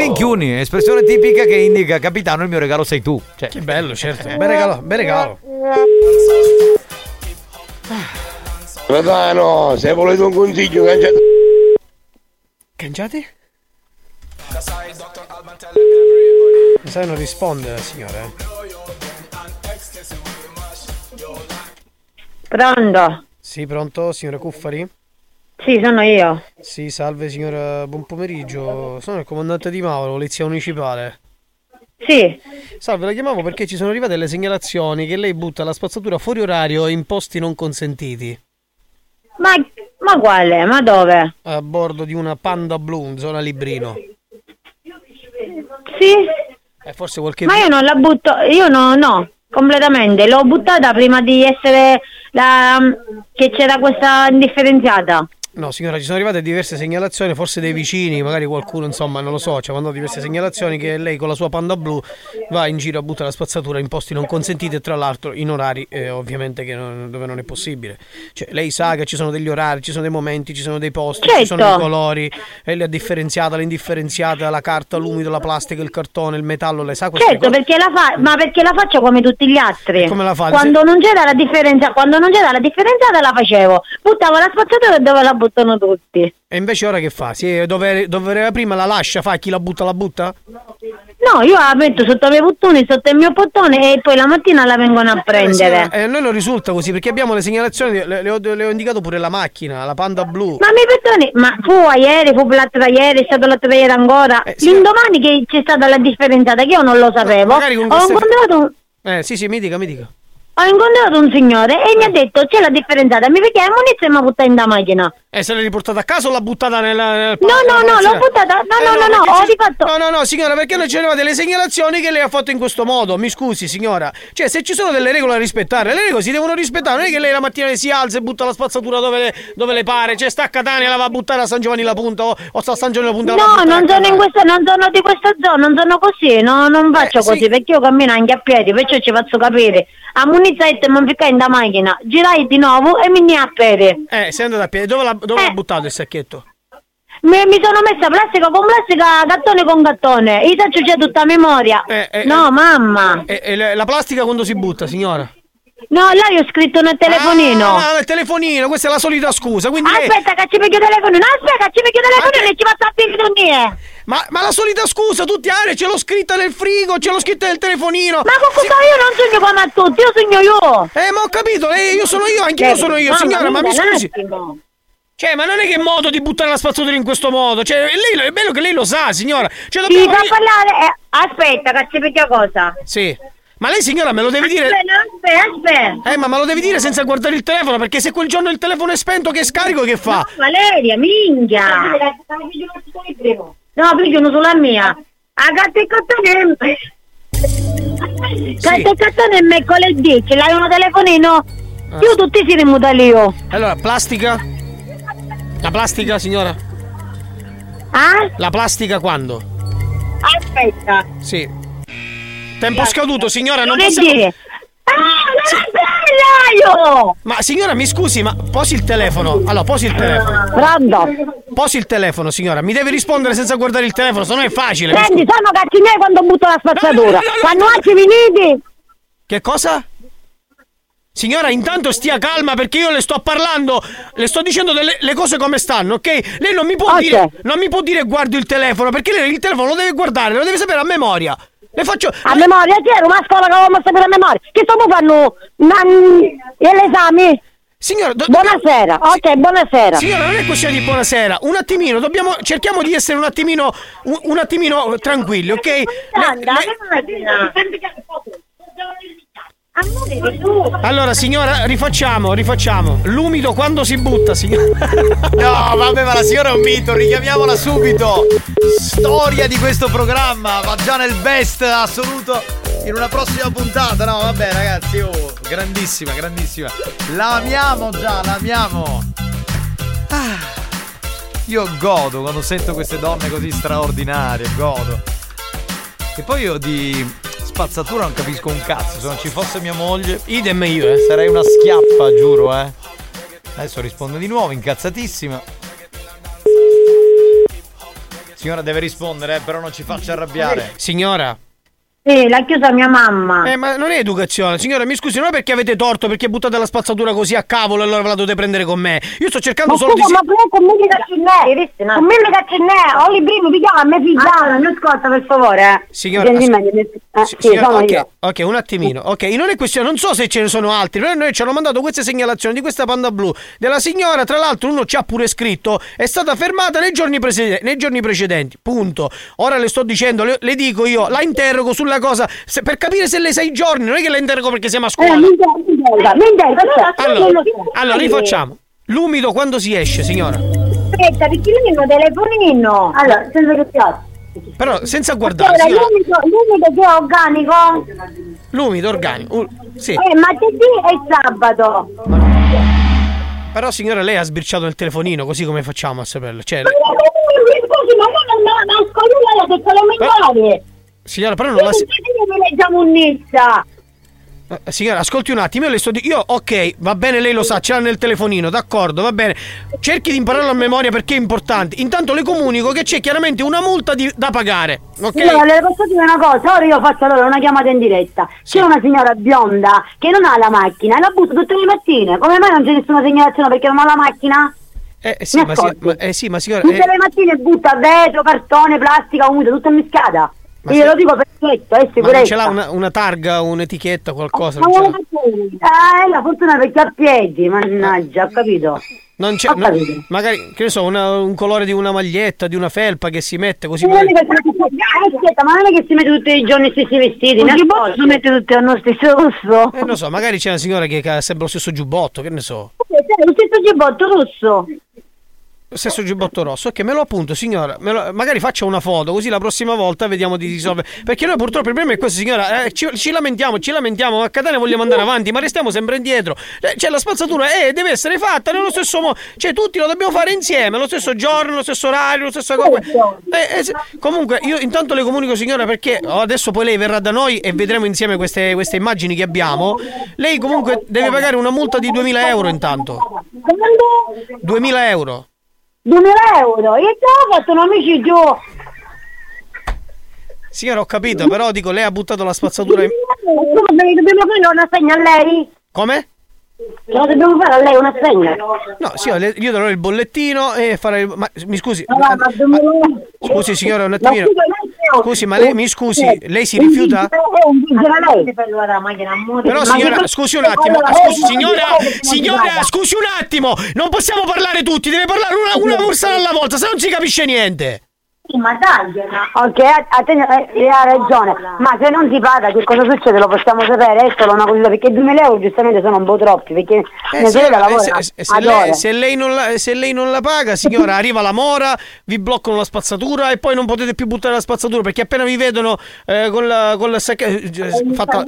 Minchiuni, espressione tipica che indica capitano il mio regalo sei tu. Cioè, Che bello, certo. Bel regalo, bel regalo. Capitano, se volete un consiglio, cangiate. Cangiati? Mi sa che non risponde la signora. eh. Pronto? Sì, pronto, signora Cuffari? Sì, sono io. Sì, salve signora, buon pomeriggio. Sono il comandante di Mauro, polizia municipale. Sì. Salve, la chiamavo perché ci sono arrivate le segnalazioni che lei butta la spazzatura fuori orario in posti non consentiti. Ma, ma quale? Ma dove? A bordo di una Panda blu in zona Librino. Sì? E forse qualche Ma io non la butto, io no, no, completamente. L'ho buttata prima di essere la... che c'era questa indifferenziata. No, signora, ci sono arrivate diverse segnalazioni, forse dei vicini, magari qualcuno, insomma, non lo so, ci ha mandato diverse segnalazioni che lei con la sua panda blu va in giro a buttare la spazzatura in posti non consentiti e tra l'altro in orari eh, ovviamente che non- dove non è possibile. Cioè, lei sa che ci sono degli orari, ci sono dei momenti, ci sono dei posti, ci sono Certo. i colori, e le ha differenziata, l'indifferenziata, la carta, l'umido, la plastica, il cartone, il metallo, lei sa queste Certo, cose? perché la fa, ma perché la faccio come tutti gli altri. come la fa? Quando non c'era la differenza, quando non c'era la differenziata la facevo. Buttavo la spazzatura dove la buttano tutti. E invece ora che fa? Si dove, dove era prima la lascia, fa chi la butta la butta? No, io la metto sotto i miei bottoni, sotto il mio bottone e poi la mattina la vengono a prendere. Eh, a noi non risulta così perché abbiamo le segnalazioni, le, le ho, le ho indicato pure la macchina, la Panda blu. Ma mi perdoni, ma fu a ieri, fu l'altro da ieri, è stato l'altro da ieri ancora. L'indomani che c'è stata la differenziata, che io non lo sapevo, ho incontrato, Eh sì sì, mi dica, mi dica. Ho incontrato un signore e mi ha detto c'è la differenziata, mi perché munizio e mi ha buttato in da macchina. E se l'hai riportata a casa o l'ha buttata nella... nel No, no, no, l'ho buttata, no, no, no, no, perché ho ci- di fatto... No, no, no, signora, perché non ci arrivate le segnalazioni che lei ha fatto in questo modo? Mi scusi, signora. Cioè, se ci sono delle regole da rispettare, le regole si devono rispettare. Non è che lei la mattina si alza e butta la spazzatura dove le, dove le pare. Cioè, sta a Catania, la va a buttare a San Giovanni la Punta o, o sta a San Giovanni la Punta. la No, buttare a non sono in questa, non sono di questa zona, non sono così, no, non Eh, faccio così, perché io cammino anche a piedi, perciò ci faccio capire. A munizzetta mi ficcai in da macchina, girai di nuovo e mi ne a piedi. Eh, sei andata a piedi. Dove l'ha, dove l'ha buttato il sacchetto? Mi, mi sono messa plastica con plastica, gattone con gattone. Io già tutta a memoria. no, mamma. E, e le- la plastica quando si butta, signora? No, là io ho scritto nel telefonino. Ah, il telefonino, questa è la solita scusa. Quindi lei- Aspetta che ci vedo il telefonino, aspetta che ci vedo il telefonino e ci faccio a piedi Ma, ma la solita scusa, tutti hanno, ce l'ho scritta nel frigo, ce l'ho scritta nel telefonino. Ma con cosa io non sogno come a tutti, io sogno io. Eh, ma ho capito, lei, io sono io, anche io Eh, sono io, signora, ma mi scusi. Cioè, ma non è che è modo di buttare la spazzatura in questo modo. Cioè, lei, è bello che lei lo sa, signora. Cioè, Sì, dobbiamo... fa parlare. eh, aspetta, che ci vedo cosa. Sì. Ma lei, signora, me lo deve dire. Aspetta, aspetta. Eh, ma me lo devi dire senza guardare il telefono, perché se quel giorno il telefono è spento, che scarico che fa? Valeria, minchia. No, piglio uno sulla mia. A gatta e cottone. Gatta e cottone è mercoledì, ce l'hai uno telefonino? Ah. Io tutti si rimuta io. Allora, plastica? La plastica, signora? Ah? La plastica quando? Aspetta. Sì. Tempo scaduto, signora, non Che possiamo. dire? Ah, Ma signora, mi scusi, ma posi il telefono. Allora, posi il telefono. Pronto? Posi il telefono, signora. Mi deve rispondere senza guardare il telefono, se no è facile. Senti, sono miei quando butto la spazzatura. Quando oggi finiti, Che cosa? Signora, intanto stia calma perché io le sto parlando, le sto dicendo delle le cose come stanno, ok? Lei non mi può Ok. dire non mi può dire guardo il telefono, perché lei il telefono lo deve guardare, lo deve sapere a memoria. Le faccio a memoria, chi era una scuola che avevamo sapere a memoria? Che sto fanno l'esame? Signora, buonasera. Ok, buonasera. Signora, non è questione di buonasera. Un attimino, dobbiamo cerchiamo di essere un attimino un, un attimino tranquilli, ok? Le- Allora, signora, rifacciamo, rifacciamo. L'umido quando si butta, signora. No, vabbè, ma la signora è un mito, richiamiamola subito. Storia di questo programma, va già nel best assoluto in una prossima puntata. No, vabbè, ragazzi, oh, grandissima, grandissima. La amiamo già, la amiamo. Ah, io godo quando sento queste donne così straordinarie, godo. E poi io di spazzatura non capisco un cazzo, se non ci fosse mia moglie. Idem io, eh. Sarei una schiappa, giuro, eh. Adesso risponde di nuovo, incazzatissima. Signora deve rispondere, eh, però non ci faccia arrabbiare. Signora. Sì, l'ha chiusa mia mamma. Eh, ma non è educazione. Signora, mi scusi, non è perché avete torto, perché buttate la spazzatura così a cavolo e allora ve la dovete prendere con me. Io sto cercando Ma solo di. scusa, ma tu con me caccinè? Con me caccinè? Ho i primi, mi chiama, me figliata. Non ascolta, per favore, eh. Signora, as- mi- eh, sì, signora, sono ok, io. ok, un attimino. Ok, non è questione, non so se ce ne sono altri, però noi ci hanno mandato queste segnalazioni di questa panda blu della signora, tra l'altro uno ci ha pure scritto, è stata fermata nei giorni, prese- nei giorni precedenti. Punto. Ora le sto dicendo, le, le dico io, la interrogo sulla cosa se- per capire se lei sa i giorni, non è che la interrogo perché siamo a scuola. Eh, mi interroga, mi interroga, mi interroga. Allora, allora rifacciamo. L'umido quando si esce, signora. Aspetta, perché lui mi telefonino. Allora, senza che piazza. Però senza guardare, Allora, l'umido, l'umido che è organico. L'umido organico. uh, sì. Eh, martedì e sabato. Però signora lei ha sbirciato il telefonino, così come facciamo a saperlo? Cioè, Ma scusi, ma non non non ascolto lei ha detto le migliori. Signora, però non la si- Noi leggiamo un Nizza. Eh, Signora, ascolti un attimo, io le sto di- Io, ok, va bene, lei lo sa, ce l'ha nel telefonino, d'accordo, va bene. Cerchi di impararlo a memoria perché è importante. Intanto le comunico che c'è chiaramente una multa di- da pagare. Ok? Allora, le posso dire una cosa? Ora io faccio allora una chiamata in diretta. C'è una signora bionda che non ha la macchina e la butta tutte le mattine. Come mai non c'è nessuna segnalazione perché non ha la macchina? Eh, sì, Mi ma, si- ascolti? ma- eh, sì, ma signora. Tutte eh, le mattine butta vetro, cartone, plastica, umida, tutto in miscata. Ma Io se- lo dico perfetto, è ma non sicurezza. ce l'ha una, una targa, un'etichetta, qualcosa? Ma non Eh, la fortuna perché ha piedi, mannaggia, ho capito. Non c'è, no- magari, che ne so, una- un colore di una maglietta, di una felpa che si mette così. Non è magari- eh, aspetta, ma non è che si mette tutti i giorni gli stessi vestiti, giubbotto ascolti? si mette tutti allo stesso rosso. Eh, non so, magari c'è una signora che ha sempre lo stesso giubbotto, che ne so. Lo stesso giubbotto rosso. Stesso giubbotto rosso, ok, me lo appunto, signora. lo- magari faccia una foto, così la prossima volta vediamo di risolvere. Perché noi purtroppo il problema è questo, signora. eh, ci, ci lamentiamo, ci lamentiamo, ma a Catania vogliamo andare avanti, ma restiamo sempre indietro. Eh, Cioè, la spazzatura eh, deve essere fatta nello stesso modo. Cioè, tutti lo dobbiamo fare insieme, lo stesso giorno, lo stesso orario, lo stesso. Eh, eh, comunque, io intanto le comunico, signora, perché oh, adesso poi lei verrà da noi e vedremo insieme queste, queste immagini che abbiamo. Lei comunque deve pagare una multa di 2000 euro intanto. 2000 euro. 2000 euro, io già ho fatto un amici giù. Signora, ho capito, però dico, lei ha buttato la spazzatura in... Come dobbiamo fare una segna a lei? Come? Lo dobbiamo fare a lei una segna? No, le- io darò il bollettino e farei... Ma mi scusi... Ma va, ma 2000 Scusi signora, un attimino. Ma Scusi, ma lei mi scusi, lei si rifiuta? Però Ma signora, scusi un attimo, scusi eh, signora, eh, signora, scusi un attimo, non possiamo parlare tutti, deve parlare una, una persona alla volta, se non si capisce niente. Sì, ma tagliala. Ok, a, a te, eh, lei ha ragione. Ma se non si paga, che cosa succede? Lo possiamo sapere? È solo una cosa, perché 2000 euro giustamente sono un po' troppi, perché Eh, mia sorella signora, lavora eh, se, lei, ore. se lei non la, se lei non la paga, signora, arriva la mora, vi bloccano la spazzatura e poi non potete più buttare la spazzatura perché appena vi vedono eh, con la, con la sacca- eh, fatta...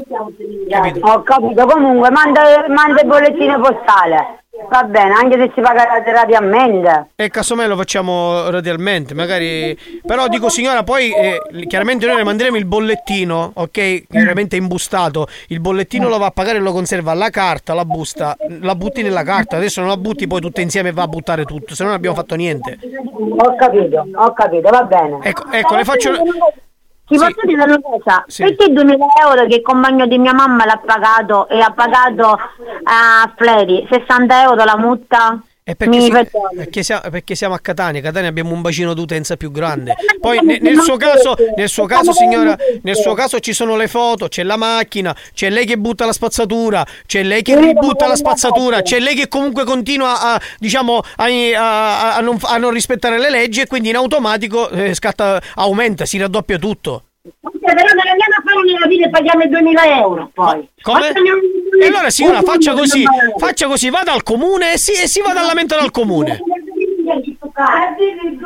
Capito? Ho capito, comunque manda, manda il bollettino postale. Va bene, anche se si paga radialmente. E casomai lo facciamo radialmente, magari. Però dico signora, poi eh, chiaramente noi le manderemo il bollettino, ok? Chiaramente imbustato. Il bollettino lo va a pagare e lo conserva. La carta, la busta, la butti nella carta. Adesso non la butti poi tutte insieme e va a buttare tutto, se no non abbiamo fatto niente. Ho capito, ho capito, va bene. Ecco, ecco, le faccio. Ti posso dire una cosa? Sì. Perché 2000 euro che il compagno di mia mamma l'ha pagato e ha pagato a Fleri 60 euro la multa? È perché, si- perché siamo, perché siamo a Catania, Catania abbiamo un bacino d'utenza più grande. Poi ne- nel, suo caso, nel suo caso, signora, nel suo caso ci sono le foto, c'è la macchina, c'è lei che butta la spazzatura, c'è lei che ributta la spazzatura, c'è lei che comunque continua a, diciamo, a, a- a non, a non rispettare le leggi e quindi in automatico eh, scatta, aumenta, si raddoppia tutto. Ok, però non andiamo a fare una fine e paghiamo i 2000 euro poi. Come? E allora signora faccia così, faccia così, vada al comune e si, e si vada a lamentare al comune.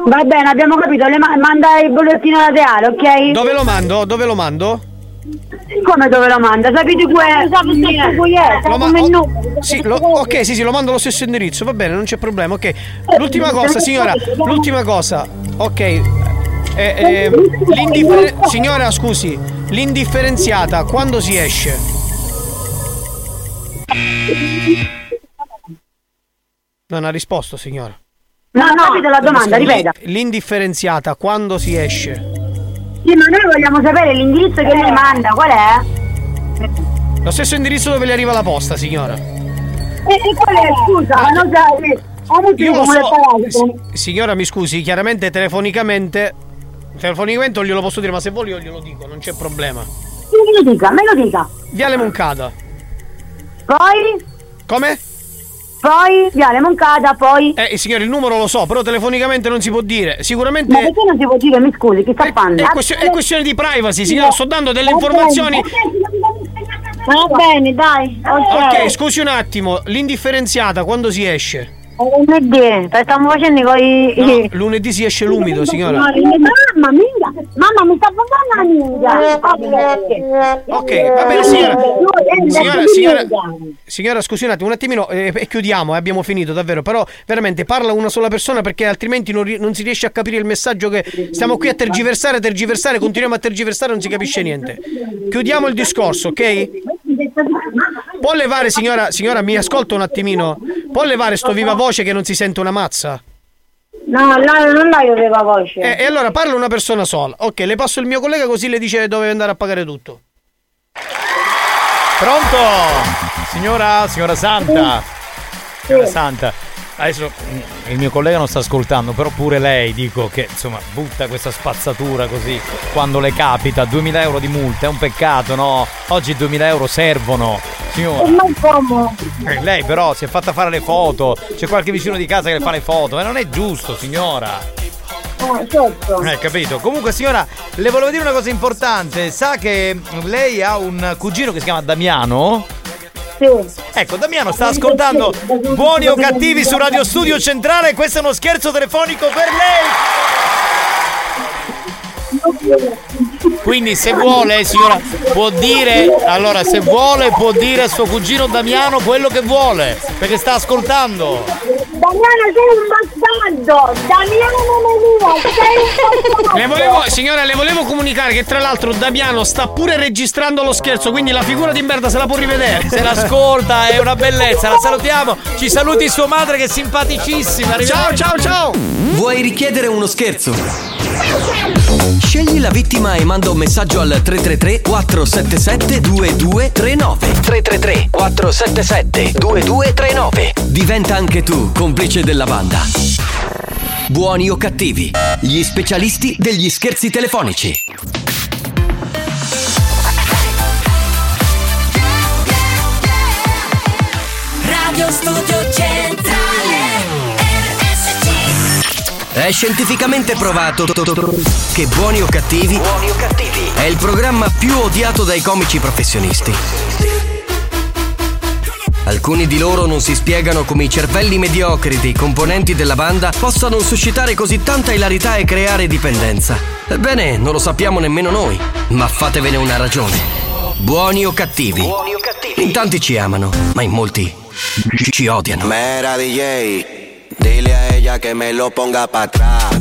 Va bene, abbiamo capito, le ma- manda il bollettino laterale, ok? Dove lo mando? Dove lo mando? Come dove lo manda? Sapete que- cui è? Lo ma- numero. sì, lo- ok, sì, sì, lo mando allo stesso indirizzo, va bene, non c'è problema, ok. L'ultima cosa, signora, l'ultima cosa, ok. Eh, eh, l'indiffer- signora, scusi, l'indifferenziata quando si esce? Non ha risposto, signora. No, no, capito la domanda, ripeta. L'indifferenziata quando si esce? Sì, ma noi vogliamo sapere l'indirizzo che lei manda, qual è? Lo stesso indirizzo dove le arriva la posta, signora. E, e qual è? Scusa, ma non sai. Ah, Io lo so. S- Signora, mi scusi, chiaramente telefonicamente. Telefonicamente non glielo posso dire, ma se vuole io glielo dico, non c'è problema. Me lo dica, me lo dica. Viale Moncada. Poi? Come? Poi, Viale Moncada, poi... Eh, signore, il numero lo so, però telefonicamente non si può dire. Sicuramente. Ma perché non si può dire, mi scusi, chi sta fanno? È, questio- è questione di privacy, signora, sto dando delle informazioni. Va bene, dai. Ok, scusi un attimo, l'indifferenziata quando si esce? Lunedì, stiamo facendo i. No, lunedì si esce l'umido, signora. Mamma mia, mamma mi sta parlando la minchia. Ok, va bene, signora. Signora, signora, signora, scusi un attimo, un attimino eh, e chiudiamo, eh, abbiamo finito davvero. Però veramente parla una sola persona perché altrimenti non, non si riesce a capire il messaggio che stiamo qui a tergiversare, tergiversare, continuiamo a tergiversare, non si capisce niente. Chiudiamo il discorso, ok? Può levare, signora, signora, mi ascolta un attimino. Può levare sto viva voce che non si sente una mazza? No, no, non la io viva voce. Eh, e allora parla una persona sola. Ok, le passo il mio collega così le dice dove andare a pagare tutto. Pronto? Signora, signora Santa. Signora Santa. Adesso mm, il mio collega non sta ascoltando, però pure lei dico che insomma butta questa spazzatura così quando le capita, 2000 euro di multa, è un peccato, no? Oggi 2000 euro servono, signora. Ma come? Eh, lei però si è fatta fare le foto, c'è qualche vicino di casa che le fa le foto, ma non è giusto, signora. Eh, certo. Eh, capito. Comunque, signora, le volevo dire una cosa importante. Sa che lei ha un cugino che si chiama Damiano? Sì. Ecco, Damiano sta ascoltando Buoni o Cattivi su Radio Studio Centrale questo è uno scherzo telefonico per lei. Quindi se vuole, signora, può dire, allora se vuole può dire a suo cugino Damiano quello che vuole, perché sta ascoltando. Damiano sei un bastardo! Damiano non è mio! Sei un bastardo! Le volevo, signora, le volevo comunicare che tra l'altro Damiano sta pure registrando lo scherzo, quindi la figura di merda se la può rivedere. Se l'ascolta è una bellezza, la salutiamo. Ci saluti sua madre che è simpaticissima. Ciao, ciao, ciao. Vuoi richiedere uno scherzo? Scegli la vittima e manda un messaggio al 333 477 2239 333 477 2239 Diventa anche tu complice della banda. Buoni o cattivi, gli specialisti degli scherzi telefonici. Radio Studio Centrale RSC È scientificamente provato che Buoni o cattivi è il programma più odiato dai comici professionisti. Alcuni di loro non si spiegano come i cervelli mediocri dei componenti della banda possano suscitare così tanta ilarità e creare dipendenza. Ebbene, non lo sappiamo nemmeno noi, ma fatevene una ragione. Buoni o cattivi? In tanti ci amano, ma in molti ci odiano. Mera DJ, dile a ella que me lo ponga para atrás.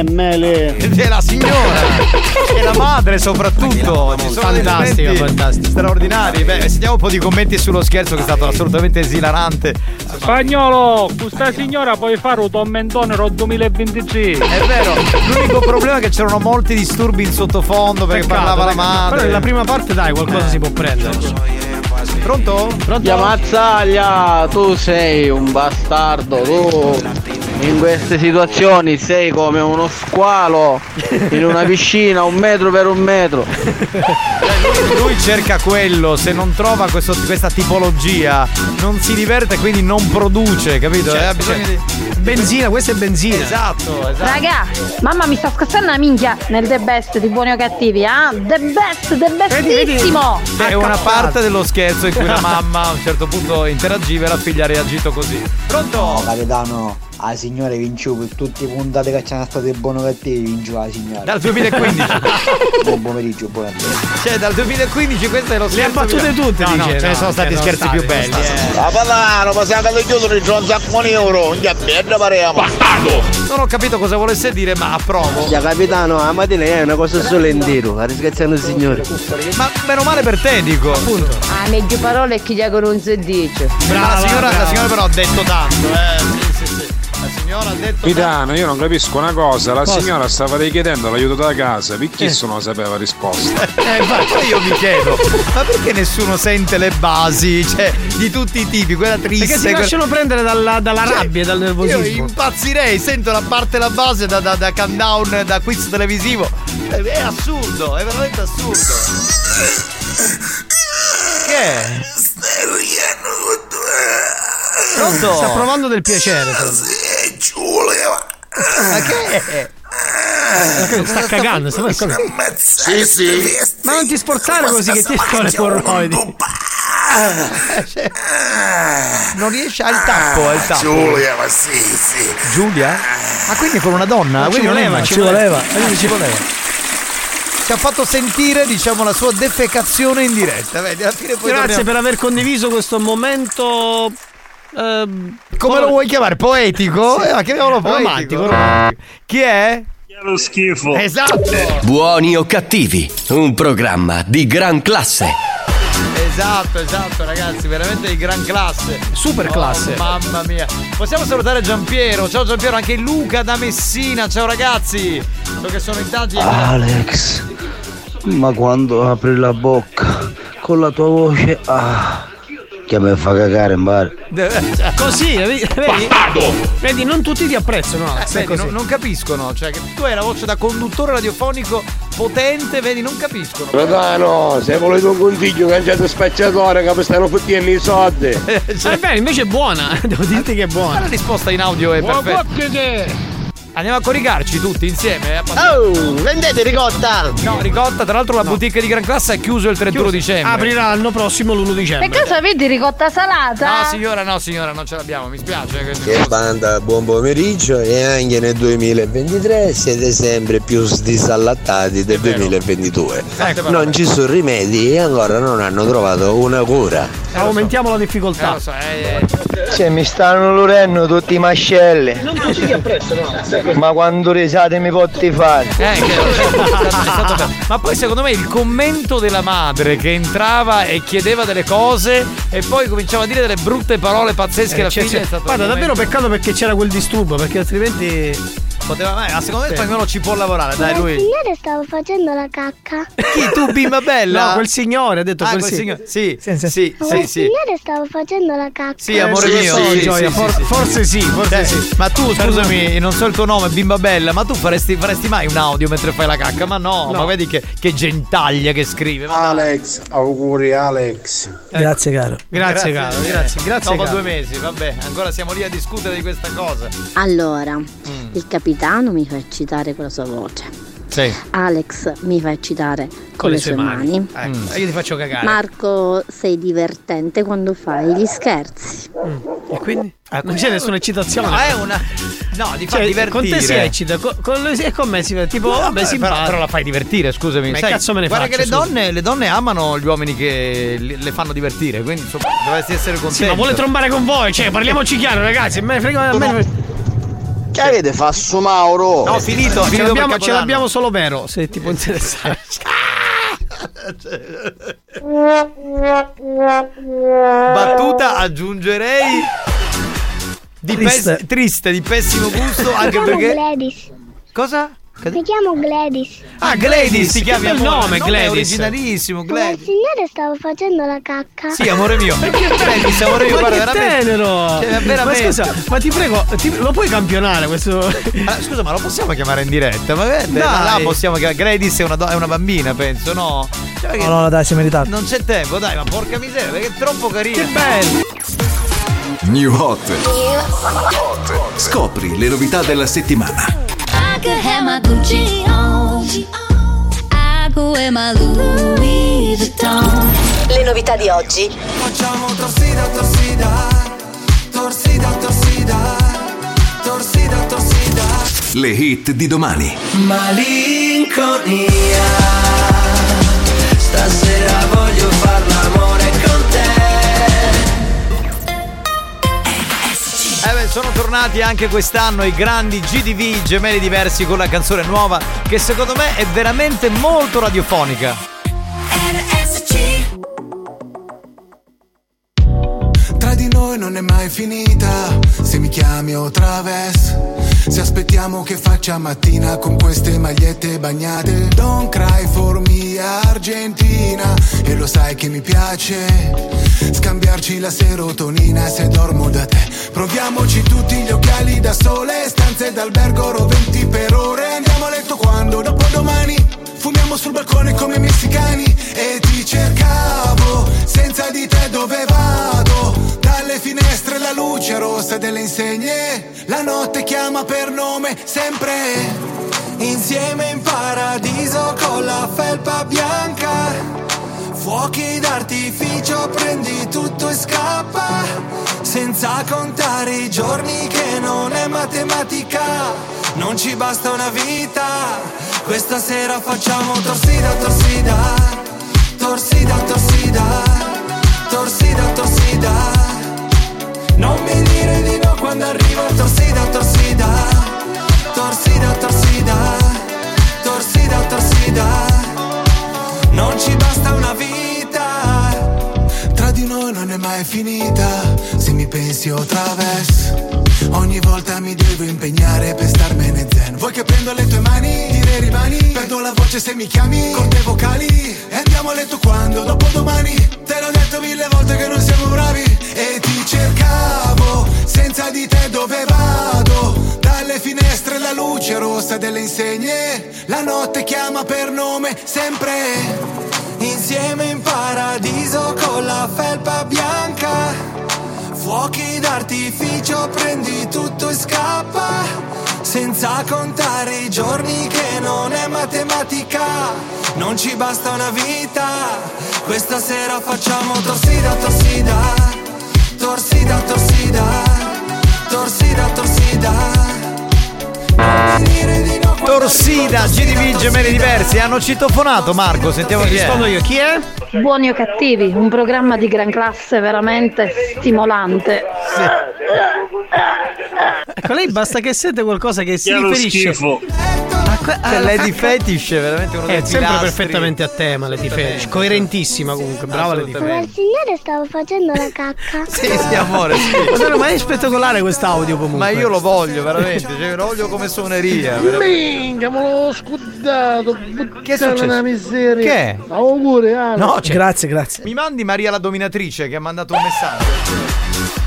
è Mele? È la signora e la madre soprattutto. Ci sono Fantastico, fantastico. straordinari. Beh, sentiamo un po' di commenti sullo scherzo che è stato assolutamente esilarante. Spagnolo, questa signora puoi fare un tormentone ro 2023. È vero, l'unico problema è che c'erano molti disturbi in sottofondo perché Peccato, parlava la madre. Però nella prima parte dai, qualcosa si può prendere. Pronto? Pronto? Mazzaglia, tu sei un bastardo, tu in queste situazioni sei come uno squalo in una piscina un metro per un metro. Lui, lui cerca quello, se non trova questo- questa tipologia non si diverte quindi non produce, capito? Certo, Eh, ha bisogno certo. di. Benzina, questa è benzina. Esatto, esatto. Raga, mamma mi sta scassando una minchia nel The Best di buoni o cattivi, ah? The Best, The Bestissimo! È una parte dello scherzo in cui la mamma a un certo punto interagiva e la figlia ha reagito così. Pronto? No, capitano, la signora vince per tutte le puntate che c'erano state buone cattivi, vince la signora. Dal 2015. Buon pomeriggio, buona Cioè, dal 2015 questo è lo scherzo. Le ha battute più- tutte, no, no, dice, ce ne no, sono stati sono scherzi più stati, belli. ne sono eh. Capitano, ma siamo andati chiudere giù un sacco di euro, non è bella paremo. Non ho capito cosa volesse dire, ma approvo. Ya capitano, la mattina è una cosa solo intero, a ringraziare il signore. Ma meno male per te, dico. Appunto. Ah, meglio parole che gli non si dice. la, signora, la signora però ha detto tanto, eh. Sì, sì, sì. Signora ha detto Pitano, io non capisco una cosa, la Cosa? signora stava richiedendo l'aiuto da casa, perché non lo sapeva risposta? Eh, ma poi io mi chiedo, ma perché nessuno sente le basi, cioè, di tutti i tipi, quella triste. Perché si quella- lasciano prendere dalla, dalla Cioè, rabbia e dal Io nervosismo. impazzirei, sento la parte la base da, da, da countdown, da quiz televisivo. È, è assurdo, è veramente assurdo. Che è? Pronto? Sta provando del piacere. Ma che è? Sta cagando, sta Sì, sì. Ma non ti sforzare così che ti escono le porroidi. Non riesce al tappo, al tappo. Giulia, ma sì, sì. Giulia? Ma quindi con una donna? Ma ci Quindi non è voleva, ci voleva. Ci voleva. Ci ha fatto sentire, diciamo, la sua defecazione in diretta. Vedi, alla fine poi Grazie torniamo- per aver condiviso questo momento. Ehm, Come lo vuoi chiamare? Poetico? Sì. Eh, ma chiamiamolo poetico. Romantico, romantico. Chi è? lo schifo. Esatto. Buoni o cattivi, un programma di gran classe. Esatto, esatto, ragazzi, veramente di gran classe. Super Oh, classe. mamma mia. Possiamo salutare Giampiero. Ciao Giampiero, anche Luca da Messina. Ciao ragazzi. So che sono in tanti. Alex, ma quando apri la bocca con la tua voce, ah, che mi fa cagare in bar. Così, vedi? Vedi, Vedi, non tutti ti apprezzano. Eh, vedi, non, non capiscono, cioè che tu hai la voce da conduttore radiofonico potente, vedi, non capiscono. Capitano, se volete un consiglio cangiate spacciatore che mi stanno fottendo i soldi. Eh, beh, invece è buona. Devo dirti che è buona. la risposta in audio è perfetta. Andiamo a coricarci tutti insieme. eh, Oh, vendete ricotta! No, ricotta, tra l'altro la boutique di Gran Classe è chiuso il 31 dicembre. Aprirà l'anno prossimo l'1 dicembre. Per caso avete ricotta salata? No signora, no signora, non ce l'abbiamo, mi spiace. Che banda, buon pomeriggio e anche nel 2023 siete sempre più disallattati del 2022. Ecco, Non ci sono rimedi e ancora non hanno trovato una cura. Aumentiamo la difficoltà. Cioè, mi stanno lurendo tutti i mascelli. Non così appresso, no. Ma quando risate mi potti fare? Eh, che- è stato bello. Ma poi secondo me il commento della madre che entrava e chiedeva delle cose e poi cominciava a dire delle brutte parole pazzesche Eh, alla fine c'è- è stato Guarda, davvero peccato perché c'era quel disturbo, perché altrimenti. Poteva, eh, ma secondo me spagnolo ci può lavorare, dai lui. Signore, stavo facendo la cacca. Chi tu bimba bella? No, quel signore ha detto Ah, quel, quel signore. Sì, sì, sì, sì, sì, sì. signore, stavo facendo la cacca. Sì, amore Sì, mio. sì, sì, Gioia, sì, for- forse sì, forse Eh, sì. Ma tu, scusami, non so il tuo nome, bimba bella, ma tu faresti, faresti mai un audio mentre fai la cacca? Ma no, No. ma vedi che, che gentaglia che scrive. ma dai. Alex, auguri Alex. Grazie caro. Grazie, caro, grazie, grazie. Dopo caro. due mesi, vabbè, ancora siamo lì a discutere di questa cosa. Allora, Mm. il capitano mi fa eccitare con la sua voce. Sì. Alex mi fa eccitare con, le sue mani. Ecco, io ti faccio cagare. Marco, sei divertente quando fai gli scherzi. E quindi? non c'è nessuna eccitazione. No, è una. No, di far Cioè, divertire. Con te si eccita, con, con lui- e con me si tipo, vabbè, Vabbè, si però, però la fai divertire, scusami. Ma Sai, cazzo me ne guarda faccio, che le donne, le donne amano gli uomini che le fanno divertire, quindi insomma, dovresti essere contento. Sì, ma vuole trombare con voi, cioè, parliamoci chiaro, ragazzi. Me ne frega. Me ne... Che avete Fasso Mauro? No, finito, ce finito l'abbiamo, per ce l'abbiamo solo vero, se ti può interessare. Battuta aggiungerei di Triste. pes- triste, di pessimo gusto, anche perché. Gladys. Cosa? Mi chiamo Gladys. Ah, Gladys, chiami che bel amore. nome, Il È Gladys. originalissimo, Ma Gladys. signore, stavo facendo la cacca. Sì, amore mio. Gladys, amore mio, ma guarda, che veramente. tenero! Cioè, Ma veramente. scusa, ma ti prego, ti- lo puoi campionare questo. Ah, scusa, ma lo possiamo chiamare in diretta? Ma Dai. là possiamo chiamare. Gladys è una, do- è una bambina, penso, no? Cioè, perché No, no, dai, si merita. Non c'è tempo, dai, ma porca miseria, perché è troppo carino. Che bello! New Hot. Scopri le novità della settimana. I could have my Gucci on. I could wear my Louis Vuitton. Le novità di oggi. Facciamo torsida, torsida, torsida, torsida, torsida, torsida. Le hit di domani. Malinconia, stasera voglio far l'amore Eh beh, sono tornati anche quest'anno i grandi GDV gemelli diversi con la canzone nuova che secondo me è veramente molto radiofonica. Tra di noi non è mai finita, se mi chiami o traves. Se aspettiamo che faccia mattina con queste magliette bagnate. Don't cry for me Argentina, e lo sai che mi piace. Scambiarci la serotonina se dormo da te. Proviamoci tutti gli occhiali da sole, stanze d'albergo roventi per ore. Andiamo a letto quando? Dopodomani. Fumiamo sul balcone come i messicani e ti cercavo, senza di te dove vado? Dalle finestre la luce rossa delle insegne, la notte chiama per nome sempre. Insieme in paradiso con la felpa bianca. Fuochi d'artificio, prendi tutto e scappa. Senza contare i giorni che non è matematica. Non ci basta una vita. Questa sera facciamo torsida, torsida. Torsida, torsida. Torsida, torsida. Non mi dire di no quando arriva torsida, torsida. Mai finita. Se mi pensi o traves. Ogni volta mi devo impegnare per starmene zen. Vuoi che prendo le tue mani? Dire rimani. Perdo la voce se mi chiami. Con te vocali. E andiamo a letto quando? Dopodomani. Te l'ho detto mille volte che non siamo bravi. E ti cercavo. Senza di te dove vado? Dalle finestre la luce rossa delle insegne. La notte chiama per nome sempre. Insieme in paradiso con la felpa bianca. Fuochi d'artificio, prendi tutto e scappa. senza contare i giorni che non è matematica, non ci basta una vita, questa sera facciamo torsida, torsida, torsida, torsida, torsida, torsida. Non dire di no Torsida, GDV Gemelli Diversi. Hanno citofonato Marco, sentiamo chi è. Rispondo io, chi è? Buoni o cattivi, un programma di gran classe veramente stimolante. Ecco, lei basta che sente qualcosa che si Che è lo riferisce schifo. a que- Cioè, Lady Fetish è veramente uno dei È sempre pilastri. perfettamente a tema Lady Fetish, coerentissima comunque, brava Lady Ma Fetish. il signore stava facendo la cacca. Sì, sì, amore, sì. Madonna, ma è spettacolare quest'audio comunque. Ma io lo voglio veramente, cioè, lo voglio come suoneria. veramente. Minchia, me l'ho scudato. Che è successo? una miseria. Che è? Auguri, Ale. No, cioè- Grazie, grazie. Mi mandi Maria la dominatrice che ha mandato un messaggio.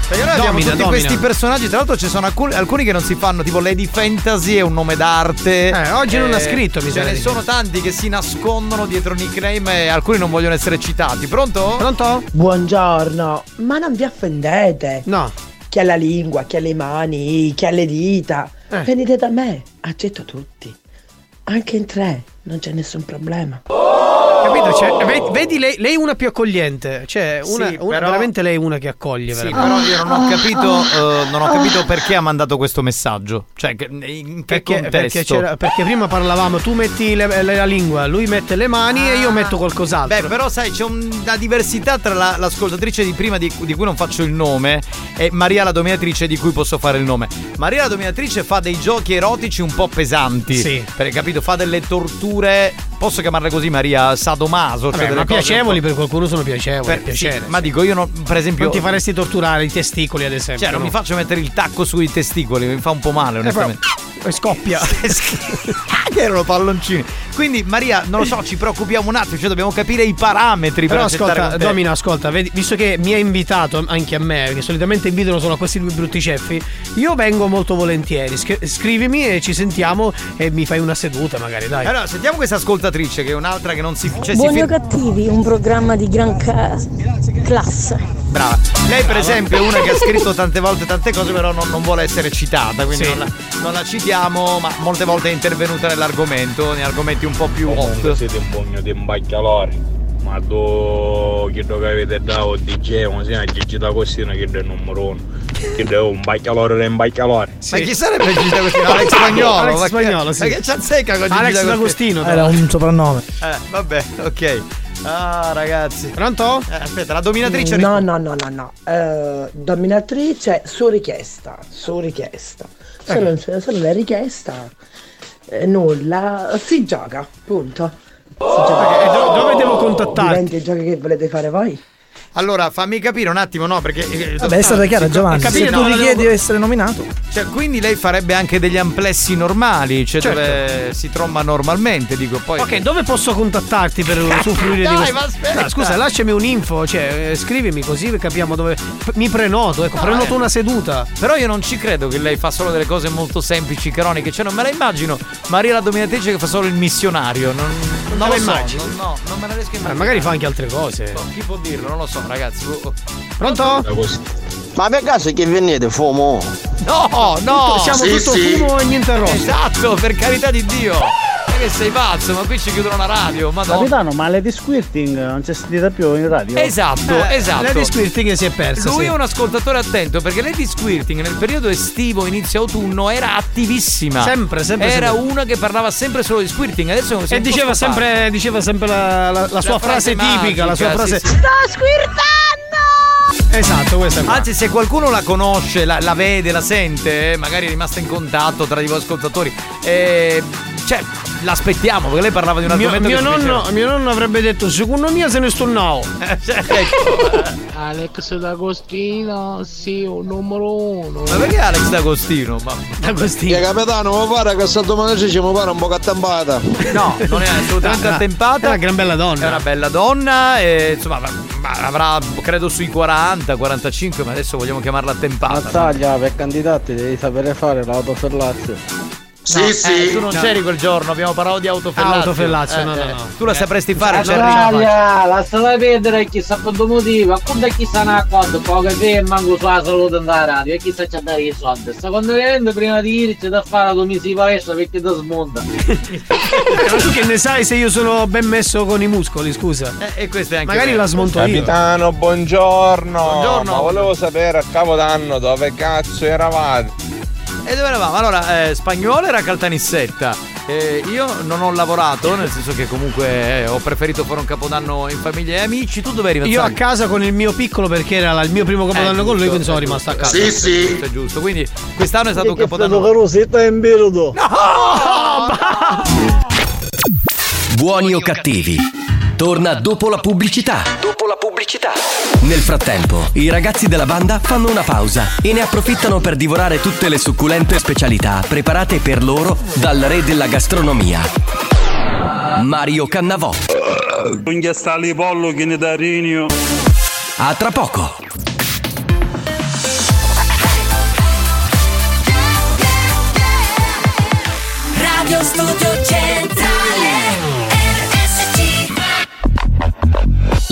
Perché noi abbiamo Domina, tutti domina. questi personaggi, tra l'altro ci sono alcuni, alcuni che non si fanno, tipo Lady Fantasy è un nome d'arte. Eh, oggi non ha scritto, mi Ce ne sono tanti che si nascondono dietro nickname e alcuni non vogliono essere citati. Pronto? Pronto? Buongiorno, ma non vi offendete? No. Chi ha la lingua, chi ha le mani, chi ha le dita. Eh. Venite da me, accetto tutti. Anche in tre, non c'è nessun problema. Capito? Cioè, ve- vedi lei, lei è una più accogliente. Cioè, una, Sì, una- però- veramente lei è una che accoglie. Sì, però io non ho capito, eh, non ho capito perché ha mandato questo messaggio. Cioè, in che Perché, contesto? perché, c'era- perché prima parlavamo, tu metti le- le- la lingua, lui mette le mani e io metto qualcos'altro. Beh, però sai, c'è una diversità tra la- l'ascoltatrice di prima di, di cui non faccio il nome e Maria la dominatrice di cui posso fare il nome. Maria la dominatrice fa dei giochi erotici un po' pesanti. Sì. Perché capito, fa delle torture, posso chiamarle così Maria Sadomaso, Vabbè, cioè delle ma piacevoli per qualcuno sono piacevoli. Per- piacere. sì, ma dico io non, per esempio non ti faresti torturare i testicoli, ad esempio. Cioè, non no? mi faccio mettere il tacco sui testicoli, mi fa un po' male, onestamente. E scoppia. che erano palloncini. Quindi, Maria, non lo so, ci preoccupiamo un attimo, cioè dobbiamo capire i parametri Però per ascolta. Domina, ascolta, vedi, visto che mi ha invitato anche a me, perché solitamente invitano solo a questi due brutti ceffi, io vengo molto volentieri. Scri- scrivimi e ci sentiamo e mi fai una seduta, magari, dai. Allora, sentiamo questa ascoltatrice che è un'altra che non si. Cioè, si Buoni o fir- cattivi, un programma di gran ca- classe. Brava. Lei, per esempio, è una che ha scritto tante volte tante cose, però non, non vuole essere citata. Quindi Sì. non, la, non la citiamo, ma molte volte è intervenuta nell'argomento, nei argomenti un po' più hot. siete un pugno di imbacchialori. Ma tu credo che avete dato DJ, ma si Gigi D'Agostino che è il numero uno. Che è un baccalore da imbacchialore. Ma chi sarebbe Gigi D'Agostino? Alex Spagnolo. Alex Spagnolo, sì. Ma che c'azzecca con Gigi Alex D'Agostino? D'Agostino. Era un soprannome. Eh, vabbè, ok. Ah, ragazzi. Pronto? Eh, aspetta, la dominatrice No, no, no, no, no. Eh, dominatrice su richiesta, su richiesta. Se non, se non è richiesta, eh, nulla, si gioca, punto. Si gioca. E do- dove devo contattarti? Diventi i giochi che volete fare voi? Allora, fammi capire un attimo, no? Perché. eh, Vabbè, è stata chiara, Giovanni. capire Se tu dove richiedi devo- di essere nominato. Cioè, quindi lei farebbe anche degli amplessi normali, cioè Certo. dove si tromba normalmente, dico poi. Ok, dove posso contattarti per usufruire di questo? ma aspetta. No, scusa, lasciami un'info, cioè eh, scrivimi così capiamo dove. Mi prenoto, ecco, No, prenoto eh. una seduta. Però io non ci credo che lei fa solo delle cose molto semplici, canoniche. Cioè, non me la immagino Maria la dominatrice che fa solo il missionario. Non, non, te lo la so, immagini? non- no, non me la riesco a Eh, immaginare. magari fa anche altre cose. Chi può dirlo? Non lo so, ragazzi. Pronto? Ma per caso che venite, fumo? No, no! Tutto- siamo Sì, tutto sì. fumo e niente rosso. Esatto, per carità di Dio! Ma che sei pazzo? Ma qui ci chiudono la radio, madonna. Capitano, ma Lady Squirting non c'è sentita più in radio? Esatto, Eh, esatto. Lady Squirting si è persa. Lui sì. è un ascoltatore attento perché Lady Squirting nel periodo estivo, inizio autunno, era attivissima. Sempre, sempre, Era sempre. una che parlava sempre solo di squirting. Adesso si è E diceva sempre, diceva sempre la, la- la sua frase, frase tipica, la sua magica, frase. sì, sì. Sto squirtando! Esatto, questa è qua. Anzi, se qualcuno la conosce, la, la vede, la sente, eh, magari è rimasta in contatto tra i vostri ascoltatori, eh, cioè, l'aspettiamo perché lei parlava di un Mio, argomento mio che ci nonno, mio nonno avrebbe detto, secondo me se ne sto now. Cioè, ecco. Alex D'Agostino, sì, un numero uno. Ma perché Alex D'Agostino? Ma... D'Agostino. Che capitano, mi pare che sta dominatrice mi pare un po' cattampata. No, non è assolutamente Ah, attempata. È una gran bella donna. È una bella donna e insomma ma- ma avrà credo sui 40, 45, ma adesso vogliamo chiamarla attempata. Battaglia per candidati devi sapere fare l'autoferlazio. No, eh, tu non No. c'eri quel giorno, abbiamo parlato di autofellazio. Ah, autofellazio, no, no, no. Tu la sapresti fare, fai. Italia, lasciala perdere chissà per due motivi, appunto chissà ne accordo, poco che manco sulla salute andare radio e chissà c'è dare i soldi. Secondo me prima di irci da fare la tua misi palestra perché ti smonta. Ma tu che ne sai se io sono ben messo con i muscoli, scusa? e questo è anche Magari vero. la smonto io. Capitano, buongiorno. Buongiorno. Ma volevo sapere a capodanno dove cazzo eravate. E dove eravamo? Allora, eh, Spagnolo era Caltanissetta. Eh, io non ho lavorato, nel senso che comunque eh, ho preferito fare un capodanno in famiglia e amici. Tu dove eri? Io a casa con il mio piccolo perché era il mio primo capodanno Eh, con lui, giusto, quindi sono è rimasto a casa. è giusto, è giusto, giusto. Quindi quest'anno è stato un capodanno. stato carosetta in periodo. Buoni o cattivi? Torna dopo la pubblicità. Dopo la pubblicità. Nel frattempo, i ragazzi della banda fanno una pausa e ne approfittano per divorare tutte le succulente specialità preparate per loro dal re della gastronomia. Mario Cannavò. Un ghiastalli pollo che ne da. A tra poco. Radio Studio Centrale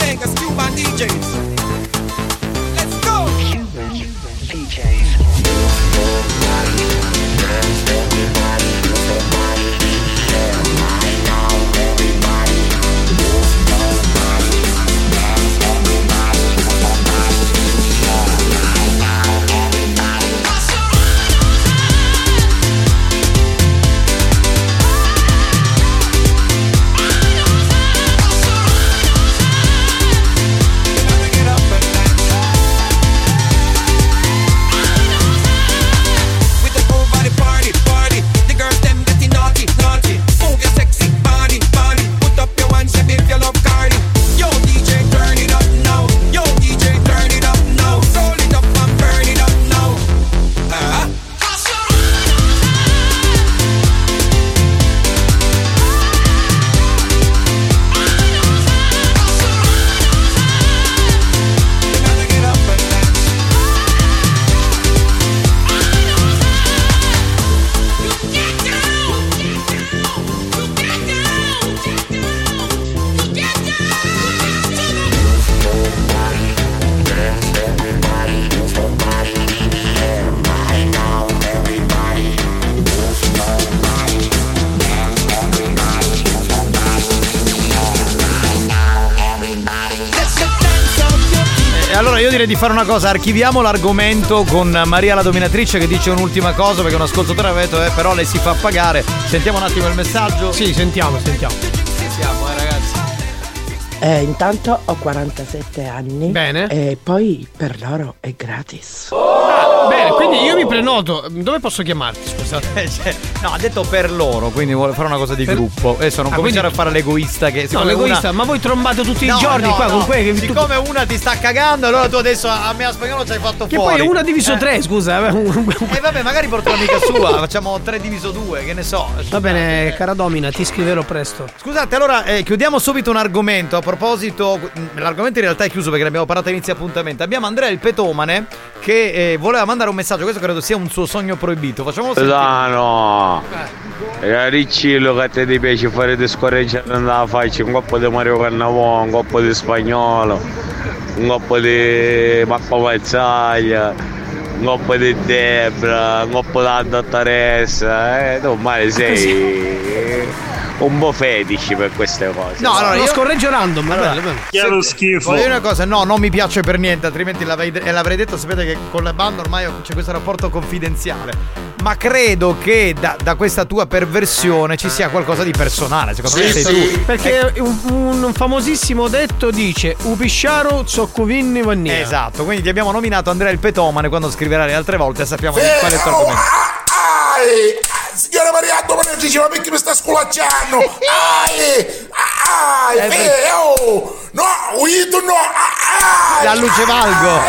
Vegas, Cuban DJs. Di fare una cosa, archiviamo l'argomento con Maria la dominatrice che dice un'ultima cosa perché un ascoltatore aveva detto eh, però lei si fa pagare. Sentiamo un attimo il messaggio. Sì, sentiamo, sentiamo. Sentiamo, eh ragazzi. Eh, intanto ho 47 anni. Bene. E poi per loro è gratis. Ah, bene, quindi io mi prenoto. Dove posso chiamarti, scusa? Cioè, no, ha detto per loro, quindi vuole fare una cosa di Per- gruppo. Adesso non Ah, cominciare quindi- a fare l'egoista che No, l'egoista, una- ma voi trombate tutti No, i giorni no, qua no. con quelli che Siccome una ti sta cagando, allora tu adesso a me a spagnolo ci hai fatto Che fuori. poi una diviso Eh. tre, scusa. E vabbè, magari porto l'amica sua, facciamo 3 diviso 2, che ne so. Va bene, cara Domina, ti scriverò presto. Scusate, allora eh, chiudiamo subito un argomento. A proposito, l'argomento in realtà è chiuso perché ne abbiamo parlato a inizio appuntamento. Abbiamo Andrea il Petomane che eh, voleva mandare un messaggio. Questo credo sia un suo sogno proibito. Facciamolo sentire. Capitano, era Riccillo che a te ti piace fare di scorreggiare nella faccia, un coppo di Mario Cannavò, un coppo di spagnolo, un coppo di Mappa Mazzaglia, un coppo di Debra, un coppo della dottoressa, eh, tu male sei un po' fetici per queste cose. No, allora Lo io- scorreggio random, Allora, bello, bello. Chiaro schifo. Voglio dire una cosa, no, non mi piace per niente, altrimenti l'avrei, e l'avrei detto, sapete che con la banda ormai c'è questo rapporto confidenziale. Ma credo che da, da questa tua perversione ci sia qualcosa di personale, secondo me sei tu. Perché un, un famosissimo detto dice Upisciaro zoccovinni vannia. Esatto, quindi ti abbiamo nominato Andrea il Petomane quando scriverà le altre volte sappiamo di quale è il tuo argomento. Signora Maria Domani diceva perché mi sta sculacciando! Ai! Ai! Eh, Eh, oh! No! Uito no! Ai! La luce valgo.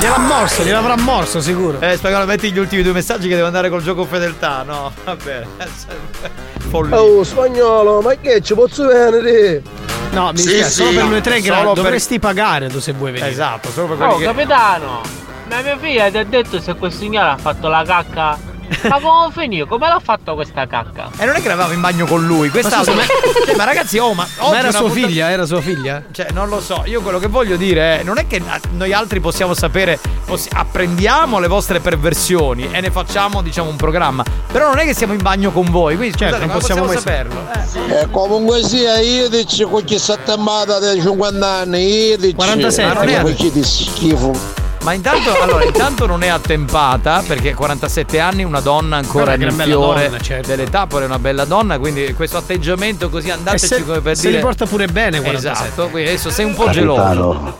Gliel'ha morso, gliel'avrà morso sicuro. Eh, spagnolo, metti gli ultimi due messaggi che devo andare col gioco fedeltà, no? Va bene. Follia. Oh, spagnolo, ma che ci posso venire? No, mi Sì, dispiace, sì. solo per noi tre gradi. per- Dovresti pagare tu se vuoi venire. Esatto, solo per Oh capitano, ma mia figlia ti ha detto se quel signore ha fatto la cacca. Ma come finì? Come l'ha fatto questa cacca? E non è che eravamo in bagno con lui, quest'altro. Ma cioè, ma ragazzi, oh, ma. Ma era sua puntata- figlia? Era sua figlia? Cioè, non lo so, io quello che voglio dire è, non è che noi altri possiamo sapere, possi- apprendiamo le vostre perversioni e ne facciamo, diciamo, un programma. Però non è che siamo in bagno con voi, quindi scusate, Certo, non come possiamo possiamo mai saperlo? Eh. E comunque sia, io dici qualche settimana dei 50 anni, io dici 47, ma non è schifo. Ma intanto, allora, intanto non è attempata perché a 47 anni una donna ancora nel una bella fiore donna, certo. dell'età, poi è una bella donna, quindi questo atteggiamento così andateci se- come per se dire li porta pure bene 47. Esatto, quindi adesso sei un po' geloso. Capitano,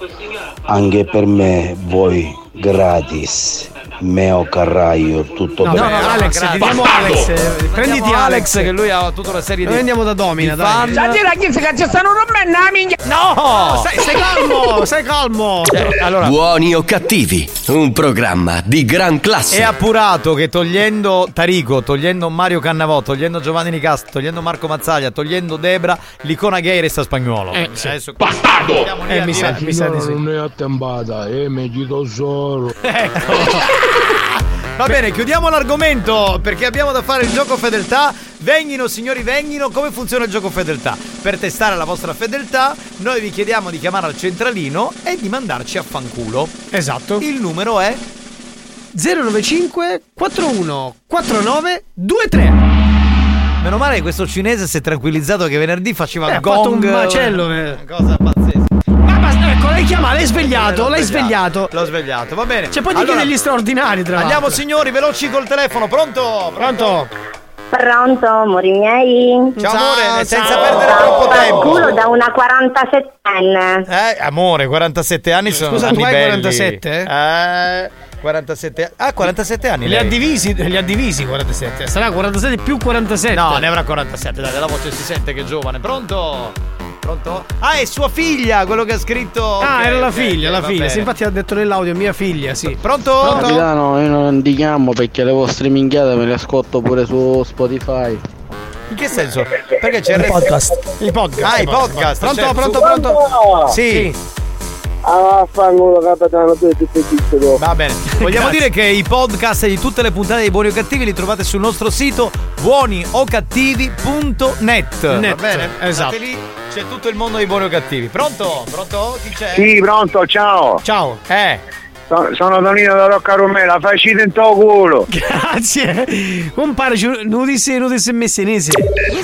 anche per me voi gratis, meo carraio, tutto No, bene. no, no, Alex, vediamo Alex. eh, Prenditi Alex. che lui ha tutta una serie di Noi andiamo da Domina, di dai. Già Dire che se ci stanno rompendo la minchia. No! Stai, stai calmo, stai calmo. Eh, allora, Buoni o cattivi, un programma di gran classe. È appurato che togliendo Tarico, togliendo Mario Cannavò, togliendo Giovanni Nicastro, togliendo Marco Mazzaglia, togliendo Debra, l'icona gay resta spagnolo. Eh, sì. Adesso bastardo! Eh, mi sa, mi sa di sì. Non è attempata, e mi chiedo solo. Va bene, chiudiamo l'argomento perché abbiamo da fare il gioco fedeltà. Venghino, signori, venghino. Come funziona il gioco fedeltà? Per testare la vostra fedeltà, noi vi chiediamo di chiamare al centralino e di mandarci a fanculo. Esatto. Il numero è 095 41 49 23. Meno male che questo cinese si è tranquillizzato che venerdì faceva Eh, il ha fatto gong. un macello, eh. Cosa pazzesca. Ma basta, ecco, l'hai svegliato, l'hai svegliato. L'ho svegliato, va bene. Cioè, poi ti Allora, chiede gli straordinari, tra Andiamo l'altro. signori, veloci col telefono. Pronto? Pronto? Pronto, amori miei? Ciao, amore, senza perdere troppo tempo. Culo da una 47enne. Eh, amore, 47 anni sono Scusa, anni tu hai belli. 47? Eh, 47 Ah, 47 anni. Li ha divisi, li ha divisi 47. Sarà 47 più 47. No, ne avrà 47, dai, la voce si sente che è giovane. Pronto? Pronto? Ah, è sua figlia, quello che ha scritto. Ah, Ok, era la figlia, ok, la va figlia. Sì, infatti ha detto nell'audio mia figlia, sì. Pronto? Capitano, io non ti chiamo perché le vostre minchiate me le ascolto pure su Spotify. In che senso? Perché c'è Il il podcast. Il podcast. Ah, i podcast. Pronto, certo. pronto, pronto? Sì. Ah, fanculo capitano, tu sei Va bene. Vogliamo dire che i podcast di tutte le puntate di Buoni o Cattivi li trovate sul nostro sito buoniocattivi.net. Va Net, bene? esatto. C'è tutto il mondo dei Buoni o Cattivi. Pronto? Pronto? Chi c'è? Sì, pronto, ciao. Ciao. Eh. So- Sono Tonino da Rocca Rumela, facci dentro il culo. Grazie. Compare, non disse, non disse messenese.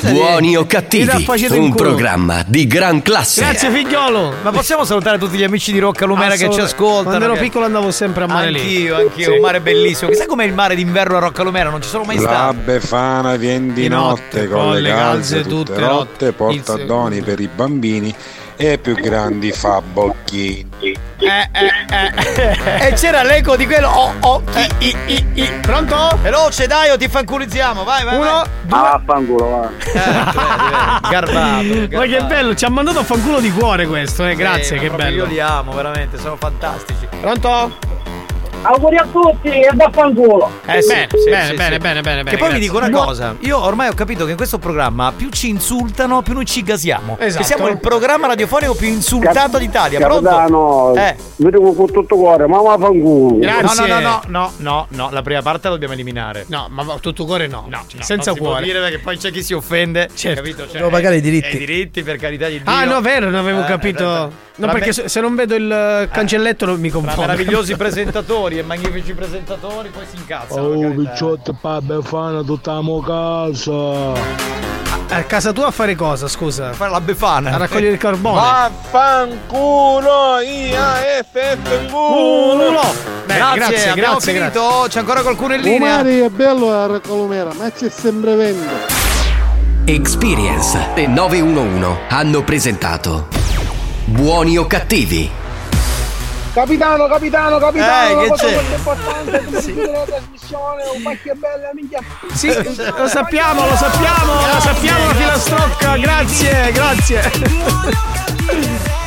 Buoni o cattivi, in un programma di gran classe. Grazie figliolo. Ma possiamo salutare tutti gli amici di Rocca Lumera che ci ascoltano? Quando ero piccolo andavo sempre a mare lì. Anch'io, anch'io, Sì. un mare bellissimo. Chissà com'è il mare d'inverno a Rocca Lumera, non ci sono mai La stato. Befana viene di Di notte, notte, con le calze tutte tutte rotte, porta Il- doni per i bambini e più grandi fa bocchini. Eh, eh, eh. e c'era l'eco di quello. Oh, oh, chi, i, i, i. Pronto? Veloce, dai, o ti fanculizziamo. Vai, vai. Uno, vai. Ah, fanculo, va. Garbato. Ma che bello, ci ha mandato a fanculo di cuore questo, eh. Grazie, Eh, che bello. Io li amo, veramente, sono fantastici. Pronto? Auguri a tutti e da fanculo. Eh sì, Bene, sì, bene, sì, bene, sì. bene, bene, Che poi vi dico una cosa, io ormai ho capito che in questo programma più ci insultano, più noi ci gasiamo. Esatto. Che siamo il programma radiofonico più insultato d'Italia. Pronto? Capitano, Eh. mi dico con tutto cuore, ma va fanculo. Grazie. No, no, no, no, no, no, la prima parte la dobbiamo eliminare. No, ma tutto cuore no. No, Cioè, no, senza non si può cuore. dire perché poi c'è chi si offende. Certo. Capito? Cioè, Devo pagare i eh, diritti. I diritti per carità di Dio. Ah, no, vero, non avevo Eh, capito. eh, No, perché me- se, non vedo il eh, cancelletto non mi confondo. meravigliosi presentatori e magnifici presentatori, poi si incazzano. Oh, carità. picciotti, pa Befana, tutta mo casa. A casa tua a fare cosa, scusa? Fare la befana. A raccogliere il carbone. Vaffanculo, IAFF Culo. Beh, grazie, grazie, abbiamo grazie, finito. C'è ancora qualcuno in linea? Umari è bello la colomera, ma c'è sempre vento. Experience e 911 hanno presentato Buoni o cattivi? Capitano, capitano, capitano, Eh, che c'è? molto importante, come chiudere la trasmissione, un pacchio bella, minchia. Sì, lo sappiamo, lo sappiamo, lo sappiamo la filastrocca, grazie, grazie.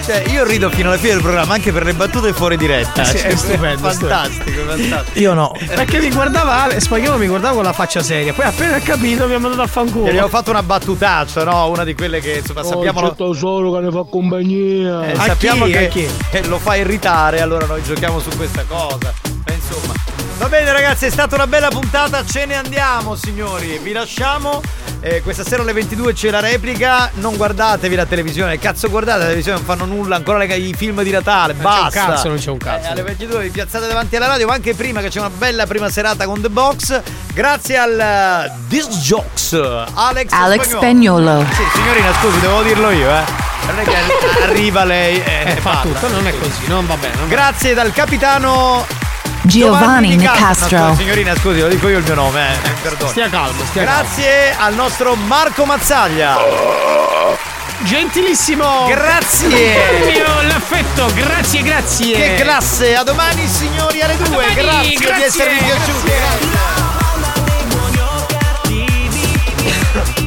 Cioè, io rido fino alla fine del programma anche per le battute fuori diretta. Sì, Cioè, è stupendo, Fantastico, fantastico. Io no. Perché mi guardava Ale, Spagnolo mi guardava con la faccia seria, poi appena ha capito mi ha mandato a fanculo. abbiamo fatto una battutaccia, no? Una di quelle che insomma sappiamo. Oh, c'è tesoro che ne fa compagnia. Eh, sappiamo chi? Che chi? eh, lo fa irritare, allora noi giochiamo su questa cosa. Eh, insomma. Va bene ragazzi, è stata una bella puntata, ce ne andiamo signori, vi lasciamo. Eh, questa sera alle 22 c'è la replica, non guardatevi la televisione, cazzo guardate la televisione, non fanno nulla, ancora le- i film di Natale, Non c'è un basta. cazzo, non c'è un cazzo. Eh, alle 22 vi piazzate davanti alla radio, ma anche prima che c'è una bella prima serata con The Box, grazie al eh, Disc Jokes, Alex, Alex Spagnolo. Sì, signorina, scusi, devo dirlo io, eh. Non è che arriva lei e Eh, fa parla. tutto, non è così, non va bene. non va Grazie dal capitano Giovanni Nicastro. Signorina, scusi, lo dico io il mio nome, eh. Perdono. Stia calmo, stia Grazie calmo. al nostro Marco Mazzaglia. Gentilissimo. Grazie. Mio l'affetto, grazie, grazie. Che classe, a domani signori alle due. Domani, grazie, grazie, di esservi piaciuti. Grazie. grazie.